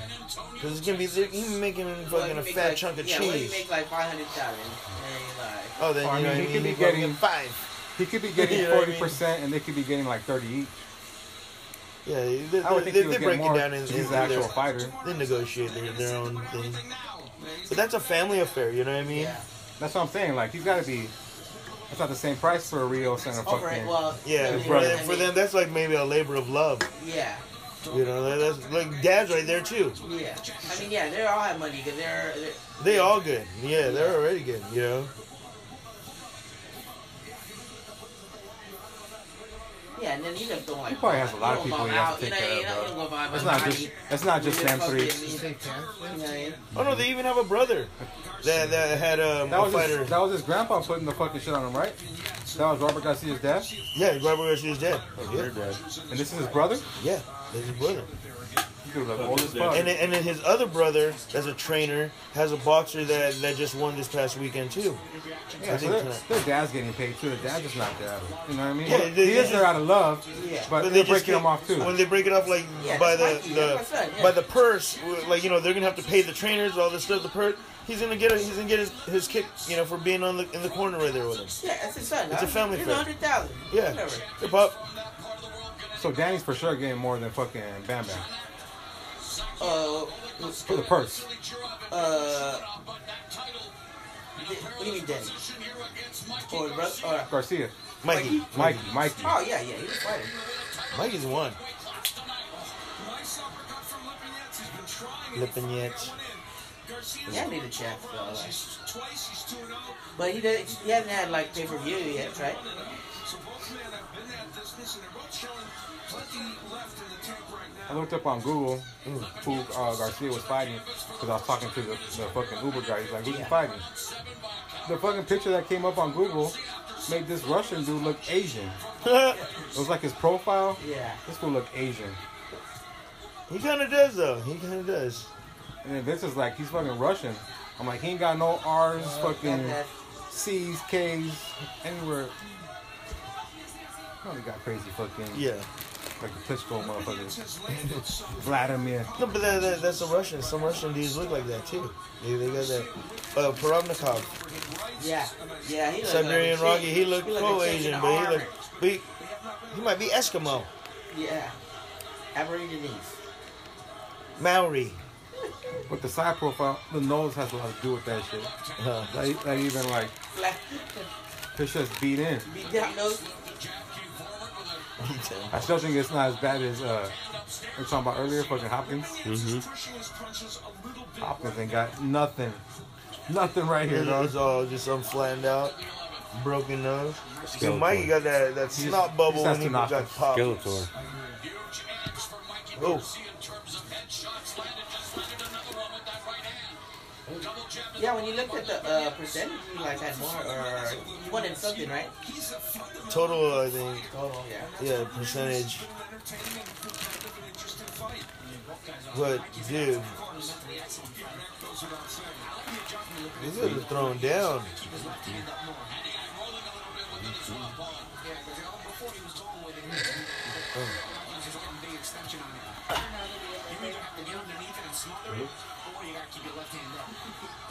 Speaker 1: because it's gonna be they're he's making fucking a fat chunk of
Speaker 4: yeah, Well, you make like five hundred thousand. And like,
Speaker 1: Oh, then
Speaker 2: I
Speaker 1: you know
Speaker 2: mean, he could be getting-
Speaker 1: five.
Speaker 2: He could be getting
Speaker 1: You know what I
Speaker 2: forty
Speaker 1: mean?
Speaker 2: percent, and they could be getting like thirty each.
Speaker 1: Yeah, they, they,
Speaker 2: I would think
Speaker 1: they, they break it down in,
Speaker 2: He's the actual fighter.
Speaker 1: they negotiate their, their own thing. But that's a family affair, you know what I mean?
Speaker 4: yeah.
Speaker 2: That's what I'm saying. Like he's got to be. It's not the same price for a Rio Center
Speaker 4: Over it.
Speaker 2: fucking.
Speaker 4: Well,
Speaker 1: Yeah,
Speaker 4: I
Speaker 1: for, them, for them, that's like maybe a labor of love.
Speaker 4: Yeah.
Speaker 1: You know, that's like dad's right there too.
Speaker 4: Yeah. I mean, yeah, they all have money because they're, they're
Speaker 1: They all good. Yeah, they're already good. You know.
Speaker 4: Yeah, and then he just don't like.
Speaker 2: He probably has a lot of
Speaker 4: he
Speaker 2: people he has
Speaker 4: out,
Speaker 2: to take care of,
Speaker 4: know,
Speaker 2: bro.
Speaker 4: he don't
Speaker 2: It's not just. It's not just
Speaker 4: You
Speaker 2: them
Speaker 4: fucking-
Speaker 2: three.
Speaker 5: You say pants?
Speaker 4: Know what I mean?
Speaker 1: Oh no, they even have a brother that that had um,
Speaker 2: That
Speaker 1: a
Speaker 2: was
Speaker 1: fighter.
Speaker 2: his, that was his grandpa putting the fucking shit on him, right? That was Robert Garcia's dad,
Speaker 1: yeah, Robert Garcia's dead.
Speaker 3: They're
Speaker 1: Yeah,
Speaker 3: dead.
Speaker 2: and this is his brother.
Speaker 1: yeah, that's his brother. And then, and then his other brother, that's a trainer, has a boxer that that just won this past weekend too.
Speaker 2: Yeah,
Speaker 1: I
Speaker 2: so
Speaker 1: think
Speaker 2: their, their dad's getting paid too. The dad's just not there. You know what I mean?
Speaker 1: Yeah, they-
Speaker 2: he is there out of love,
Speaker 4: Yeah.
Speaker 2: but,
Speaker 1: they
Speaker 2: they're
Speaker 1: just
Speaker 2: breaking
Speaker 1: get-
Speaker 2: him off too.
Speaker 1: When they break it off, like
Speaker 4: Yeah,
Speaker 1: by the,
Speaker 4: Mikey,
Speaker 1: the
Speaker 4: that's yeah.
Speaker 1: by the purse, like you know they're gonna have to pay the trainers all this stuff. The purse, he's gonna get a, he's gonna get his, his kick, you know, for being on the in the corner right there with him.
Speaker 4: Yeah, that's his son.
Speaker 1: It's
Speaker 4: huh?
Speaker 1: a family
Speaker 4: He's
Speaker 1: affair.
Speaker 4: hundred thousand.
Speaker 1: Yeah,
Speaker 4: Whatever.
Speaker 1: hip hop.
Speaker 2: so Danny's for sure getting more than fucking Bam Bam
Speaker 4: Uh,
Speaker 2: for the purse.
Speaker 4: uh. What do you mean, Danny? Or, bro- or
Speaker 2: Garcia,
Speaker 1: Mikey,
Speaker 2: Mikey, Mikey.
Speaker 4: Oh yeah, yeah, he was fighting.
Speaker 1: Mikey's one. Lippin' yet.
Speaker 4: Yeah, I need a check. So, like. But he did, he hasn't had like pay per view yet, right?
Speaker 2: I looked up on Google who uh, Garcia was fighting because I was talking to the, the fucking Uber guy. He's like, "Who's he fighting?" The fucking picture that came up on Google made this Russian dude look Asian. It was like his profile.
Speaker 4: Yeah.
Speaker 2: This fool look Asian.
Speaker 1: he kind of does though. He kind of does.
Speaker 2: And then Vince is like, he's fucking Russian. I'm like, he ain't got no R's, fucking
Speaker 4: That-
Speaker 2: C's, K's, anywhere. Probably got crazy fucking,
Speaker 1: Yeah.
Speaker 2: like the Klitschko motherfuckers. Vladimir.
Speaker 1: No, but that, that, that's a Russian. Some Russian dudes look like that too. They, they got that. Uh, Paravnikov,
Speaker 4: Yeah, yeah, he looked
Speaker 1: Siberian
Speaker 4: like
Speaker 1: Rocky. He looked
Speaker 4: like a
Speaker 1: pro
Speaker 4: chick in
Speaker 1: Asian, but he
Speaker 4: army.
Speaker 1: looked. But he, he might be Eskimo.
Speaker 4: Yeah, Aborigines.
Speaker 1: Maori.
Speaker 2: With the side profile, the nose has a lot to do with that shit.
Speaker 1: Huh.
Speaker 2: That, that even like,
Speaker 4: Flat.
Speaker 2: it's just beat in.
Speaker 4: Beat down nose.
Speaker 2: I still think it's not as bad as uh, we were talking about earlier, fucking Hopkins.
Speaker 3: Mm-hmm.
Speaker 2: Hopkins ain't got nothing. Nothing right here,
Speaker 1: It
Speaker 2: dog.
Speaker 1: was all just some flattened out, broken nose. See, Mikey got that, that snot bubble
Speaker 2: he just has
Speaker 1: when he got popped.
Speaker 3: Skeletor.
Speaker 1: Oh,
Speaker 4: Yeah, when you looked at the uh, percentage, you like had more, or you wanted something, right?
Speaker 1: total, I think.
Speaker 4: Oh, yeah.
Speaker 1: Yeah, percentage. But, dude.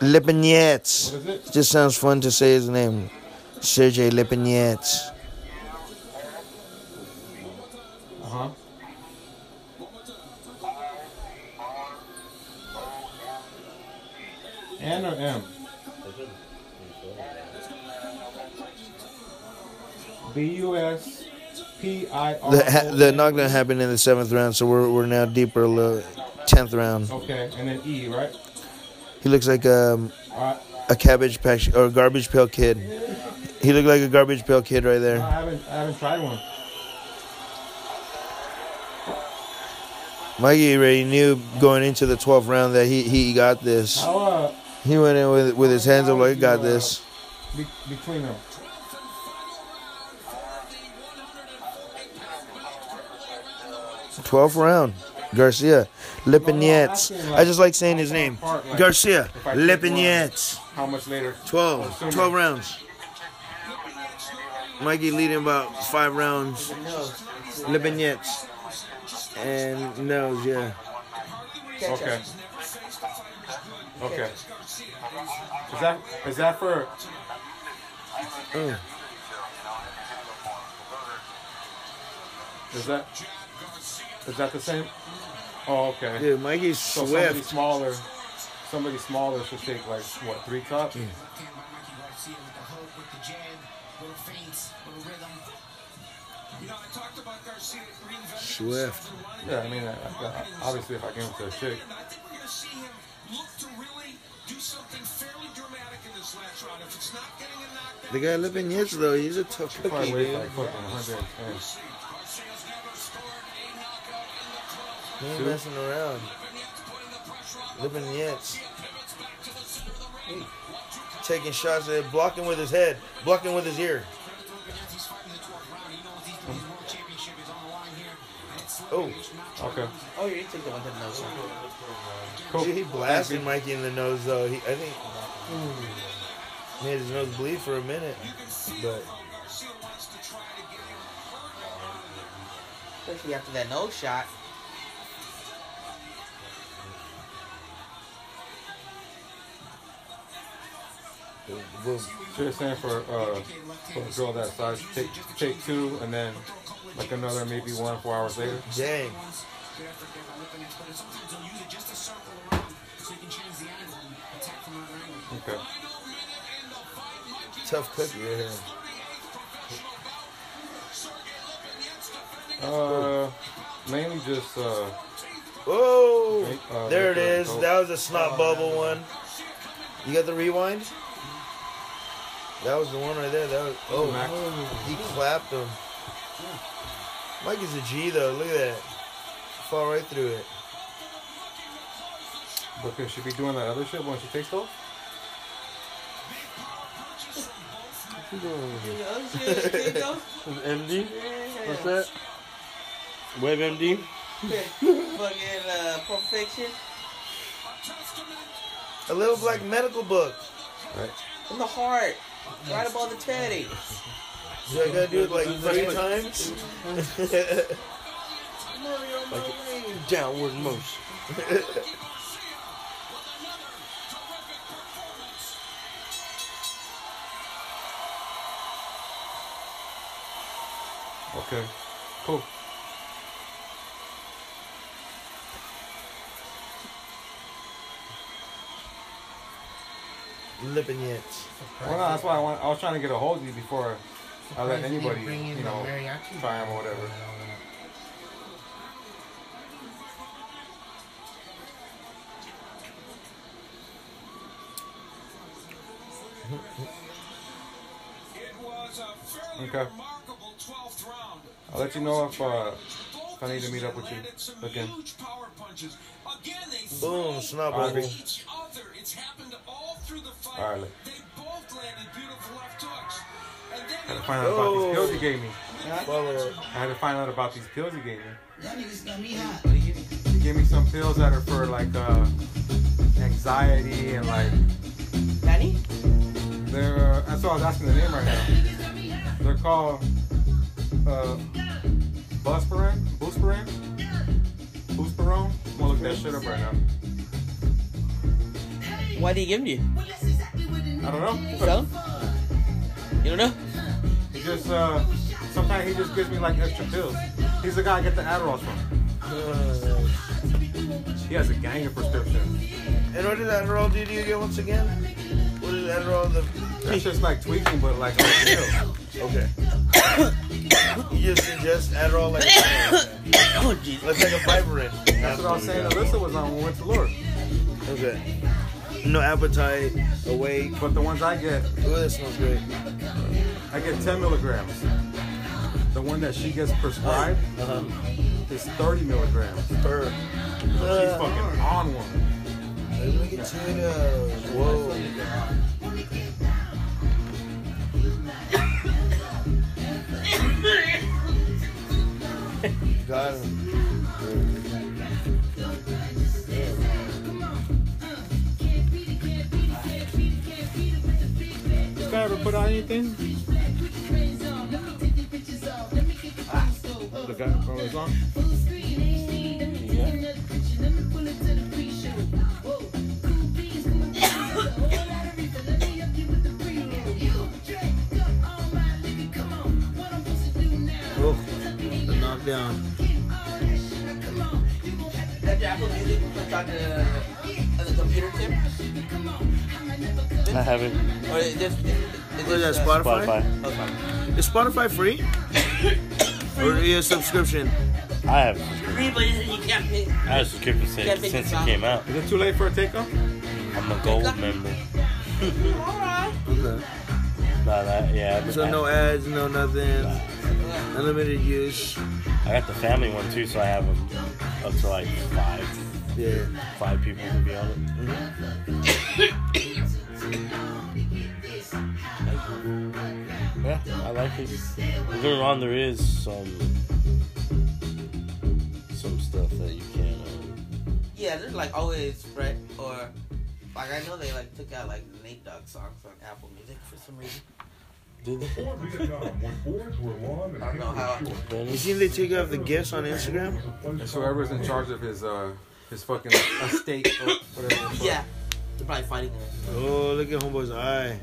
Speaker 1: Lipinets.
Speaker 2: It?
Speaker 1: Just sounds fun to say his name. Sergey Lipinets.
Speaker 2: Uh huh. N or M? B U S P I R.
Speaker 1: The the knockdown happened in the seventh round, so we're we're now deeper, a little tenth round.
Speaker 2: Okay, and then E, right?
Speaker 1: He looks like um, a cabbage patch or garbage pail kid. He looked like a garbage pail kid right there.
Speaker 2: I haven't, I haven't tried one.
Speaker 1: Mikey already knew going into the twelfth round that he he got this.
Speaker 2: How uh,
Speaker 1: He went in with with his hands up like, he got this.
Speaker 2: be- between them?
Speaker 1: Twelfth round. Garcia. Lipinets. I just like saying his name. Garcia. Lipinets.
Speaker 2: How much later?
Speaker 1: 12. 12 rounds. Mikey leading about five rounds. Lipinets. And nose, yeah.
Speaker 2: Okay. Okay. Is that is that for?
Speaker 1: Mm.
Speaker 2: Is that is that the same? Oh, okay.
Speaker 1: Dude, Mikey's
Speaker 2: So somebody
Speaker 1: swift.
Speaker 2: smaller, somebody smaller should take like what three cups?
Speaker 1: Swift.
Speaker 2: Yeah, I mean, uh, uh, obviously if I give him to a chick,
Speaker 1: The guy living Lipinets, though, he's a tough
Speaker 2: he probably
Speaker 1: cookie,
Speaker 2: weighs
Speaker 1: dude.
Speaker 2: like fucking 110.
Speaker 1: He ain't messing around. Lipinets. Taking shots at it, blocking with his head, blocking with his ear. Oh,
Speaker 2: Okay,
Speaker 4: Oh, you took the one to the nose.
Speaker 2: cool.
Speaker 1: Dude, he blasted Mikey in the nose though. He, I think, made his nose bleed for a minute. But
Speaker 4: Especially after that nose shot.
Speaker 2: So you're saying for uh for a girl that size, take take two and then like another maybe one four hours later.
Speaker 1: Dang.
Speaker 2: Okay.
Speaker 1: Tough cookie right here.
Speaker 2: Uh, mainly just uh.
Speaker 1: Oh,
Speaker 2: uh,
Speaker 1: there it is. That was a snot bubble one. You got the rewind? That was the one right there. That was. Oh,
Speaker 2: Mac.
Speaker 1: he clapped him. Mike is a G though. Look at that. Fall right through it.
Speaker 2: But could she be doing that other shit when she takes those?
Speaker 4: Shit. There you go.
Speaker 3: MD? What's that? Web MD?
Speaker 4: fucking uh, Pulp Fiction.
Speaker 1: A little black medical book. Right.
Speaker 4: In the heart. Right above the teddy.
Speaker 1: Do I gotta do it like three times?
Speaker 3: Like downward motion.
Speaker 2: Okay. Cool.
Speaker 1: Lipinets.
Speaker 2: Well, no, that's why I, want, I was trying to get a hold of you before I let anybody,
Speaker 5: didn't bring in
Speaker 2: you
Speaker 5: the
Speaker 2: know,
Speaker 5: mariachi
Speaker 2: try 'em or
Speaker 5: band
Speaker 2: whatever.
Speaker 5: and all that.
Speaker 2: Okay. I'll let you know if uh, if I need to meet up with you again.
Speaker 1: Boom, snot
Speaker 2: All right,
Speaker 1: bubble.
Speaker 2: Vic.
Speaker 6: All
Speaker 2: All
Speaker 6: right.
Speaker 2: right.
Speaker 6: I
Speaker 2: I had to find out about these
Speaker 1: Oh.
Speaker 2: pills you gave me.
Speaker 1: Follow.
Speaker 2: I had to find out about these pills you gave me.
Speaker 4: Y'all niggas got me hot.
Speaker 2: You gave me some pills that are for like uh, anxiety and like
Speaker 4: Danny?
Speaker 2: they're. Uh, that's what I was asking the name right now. They're called uh, Buspirone, Buspirone, Buspirone. I'm gonna look that shit up right now.
Speaker 4: Why did he give them you?
Speaker 2: I don't know.
Speaker 4: So? You don't know?
Speaker 2: He just uh, sometimes he just gives me like extra pills. He's the guy I get the Adderall from. He has a gang of prescriptions.
Speaker 1: And what did Adderall do to you again once again? What is Adderall? The
Speaker 2: That's just like tweaking, but like a pill.
Speaker 1: okay. you just ingest Adderall like
Speaker 4: Oh, jeez.
Speaker 1: like, like a Vibrant.
Speaker 2: That's what I was saying. Alyssa was on when we went to Lord.
Speaker 1: Okay. No appetite, awake.
Speaker 2: But the ones I get,
Speaker 1: Oh, that smells great.
Speaker 2: I get 10 milligrams. The one that she gets prescribed
Speaker 1: Uh-huh.
Speaker 2: is 30 milligrams.
Speaker 1: Per.
Speaker 2: She's
Speaker 1: Uh,
Speaker 2: fucking on one.
Speaker 1: Let me get to it. Whoa. Got him.
Speaker 2: This guy ever put on anything? The guy from his song?
Speaker 1: Oh, the knockdown.
Speaker 4: That Apple Music was on the, on the computer, Tim?
Speaker 3: I haven't.
Speaker 4: Or is this, is
Speaker 1: What is that,
Speaker 4: uh,
Speaker 1: Spotify?
Speaker 3: Spotify.
Speaker 4: Fine.
Speaker 1: Is Spotify free? or is it a subscription?
Speaker 3: I have.
Speaker 4: Free, but you can't pay.
Speaker 3: I have subscription
Speaker 4: Can't
Speaker 3: since, since it came out.
Speaker 2: Is it too late for a takeoff?
Speaker 3: I'm a gold member.
Speaker 4: Alright.
Speaker 1: Okay.
Speaker 3: Nah, that, yeah. I-
Speaker 1: So no ads, no nothing. Unlimited use.
Speaker 3: I got the family one too, so I have them up to like five,
Speaker 1: Yeah.
Speaker 3: five people can be on it. Yeah, I like it. Don't get me wrong, there is some some stuff that you can't. Um,
Speaker 4: Yeah, there's like always Fred or like I know they like took out like Nate Dogg songs on Apple Music for some reason.
Speaker 3: Did they?
Speaker 6: Before Vietnam, when boards were long and
Speaker 4: I don't know how.
Speaker 1: You seen they take off the gifts on Instagram?
Speaker 2: It's whoever's in charge of his uh his fucking estate or whatever.
Speaker 4: Yeah, they're probably fighting it.
Speaker 1: Oh, look at Homeboy's eye.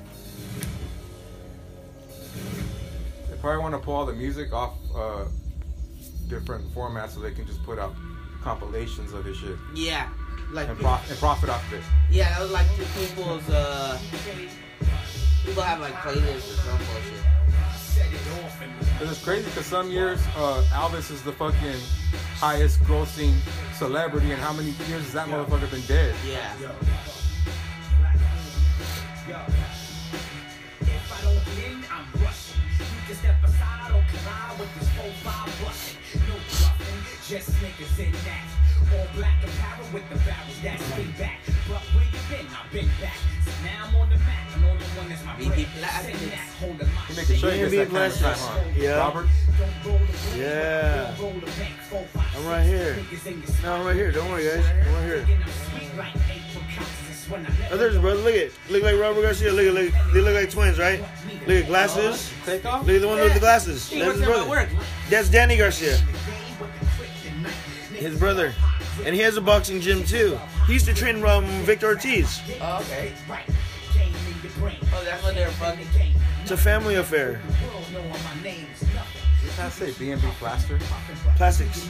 Speaker 2: They probably want to pull all the music off uh different formats so they can just put out compilations of his shit
Speaker 4: Yeah, like
Speaker 2: and, prof- and profit off of it.
Speaker 4: yeah, that was like two people's uh people have like playlists or some bullshit.
Speaker 2: Cause it's crazy because some years uh, Elvis is the fucking highest grossing celebrity, and how many years has that motherfucker been dead?
Speaker 4: Yeah.
Speaker 8: If I don't win, I'm rushing. You can step aside or collide with this 4-5 busting. No bluffing, just niggas in that. All black apparel with the barrels that spin back. But where you been? I've been back.
Speaker 4: Be
Speaker 8: bread.
Speaker 4: deep, like, I think
Speaker 8: Send
Speaker 4: it's-
Speaker 8: that, hold the.
Speaker 2: He making sure he gets that kind of time,
Speaker 1: blessings.
Speaker 2: huh?
Speaker 1: Yeah.
Speaker 2: Robert,
Speaker 8: Don't roll the wheel,
Speaker 1: Yeah.
Speaker 8: don't roll the bank, 4-5.
Speaker 1: I'm
Speaker 6: I'm right here. No, I'm right here. Don't worry, guys. I'm right here. Oh, there's his brother. Look at look like Robert Garcia. Look at look. They look like twins, right? Look at glasses.
Speaker 2: Take off?
Speaker 6: Look at the one with the glasses.
Speaker 4: He
Speaker 6: That's his brother.
Speaker 4: work.
Speaker 6: That's Danny Garcia. His brother. And he has a boxing gym too. He used to train um, Victor Ortiz.
Speaker 4: Oh, okay. Oh, that's what they're fucking.
Speaker 6: It's a family affair.
Speaker 2: Did I say B&B Plaster?
Speaker 6: Plastics.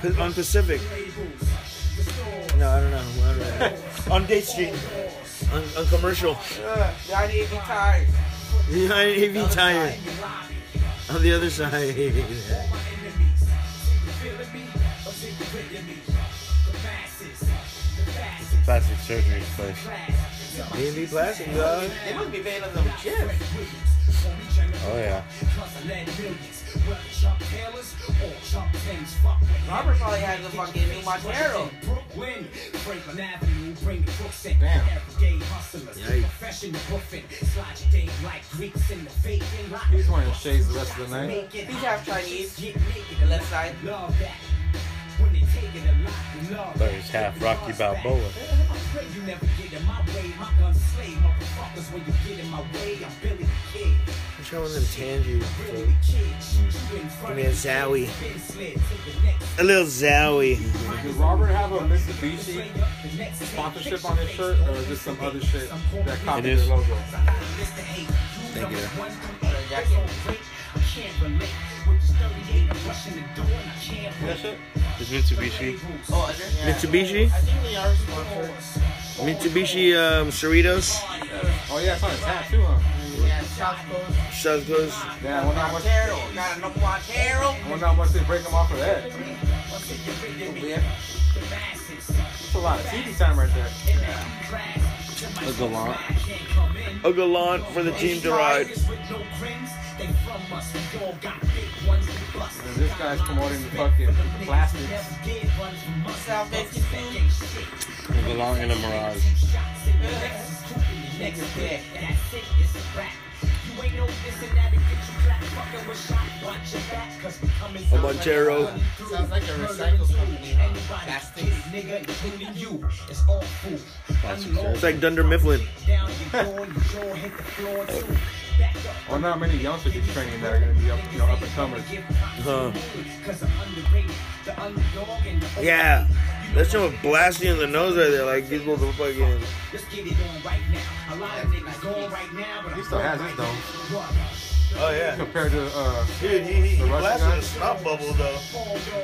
Speaker 6: Pa- On Pacific. No, I don't know. I don't know. on Date Street. On, on commercial.
Speaker 4: Uh, I need to be.
Speaker 6: Behind AV Tire. On the other side.
Speaker 3: Plastic surgery place.
Speaker 6: AV Plastic, dog.
Speaker 4: Uh, they must be paying us some chips.
Speaker 3: Oh yeah.
Speaker 4: Robert probably has a fucking new Montero.
Speaker 2: He's wearing shades the rest of the night.
Speaker 4: He's half Chinese. The left side.
Speaker 3: But he's half Rocky Balboa.
Speaker 1: You never get in my way, my guns slay motherfuckers when you get in my way. I'm Billy the Kid,
Speaker 6: I'm showing them Tangie.
Speaker 1: Billy the Kid. You in front
Speaker 6: Give me a Zowie.
Speaker 1: been slid to the next
Speaker 6: A little Zowie.
Speaker 2: Does Robert have a Mitsubishi sponsorship on his shirt, or is this some other shit that copied
Speaker 3: It is.
Speaker 2: their logo?
Speaker 6: Thank you.
Speaker 1: I can't relate with this 38. I'm rushing the door and I can't
Speaker 2: That shit?
Speaker 3: It's Mitsubishi.
Speaker 4: Oh, is there?
Speaker 6: Mitsubishi?
Speaker 5: I think they are sponsored.
Speaker 6: Mitsubishi um, Cerritos.
Speaker 2: Oh yeah, it's on his hat too, huh?
Speaker 5: Yeah, South Coast.
Speaker 6: South Coast.
Speaker 2: Yeah, I wonder how much.
Speaker 4: Montero. Got a no Montero.
Speaker 2: I wonder how much they break them off for that. Yeah. That's a lot of TV time right there.
Speaker 3: A Galant.
Speaker 6: A Galant for the team to ride.
Speaker 2: And this guy's promoting the fucking plastics.
Speaker 4: South Bay
Speaker 3: A Galant in a mirage.
Speaker 6: A Montero.
Speaker 5: Sounds like a recycle company. huh?
Speaker 4: Plastics.
Speaker 3: Plastic surgery.
Speaker 6: It's like Dunder Mifflin.
Speaker 2: I wonder how many youngsters he's training that are gonna be up, you know, up and comers.
Speaker 6: Huh. Yeah. That's some blasting in the nose right there. Like these little fucking.
Speaker 2: He still has his though,
Speaker 6: Oh yeah.
Speaker 2: compared to uh,
Speaker 6: Dude, he, he, he blasted a snot bubble though.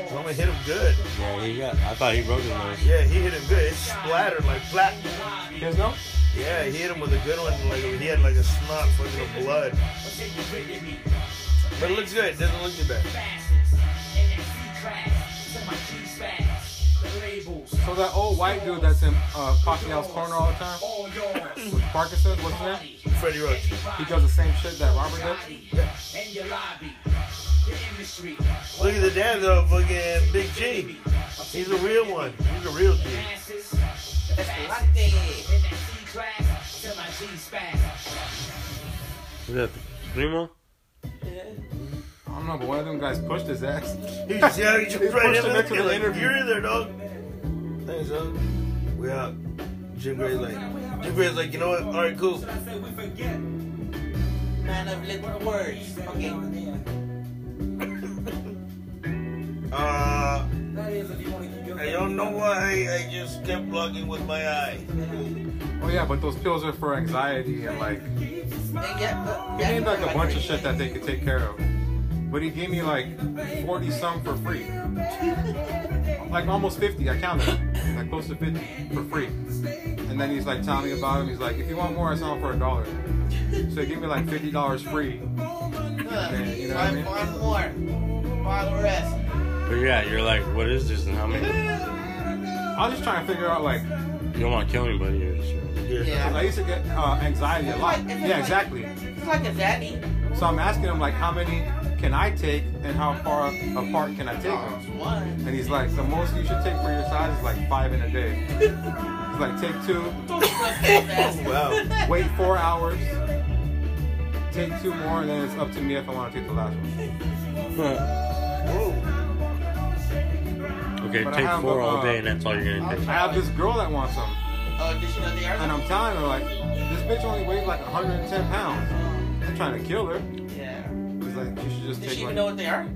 Speaker 6: I'm gonna hit him good.
Speaker 3: Yeah, he got. I thought he broke his nose.
Speaker 6: Yeah, he hit him good. It splattered like flat.
Speaker 2: his no.
Speaker 6: Yeah, he hit him with a good one. Like he had like a snot fucking of blood. But it looks good. It doesn't look too bad.
Speaker 2: So that old white dude that's in uh, Pacquiao's corner all the time, with Parkinson's, what's his name?
Speaker 6: Freddie Roach.
Speaker 2: He does the same shit that Robert did.
Speaker 6: Look at the dad though, fucking Big G. He's a real one. He's a real G.
Speaker 3: Is that Primo?
Speaker 2: I don't know, but one of them guys pushed his ass.
Speaker 6: He just yeah, he
Speaker 2: They
Speaker 6: jumped right
Speaker 2: pushed
Speaker 6: in
Speaker 2: him into the
Speaker 6: like,
Speaker 2: interview.
Speaker 6: You're in there, dog. Thanks, dog. We out. Jim Gray's like, Jim Gray's like, you know what? All right, cool.
Speaker 4: Man of little words. Okay.
Speaker 6: Uh, I don't know why I just kept vlogging with my eye.
Speaker 2: Oh yeah, but those pills are for anxiety and like he
Speaker 4: And yeah,
Speaker 2: named like a bunch of shit that they could take care of. But he gave me like forty some for free. Like almost fifty, I counted. Like close to fifty for free. And then he's like telling me about him. He's like, if you want more, I sell them for a dollar. So he gave me like fifty dollars free.
Speaker 4: Huh.
Speaker 2: you know what I mean?
Speaker 4: One more. For the rest.
Speaker 3: But yeah, you're like, what is this and how many?
Speaker 2: I was just trying to figure out like
Speaker 3: You don't want to kill anybody. You're just,
Speaker 4: Yeah.
Speaker 2: I used to get uh, anxiety a lot. Yeah, exactly.
Speaker 4: It's like a daddy.
Speaker 2: So I'm asking him like, how many can I take and how far apart can I take them? And he's like, the most you should take for your size is like five in a day. He's like, take two,
Speaker 6: Wow.
Speaker 2: wait four hours, take two more, and then it's up to me if I want to take the last one.
Speaker 3: Okay,
Speaker 2: But
Speaker 3: take
Speaker 2: have
Speaker 3: four
Speaker 2: a,
Speaker 3: all
Speaker 2: uh,
Speaker 3: day, and that's all you're gonna take.
Speaker 2: I have this girl that wants
Speaker 4: them. Did she know they
Speaker 2: and I'm telling her like, this bitch only weighs like 110 pounds. I'm trying to kill her.
Speaker 4: Yeah.
Speaker 2: She's like, you should just
Speaker 4: Does
Speaker 2: take Does
Speaker 4: she
Speaker 2: like.
Speaker 4: even know what they are?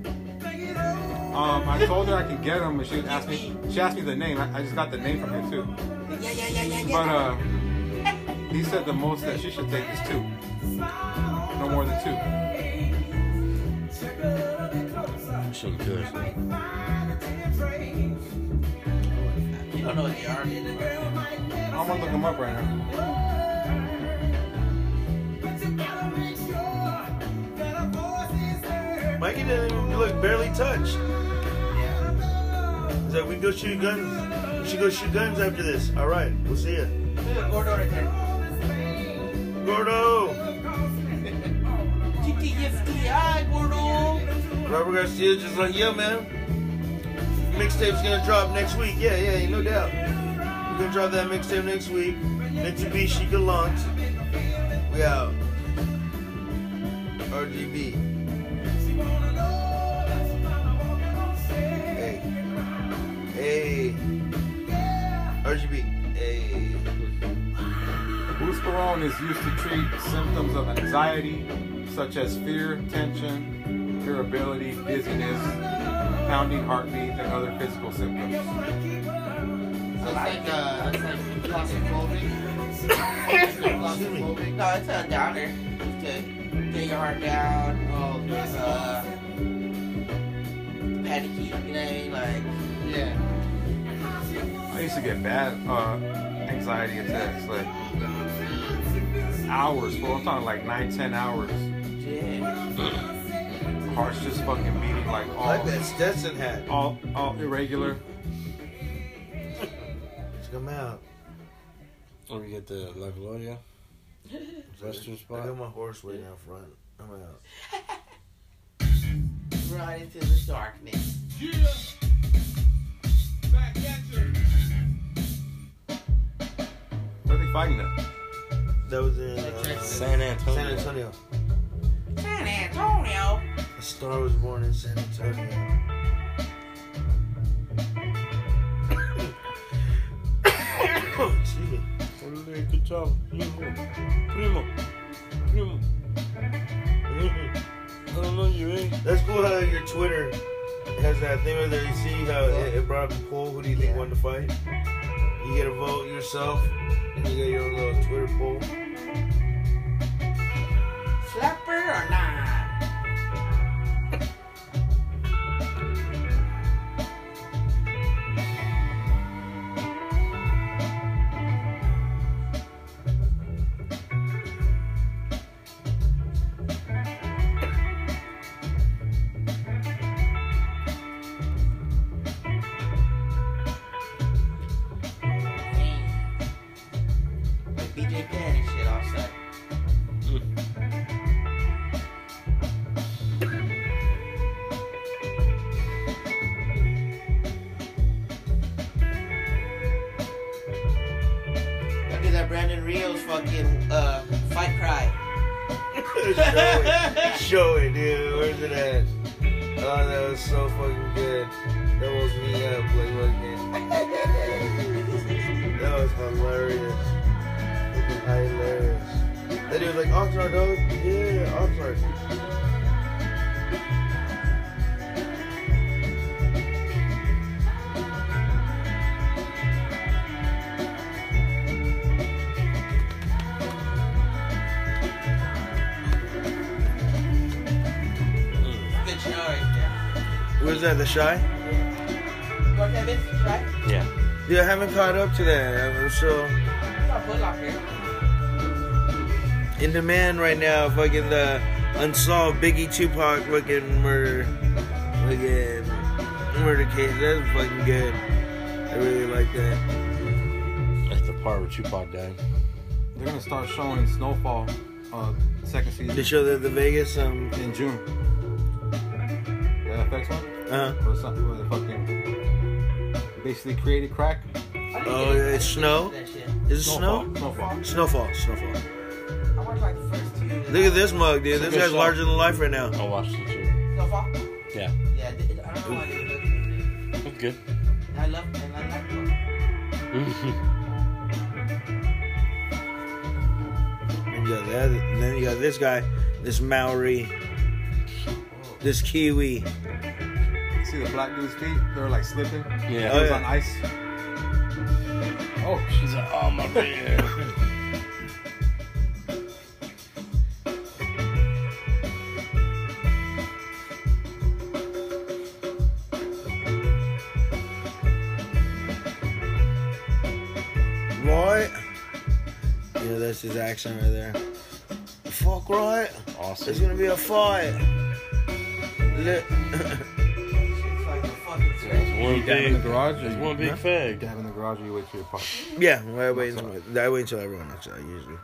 Speaker 2: Um, I told her I could get them, but she asked me. She asked me the name. I, I just got the name from her too.
Speaker 4: Yeah, yeah, yeah, yeah,
Speaker 2: But uh, he said the most that she should take is two. No more than two.
Speaker 3: Shouldn't kill yourself.
Speaker 4: You don't know what they are.
Speaker 2: I'm gonna look them up right now.
Speaker 1: Mikey didn't look barely touched. He's like, we go shoot guns. We should go shoot guns after this. All right, we'll see ya.
Speaker 4: Gordo right there.
Speaker 1: Gordo.
Speaker 4: TTFTI, Gordo.
Speaker 1: Robert Garcia just like, yeah, man. Mixtape's gonna drop next week. Yeah, yeah, no doubt. We're gonna drop that mixtape next week. Mitsubishi Galant. We out. RGB. Hey. RGB. Hey.
Speaker 2: Buspirone is used to treat symptoms of anxiety, such as fear, tension, irritability, dizziness, pounding heartbeat, and other physical symptoms.
Speaker 5: So it's like, uh, it's like claustrophobic. claustrophobic.
Speaker 4: No, it's a downer. To get your heart down.
Speaker 5: Oh,
Speaker 4: Uh, panicky. You know what I mean? Like,
Speaker 5: yeah.
Speaker 2: I used to get bad uh, anxiety attacks, like hours, Well, I'm talking like nine, ten hours.
Speaker 4: yeah.
Speaker 2: Heart's just fucking beating like
Speaker 1: I
Speaker 2: all,
Speaker 1: like that Stetson hat.
Speaker 2: all, all irregular.
Speaker 1: Let's come out.
Speaker 3: Or we get the La Gloria. Western spot.
Speaker 1: I
Speaker 3: spot.
Speaker 1: got my horse waiting out front. I'm out.
Speaker 4: Right into the darkness.
Speaker 2: Where are they fighting at?
Speaker 1: That was in uh,
Speaker 3: San Antonio.
Speaker 1: San Antonio.
Speaker 4: San Antonio.
Speaker 1: A star was born in San Antonio. Excuse me.
Speaker 3: Good job. Primo. Primo. Primo. I don't know you, eh?
Speaker 1: That's cool how your Twitter has that thing where you see how it, it brought up the poll. Who do you think won the fight? You get a vote yourself, and you get your little Twitter poll.
Speaker 4: Like,
Speaker 1: Oxnard, dog. Yeah, Oxnard.
Speaker 4: Good show right there.
Speaker 1: Where's that? The Shy?
Speaker 4: You want that business, right?
Speaker 3: Yeah.
Speaker 1: Yeah, I haven't caught up to that. I'm still in demand right now. Fucking the unsolved Biggie Tupac fucking murder. Fucking murder case. That's fucking good. I really like that.
Speaker 3: That's the part where Tupac died.
Speaker 2: They're gonna start showing Snowfall, uh, second
Speaker 1: They
Speaker 2: season
Speaker 1: show the, the Vegas. Um.
Speaker 2: in June. The FX one,
Speaker 1: Uh.
Speaker 2: or something where the fucking basically created crack.
Speaker 1: Oh, yeah, it's snow.
Speaker 4: That.
Speaker 1: Is it snow?
Speaker 2: Snowfall.
Speaker 1: Snowfall. Snowfall. Look at this mug, dude. This guy's
Speaker 3: show.
Speaker 1: larger than life right now.
Speaker 3: I watched it too.
Speaker 4: Snowfall?
Speaker 3: Yeah.
Speaker 4: Yeah, I don't know why they look.
Speaker 3: It's good.
Speaker 4: I love and I love her.
Speaker 1: And you got that, and then you got this guy, this Maori, this Kiwi.
Speaker 2: See the black dude's feet? They're like slipping.
Speaker 3: Yeah.
Speaker 2: He was oh,
Speaker 1: yeah.
Speaker 2: on ice. Oh,
Speaker 3: She's like, oh my beard.
Speaker 1: That's accent right there. Fuck right. There's
Speaker 3: Awesome.
Speaker 1: gonna be a fight. Let-
Speaker 4: Like a fucking
Speaker 3: It's
Speaker 4: switch.
Speaker 3: one
Speaker 2: dab in the
Speaker 3: big,
Speaker 2: garage.
Speaker 3: it's one big fag.
Speaker 2: Dab in the garage. Or you wait for your pop.
Speaker 1: yeah, I wait until I wait until everyone knocks out usually.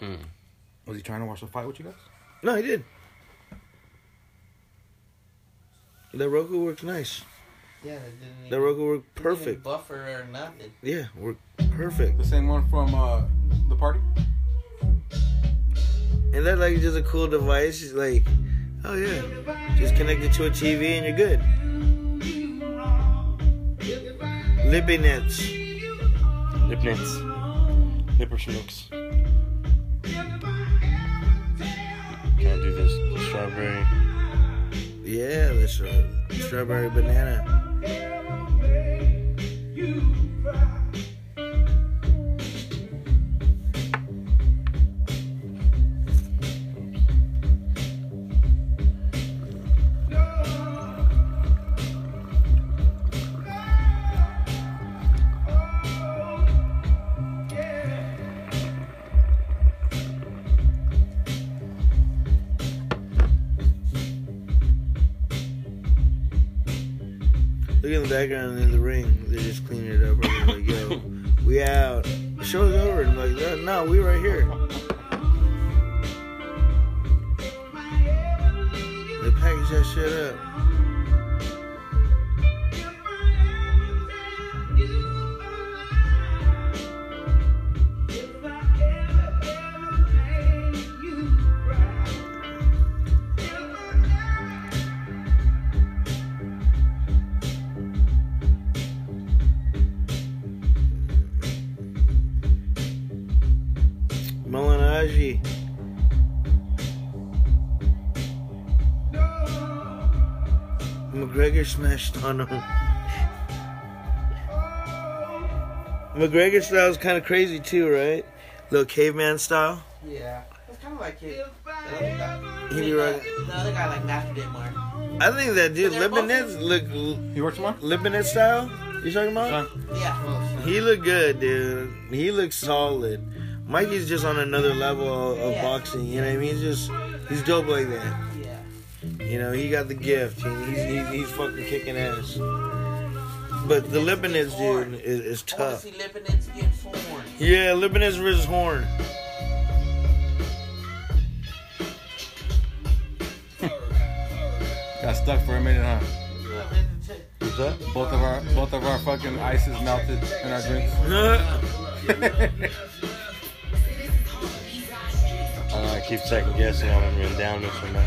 Speaker 1: Hmm.
Speaker 2: Was he trying to watch the fight with you guys?
Speaker 1: No, he did. The Roku works nice.
Speaker 4: Yeah, it didn't
Speaker 1: The
Speaker 4: even,
Speaker 1: Roku worked
Speaker 4: didn't
Speaker 1: perfect.
Speaker 4: Buffer or nothing.
Speaker 1: Yeah, worked perfect.
Speaker 2: The same one from uh, the party.
Speaker 1: And that like just a cool device. It's like, oh yeah, just connect it to a TV and you're good. Lippy nets.
Speaker 3: Lip knits. Nipper snooks. Can't do this. The strawberry.
Speaker 1: Yeah, that's right. Strawberry banana. Look in the background smashed on him. McGregor style is kind of crazy too, right? Little caveman style.
Speaker 4: Yeah. It's kind of like it. The other
Speaker 1: He be
Speaker 4: the,
Speaker 1: right.
Speaker 4: the other guy like mastered it more.
Speaker 1: I think that dude
Speaker 4: But
Speaker 1: Lebanese look
Speaker 2: He works tomorrow.
Speaker 1: Lebanese style. You talking about?
Speaker 4: Yeah.
Speaker 1: He look good, dude. He looks solid. Mikey's just on another level of, of
Speaker 4: Yeah.
Speaker 1: boxing. You know what I mean? He's just he's dope like that.
Speaker 4: Yeah.
Speaker 1: You know, he got the gift. He, he's, he's he's fucking kicking ass. But the Lebanese dude is, is tough.
Speaker 4: to see Lipinets get.
Speaker 1: Yeah, Lebanese versus Horn.
Speaker 2: Got stuck for a minute, huh?
Speaker 3: Who's that?
Speaker 2: Both of our both of our fucking ices melted in our drinks.
Speaker 3: I keep second guessing on him and down this or not.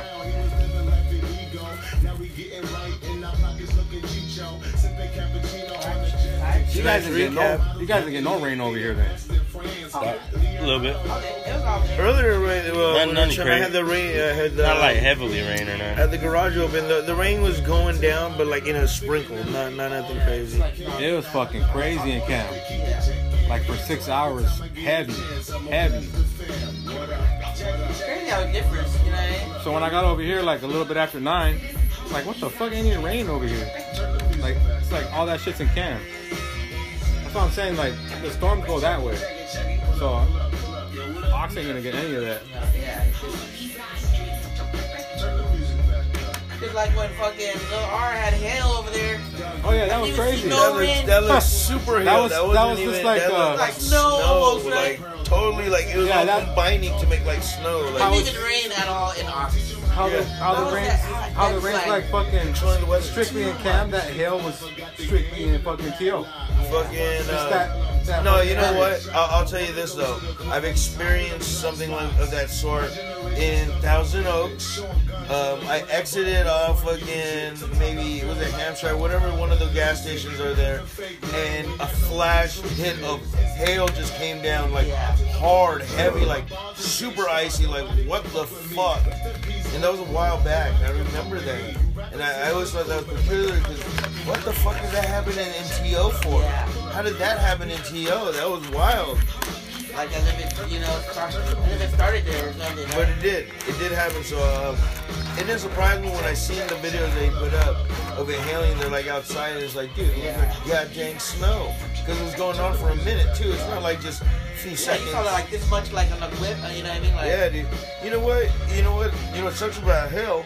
Speaker 7: Now we getting right and our pockets looking chicho. Sipping cappuccino on the jet.
Speaker 2: You guys
Speaker 1: Nice
Speaker 2: didn't get no. You guys didn't get no rain over here then.
Speaker 3: A little bit.
Speaker 4: Okay, it was all there.
Speaker 1: Earlier, right, well,
Speaker 3: Not-
Speaker 1: when
Speaker 3: nothing
Speaker 1: I
Speaker 3: crazy.
Speaker 1: had the rain, I had the
Speaker 3: Not like heavily rain or
Speaker 1: had
Speaker 3: nothing.
Speaker 1: the garage open. The, the rain was going down, but like in a sprinkle, not not nothing crazy.
Speaker 2: It was fucking crazy in camp. Like for six hours, heavy, heavy.
Speaker 4: Crazy how it differs, you know what I mean?
Speaker 2: So when I got over here, like a little bit after nine, like, what the fuck ain't even rain over here? Like, it's like all that shit's in camp. That's what I'm saying. Like, the storms go that way. So, Ox ain't gonna get any of that.
Speaker 4: Yeah, yeah. It's just, just like when fucking Lil R had hail over there.
Speaker 2: Oh yeah, that was
Speaker 4: Didn't even see
Speaker 2: crazy.
Speaker 4: no
Speaker 1: That looks,
Speaker 4: rain.
Speaker 1: that looks super
Speaker 2: That was-
Speaker 1: that,
Speaker 2: that
Speaker 1: wasn't
Speaker 2: just
Speaker 1: even,
Speaker 2: like,
Speaker 1: that
Speaker 2: uh,
Speaker 1: looked
Speaker 4: Like snow almost, right?
Speaker 1: like totally like it was
Speaker 2: Yeah,
Speaker 1: all
Speaker 2: that-
Speaker 1: combining to make like snow.
Speaker 4: It
Speaker 1: Like
Speaker 4: didn't even rain at all in Austin.
Speaker 2: how the how
Speaker 4: How
Speaker 2: the
Speaker 4: was
Speaker 2: range
Speaker 4: that?
Speaker 2: how the
Speaker 4: That's like-
Speaker 2: like fucking
Speaker 1: Controlling the
Speaker 2: strictly in Cam that hill was strictly in fucking TO.
Speaker 1: Fucking.
Speaker 2: Just
Speaker 1: Uh,
Speaker 2: that, that
Speaker 1: No, you know what? I'll, I'll tell you this though. I've experienced something like, of that sort in Thousand Oaks. Um, I exited off again, maybe was it Hampshire, whatever one of the gas stations are there, and a flash hit of hail just came down like hard, heavy, like super icy. Like what the fuck? And that was a while back. I remember that, and I, I always thought that was peculiar because what the fuck is that happening in TO for? How did that happen in TO? That was wild.
Speaker 4: Like as if it, you know, start, as if it started there or something.
Speaker 1: But it did. It did happen. So um, it didn't surprise me when I seen the videos they put up of it hailing. They're like outside. And it's like, dude, it was like goddamn snow. Because it was going on for a minute too. It's not like just a few
Speaker 4: Yeah,
Speaker 1: seconds.
Speaker 4: you saw like this much, like on the whip. uh, You know what I mean? Like,
Speaker 1: Yeah, dude. You know what? You know what? You know what sucks about hail?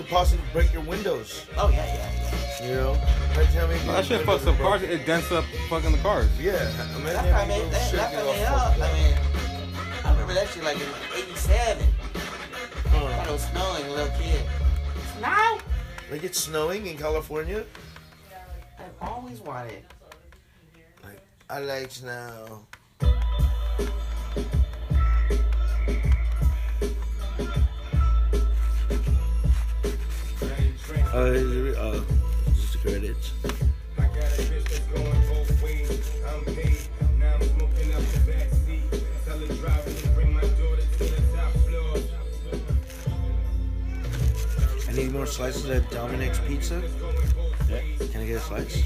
Speaker 1: Could possibly break your windows.
Speaker 4: Oh yeah, yeah, yeah.
Speaker 1: You know? Like, tell me.
Speaker 2: That shit fucks up cars. It dents up fucking the cars.
Speaker 1: Yeah. Imagine
Speaker 4: That's
Speaker 1: having
Speaker 4: how I made that.
Speaker 1: shit
Speaker 4: That's
Speaker 1: get
Speaker 4: how I made
Speaker 1: all
Speaker 4: up. I mean, I remember that shit like in '87.
Speaker 1: up.
Speaker 4: When it was snowing, a little kid. Snow.
Speaker 1: Like it's snowing in California.
Speaker 4: I've always wanted.
Speaker 1: Like I like snow. Uh, uh,
Speaker 6: daughter to the top floor.
Speaker 1: I need more slices of Dominic's pizza.
Speaker 3: Yeah.
Speaker 1: Can I get a slice?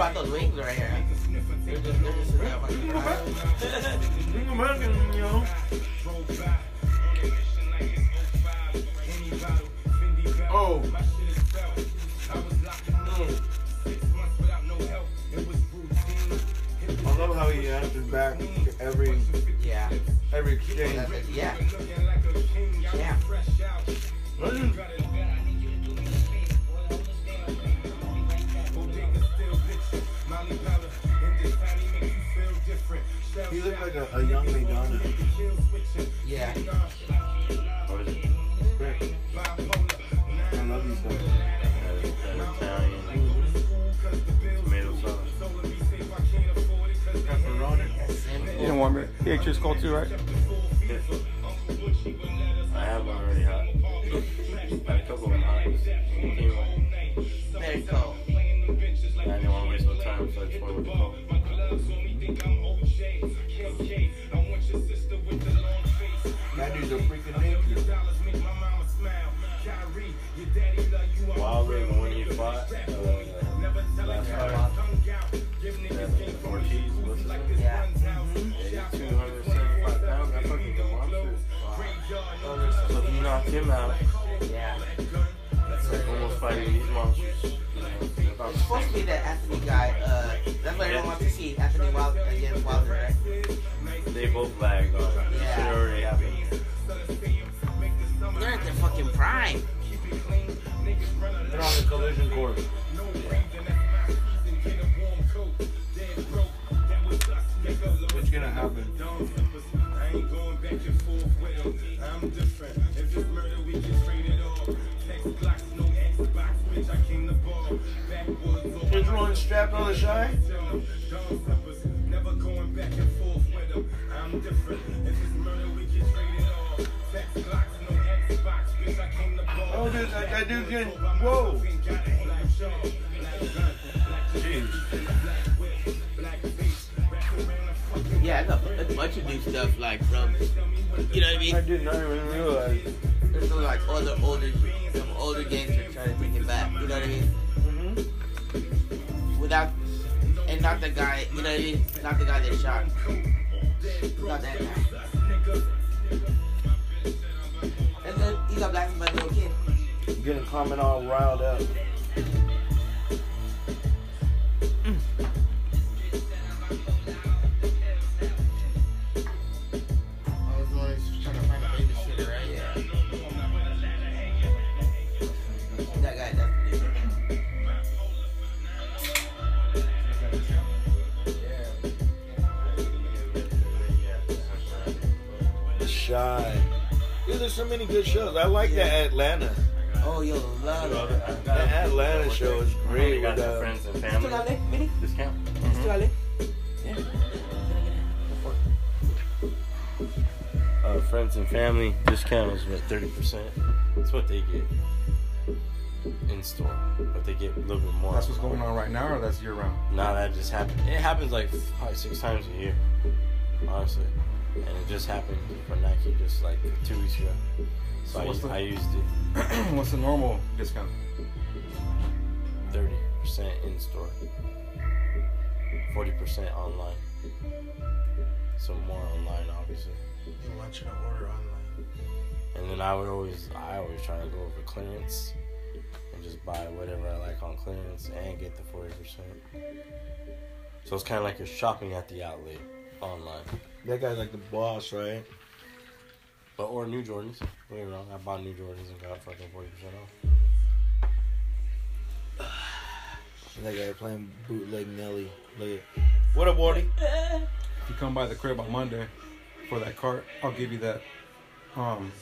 Speaker 4: About those wings right here.
Speaker 6: Take a sniff
Speaker 4: They're just, they're just sitting there. fucking
Speaker 1: you know.
Speaker 6: Drove by on a mission like it's 05. Any bottle, Fendi belt.
Speaker 1: Oh.
Speaker 6: My shit is felt. I was locked in six months without no help. It was routine.
Speaker 1: I love how he answers back to every
Speaker 4: Yeah.
Speaker 1: every exchange.
Speaker 4: Yeah.
Speaker 6: Looking like a king. I was
Speaker 4: Yeah.
Speaker 1: He looked like a, a young Madonna.
Speaker 6: Kill switching.
Speaker 4: Yeah.
Speaker 3: What is it?
Speaker 6: Bipolar.
Speaker 1: I love these guys.
Speaker 3: That, that Italian tomato sauce.
Speaker 2: You don't want me. He ate your skull too, right?
Speaker 3: I have one already hot. I had a couple of them hot. One came out.
Speaker 4: Very cold.
Speaker 3: I didn't want to waste no time, so I just went with the cold.
Speaker 1: That dude's a freaking ninja.
Speaker 3: Wilder, the one he fought, uh, last fight. That Ortiz, what's his name?
Speaker 4: Yeah.
Speaker 3: Yeah, he's 275 pounds. That fucking the monster. So if you knock him out,
Speaker 4: Yeah.
Speaker 3: it's like almost fighting these monsters. You know, they're about
Speaker 4: It's supposed to be that Anthony guy. Uh, that's what everyone wants to see. Anthony Wilder against Wilder, right?
Speaker 3: They both lagged on. Shit
Speaker 4: Yeah.
Speaker 3: already happened.
Speaker 4: They're at their fucking prime.
Speaker 1: They're on the collision course. What's gonna happen?
Speaker 6: I ain't all
Speaker 1: Kids rolling strapped on the shy?
Speaker 6: Never going back and forth with him. I'm different. If it's murder, we get traded off. Text Glocks, no Xbox, bitch. I came to ball.
Speaker 1: Oh, dude, that, that dude's getting. Whoa!
Speaker 4: Yeah, it's a, it's a bunch of new stuff like from, you know what I mean?
Speaker 1: I did not even realize.
Speaker 4: There's some like other older, some older games are trying to take it back. You know what I mean?
Speaker 1: Mm-hmm.
Speaker 4: Without, and not the guy. You know Not the guy that shot. Not that guy. And then he got blasted by a little kid.
Speaker 1: Getting comment all riled up. Shy. Dude, there's so many good shows. I like that Atlanta.
Speaker 4: Oh, yo, love it.
Speaker 1: That Atlanta show is great.
Speaker 3: You got
Speaker 1: with, uh,
Speaker 3: friends and
Speaker 4: ¿Tú
Speaker 3: family
Speaker 4: la lees, Mini?
Speaker 3: discount.
Speaker 4: ¿Tú la lees?
Speaker 3: Yeah. Uh, friends and family discount is what thirty percent. That's what they get in store, but they get a little bit more.
Speaker 2: That's what's going on right now, or that's year round?
Speaker 3: Nah, that just happened. It happens like five, six times a year, honestly. And it just happened for Nike just like two weeks ago. So,
Speaker 2: So
Speaker 3: I,
Speaker 2: what's the-
Speaker 3: I used it
Speaker 2: What's the normal discount?
Speaker 3: thirty percent in store, forty percent online. So more online, obviously.
Speaker 5: You want you to order online.
Speaker 3: And then I would always, I always try to go over clearance and just buy whatever I like on clearance and get the forty percent. So it's kind of like you're shopping at the outlet online.
Speaker 1: That guy's like the boss, right?
Speaker 3: But or new Jordans. Don't get me wrong. I bought new Jordans and got fucking forty percent off.
Speaker 1: And that guy playing bootleg Nelly. Look at What up, Wardy?
Speaker 2: If you come by the crib on Monday for that cart, I'll give you that um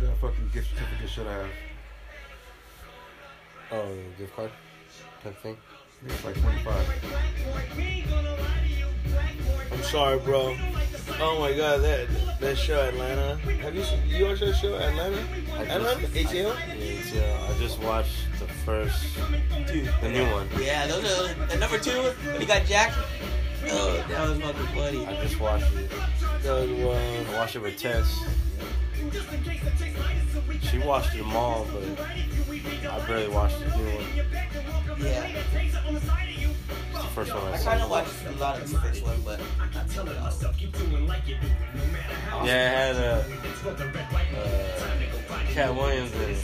Speaker 2: that fucking gift certificate shit I have.
Speaker 3: Oh, gift card type thing.
Speaker 2: It's like twenty five.
Speaker 1: I'm sorry, bro. Oh my god, that that show Atlanta. Have you you watched that show Atlanta?
Speaker 3: I just-
Speaker 1: Atlanta? ATL?
Speaker 3: Yeah, it's, I just watched the first,
Speaker 4: Dude.
Speaker 3: the new one.
Speaker 4: Yeah, those are the number two when he got Jack. Oh, that was fucking funny.
Speaker 3: I just watched it.
Speaker 1: That was, uh,
Speaker 3: I watched it with Tess. She watched them all, but I barely watched the new one.
Speaker 4: Yeah,
Speaker 3: It's the first one I
Speaker 4: I kind of watched a lot of the first one, but not too much.
Speaker 3: Yeah, it had uh, uh, Katt Williams in it.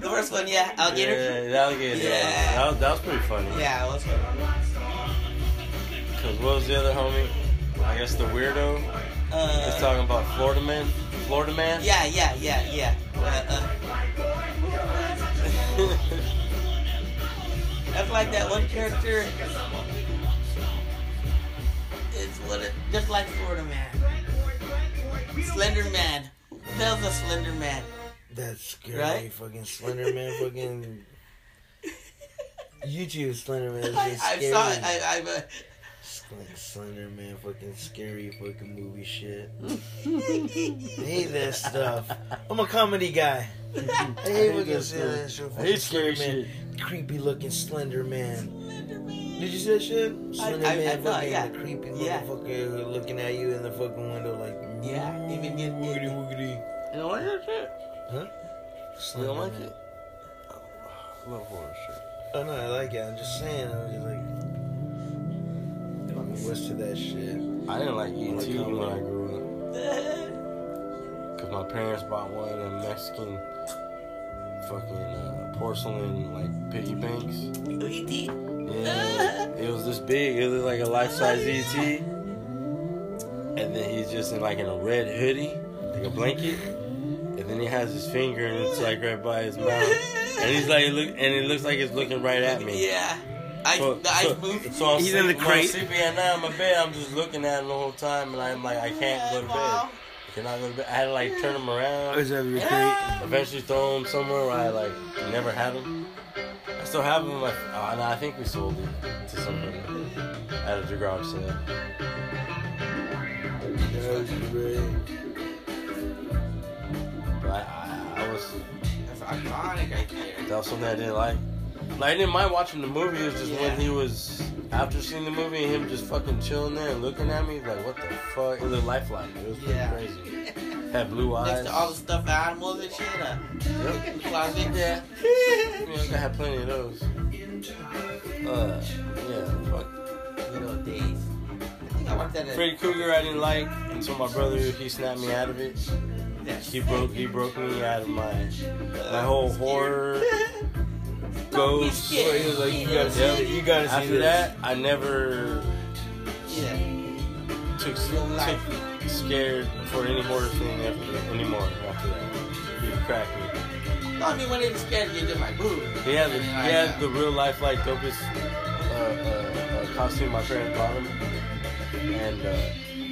Speaker 4: The first one, yeah, alligator.
Speaker 3: Yeah, the alligator.
Speaker 4: Yeah.
Speaker 3: That, was, that was pretty funny.
Speaker 4: Yeah, it was funny.
Speaker 3: Cause what was the other homie? I guess the weirdo. He's
Speaker 4: Uh,
Speaker 3: talking about Florida man. Florida man.
Speaker 4: yeah, yeah, yeah, yeah. Uh, uh, that's like that one character. It's what it, just like Florida Man. Slender Man. Who the hell's a Slender Man?
Speaker 1: That's scary.
Speaker 4: Right?
Speaker 1: Fucking Slender Man. Fucking YouTube Slender Man. Is
Speaker 4: I,
Speaker 1: just
Speaker 4: I
Speaker 1: scary.
Speaker 4: saw it. I, I,
Speaker 1: Sl- Slender Man. Fucking scary. Fucking movie shit. I hate that stuff. I'm a comedy guy. I hate fucking seeing that shit.
Speaker 3: I hate scary
Speaker 1: Slender Man, Creepy looking Slender Man. Did you see that shit? Slender
Speaker 4: I- I
Speaker 1: Man,
Speaker 4: saw it,
Speaker 1: fucking
Speaker 4: yeah.
Speaker 1: the creepy
Speaker 4: Yeah.
Speaker 1: motherfucker looking at you in the fucking window like.
Speaker 4: Yeah, even get-
Speaker 1: woogity woogity.
Speaker 3: You don't like that shit?
Speaker 1: Huh?
Speaker 3: You
Speaker 1: Slender
Speaker 3: don't like
Speaker 1: Man.
Speaker 3: it? I love horror shit.
Speaker 1: Oh no, I like it. I'm just saying. I'm just like, fucking what's to that shit?
Speaker 3: I didn't like E.T.
Speaker 1: Like
Speaker 3: when I grew up. Cause my parents bought one of them Mexican fucking uh, porcelain like piggy banks.
Speaker 4: E.T.
Speaker 3: Yeah, it was this big. It was like a life size ET. And then he's just in like in a red hoodie, like a blanket. And then he has his finger and it's like right by his mouth. And he's like, look, and it looks like it's looking right at me.
Speaker 4: Yeah. I,
Speaker 3: So,
Speaker 4: the ice
Speaker 3: so,
Speaker 4: move.
Speaker 3: so I'm
Speaker 1: He's in the
Speaker 3: sleeping, when I'm
Speaker 1: crate.
Speaker 3: sleeping at night on my bed. I'm just looking at him the whole time, and I'm like, I can't go to bed. I cannot go to bed. I had to like turn him around.
Speaker 1: Is that your crate?
Speaker 3: Eventually throw him somewhere where I like never had him. I still have him. Like, uh, no, I think we sold it to somebody at a garage sale.
Speaker 1: That great.
Speaker 3: But I, I, I was
Speaker 4: That's iconic right there.
Speaker 3: that was something I didn't like. Like, I didn't mind watching the movie. It was just
Speaker 4: Yeah.
Speaker 3: when he was after seeing the movie and him just fucking chilling there and looking at me like, what the fuck? It looked lifelike. It was
Speaker 4: Yeah.
Speaker 3: crazy. Had blue eyes.
Speaker 4: Next to all the stuffed animals and shit. Uh,
Speaker 3: Yep.
Speaker 4: closet.
Speaker 3: Yeah. Yeah, I had plenty of those. Uh, yeah, fuck.
Speaker 4: Good old days. I think I watched that at
Speaker 3: Freddy Krueger I didn't like until my brother he snapped me out of it. He broke he broke me out of my my whole horror ghost.
Speaker 4: Yeah.
Speaker 1: He was like, you gotta see
Speaker 3: Yep.
Speaker 1: You gotta see
Speaker 3: After that, I never
Speaker 4: Yeah.
Speaker 3: took, took scared for any horror thing after anymore. After that, he cracked me.
Speaker 4: No, I mean when they were scared, you're just like, boo.
Speaker 3: He had the, he had the real life like dopest uh, uh, uh, costume my parents bought him, and uh,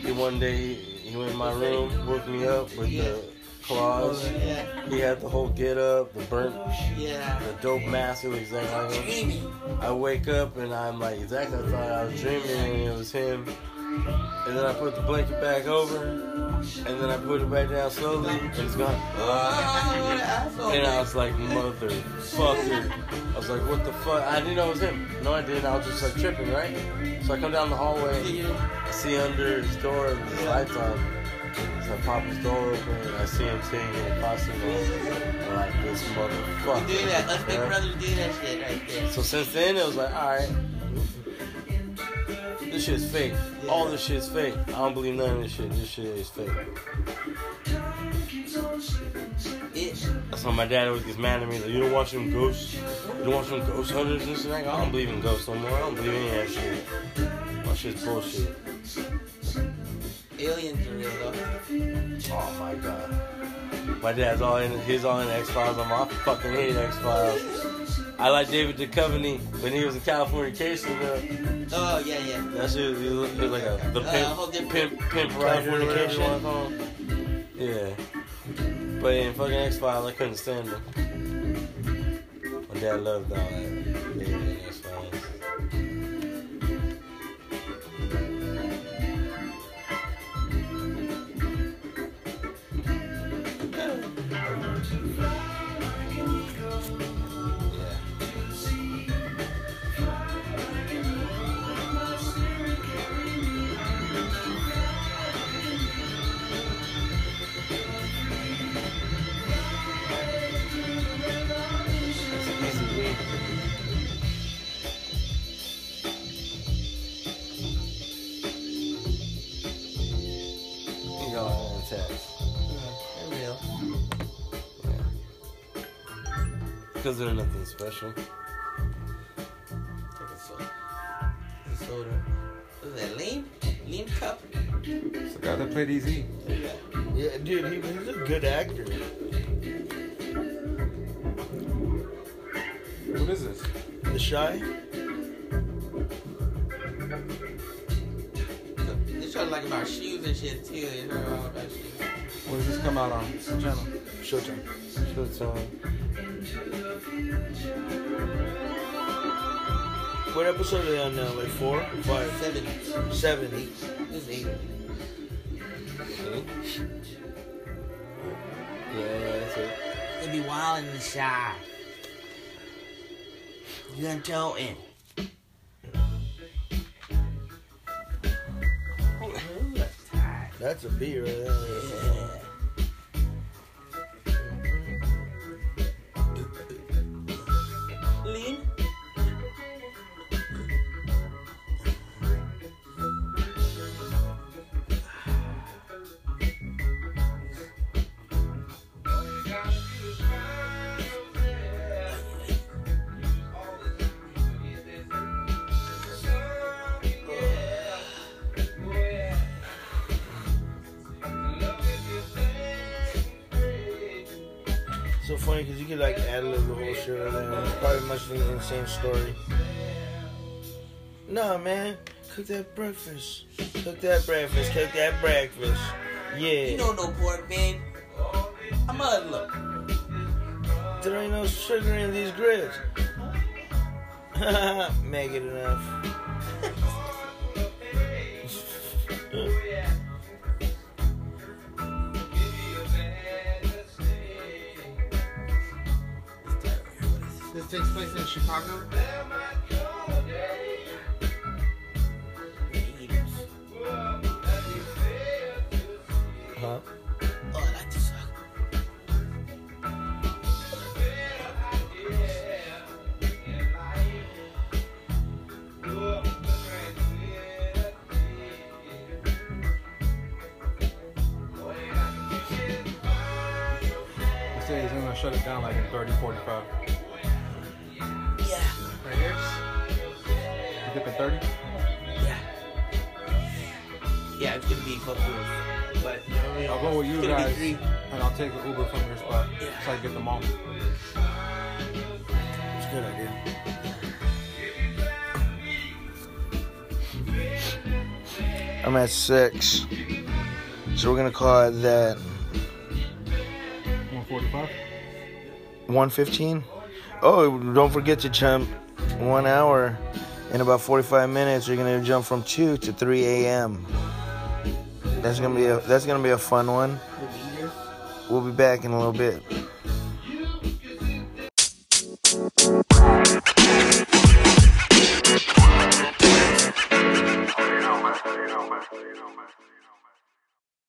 Speaker 3: he one day he he went in my room, woke me up with the claws.
Speaker 4: Yeah.
Speaker 3: He had the whole get up, the burnt,
Speaker 4: Yeah.
Speaker 3: the dope mask. It was exactly like him. I wake up and I'm like, exactly. I thought I was dreaming and it was him. And then I put the blanket back over, and then I put it back down slowly, and it's gone.
Speaker 4: Oh, what an asshole.
Speaker 3: And I was like, motherfucker. I was like, what the fuck? I didn't know it was him. No, I didn't. I was just like tripping, right? So I come down the hallway, I see under his door, and the lights on. So I pop his door open, and I see him sitting in a costume. I'm like, this motherfucker.
Speaker 4: You do that. Us big
Speaker 3: Yeah.
Speaker 4: brothers do that shit right there.
Speaker 3: So since then, it was like, alright. This shit's fake. All this shit's fake. I don't believe none of this shit. This shit is fake. That's why my dad always gets mad at me. Like, you don't watch them ghosts? You don't watch them ghost hunters and this and that? I don't believe in ghosts no more. I don't believe in any of that shit. My shit's bullshit.
Speaker 4: Aliens are real though.
Speaker 3: Oh my god. My dad's all in his all in X Files. I'm I fucking hate X Files. I like David Duchovny when he was in California though.
Speaker 4: Oh yeah, yeah.
Speaker 3: That shit was, it was like a the
Speaker 4: Uh,
Speaker 3: pimp,
Speaker 4: whole different-
Speaker 3: pimp, pimp rider, whatever you want to. Yeah. But in fucking X Files, I couldn't stand him. My dad loved all that. David X Files. Because they're nothing special.
Speaker 4: Take a soda. A soda. What is that? Lean? Lean cup?
Speaker 2: It's the guy that played Easy.
Speaker 1: Yeah, dude, he, he's a good actor.
Speaker 2: What is this?
Speaker 1: The Chi?
Speaker 4: They talk like about shoes and shit too. They talk all about shoes.
Speaker 2: What does this come out on? What channel?
Speaker 1: Showtime.
Speaker 3: Showtime.
Speaker 1: What episode are they on now? Like four? Five?
Speaker 4: Seven.
Speaker 1: Seven?
Speaker 4: This is eight.
Speaker 3: Yeah, that's it.
Speaker 4: They be wild in the Chi. You done told him.
Speaker 1: That's a beer right there.
Speaker 4: Lean?
Speaker 1: Same story. Nah, man. Cook that breakfast. Cook that breakfast. Cook that breakfast. Yeah.
Speaker 4: You know no pork, babe. I'm a look.
Speaker 1: There ain't no sugar in these grits. Make it enough.
Speaker 5: Chicago.
Speaker 1: I'm at six. So we're gonna call it that
Speaker 2: 145.
Speaker 1: 115. Oh, don't forget to jump one hour. In about 45 minutes, you're gonna jump from 2 to 3 a.m. That's gonna be a that's gonna be a fun one. We'll be back in a little bit.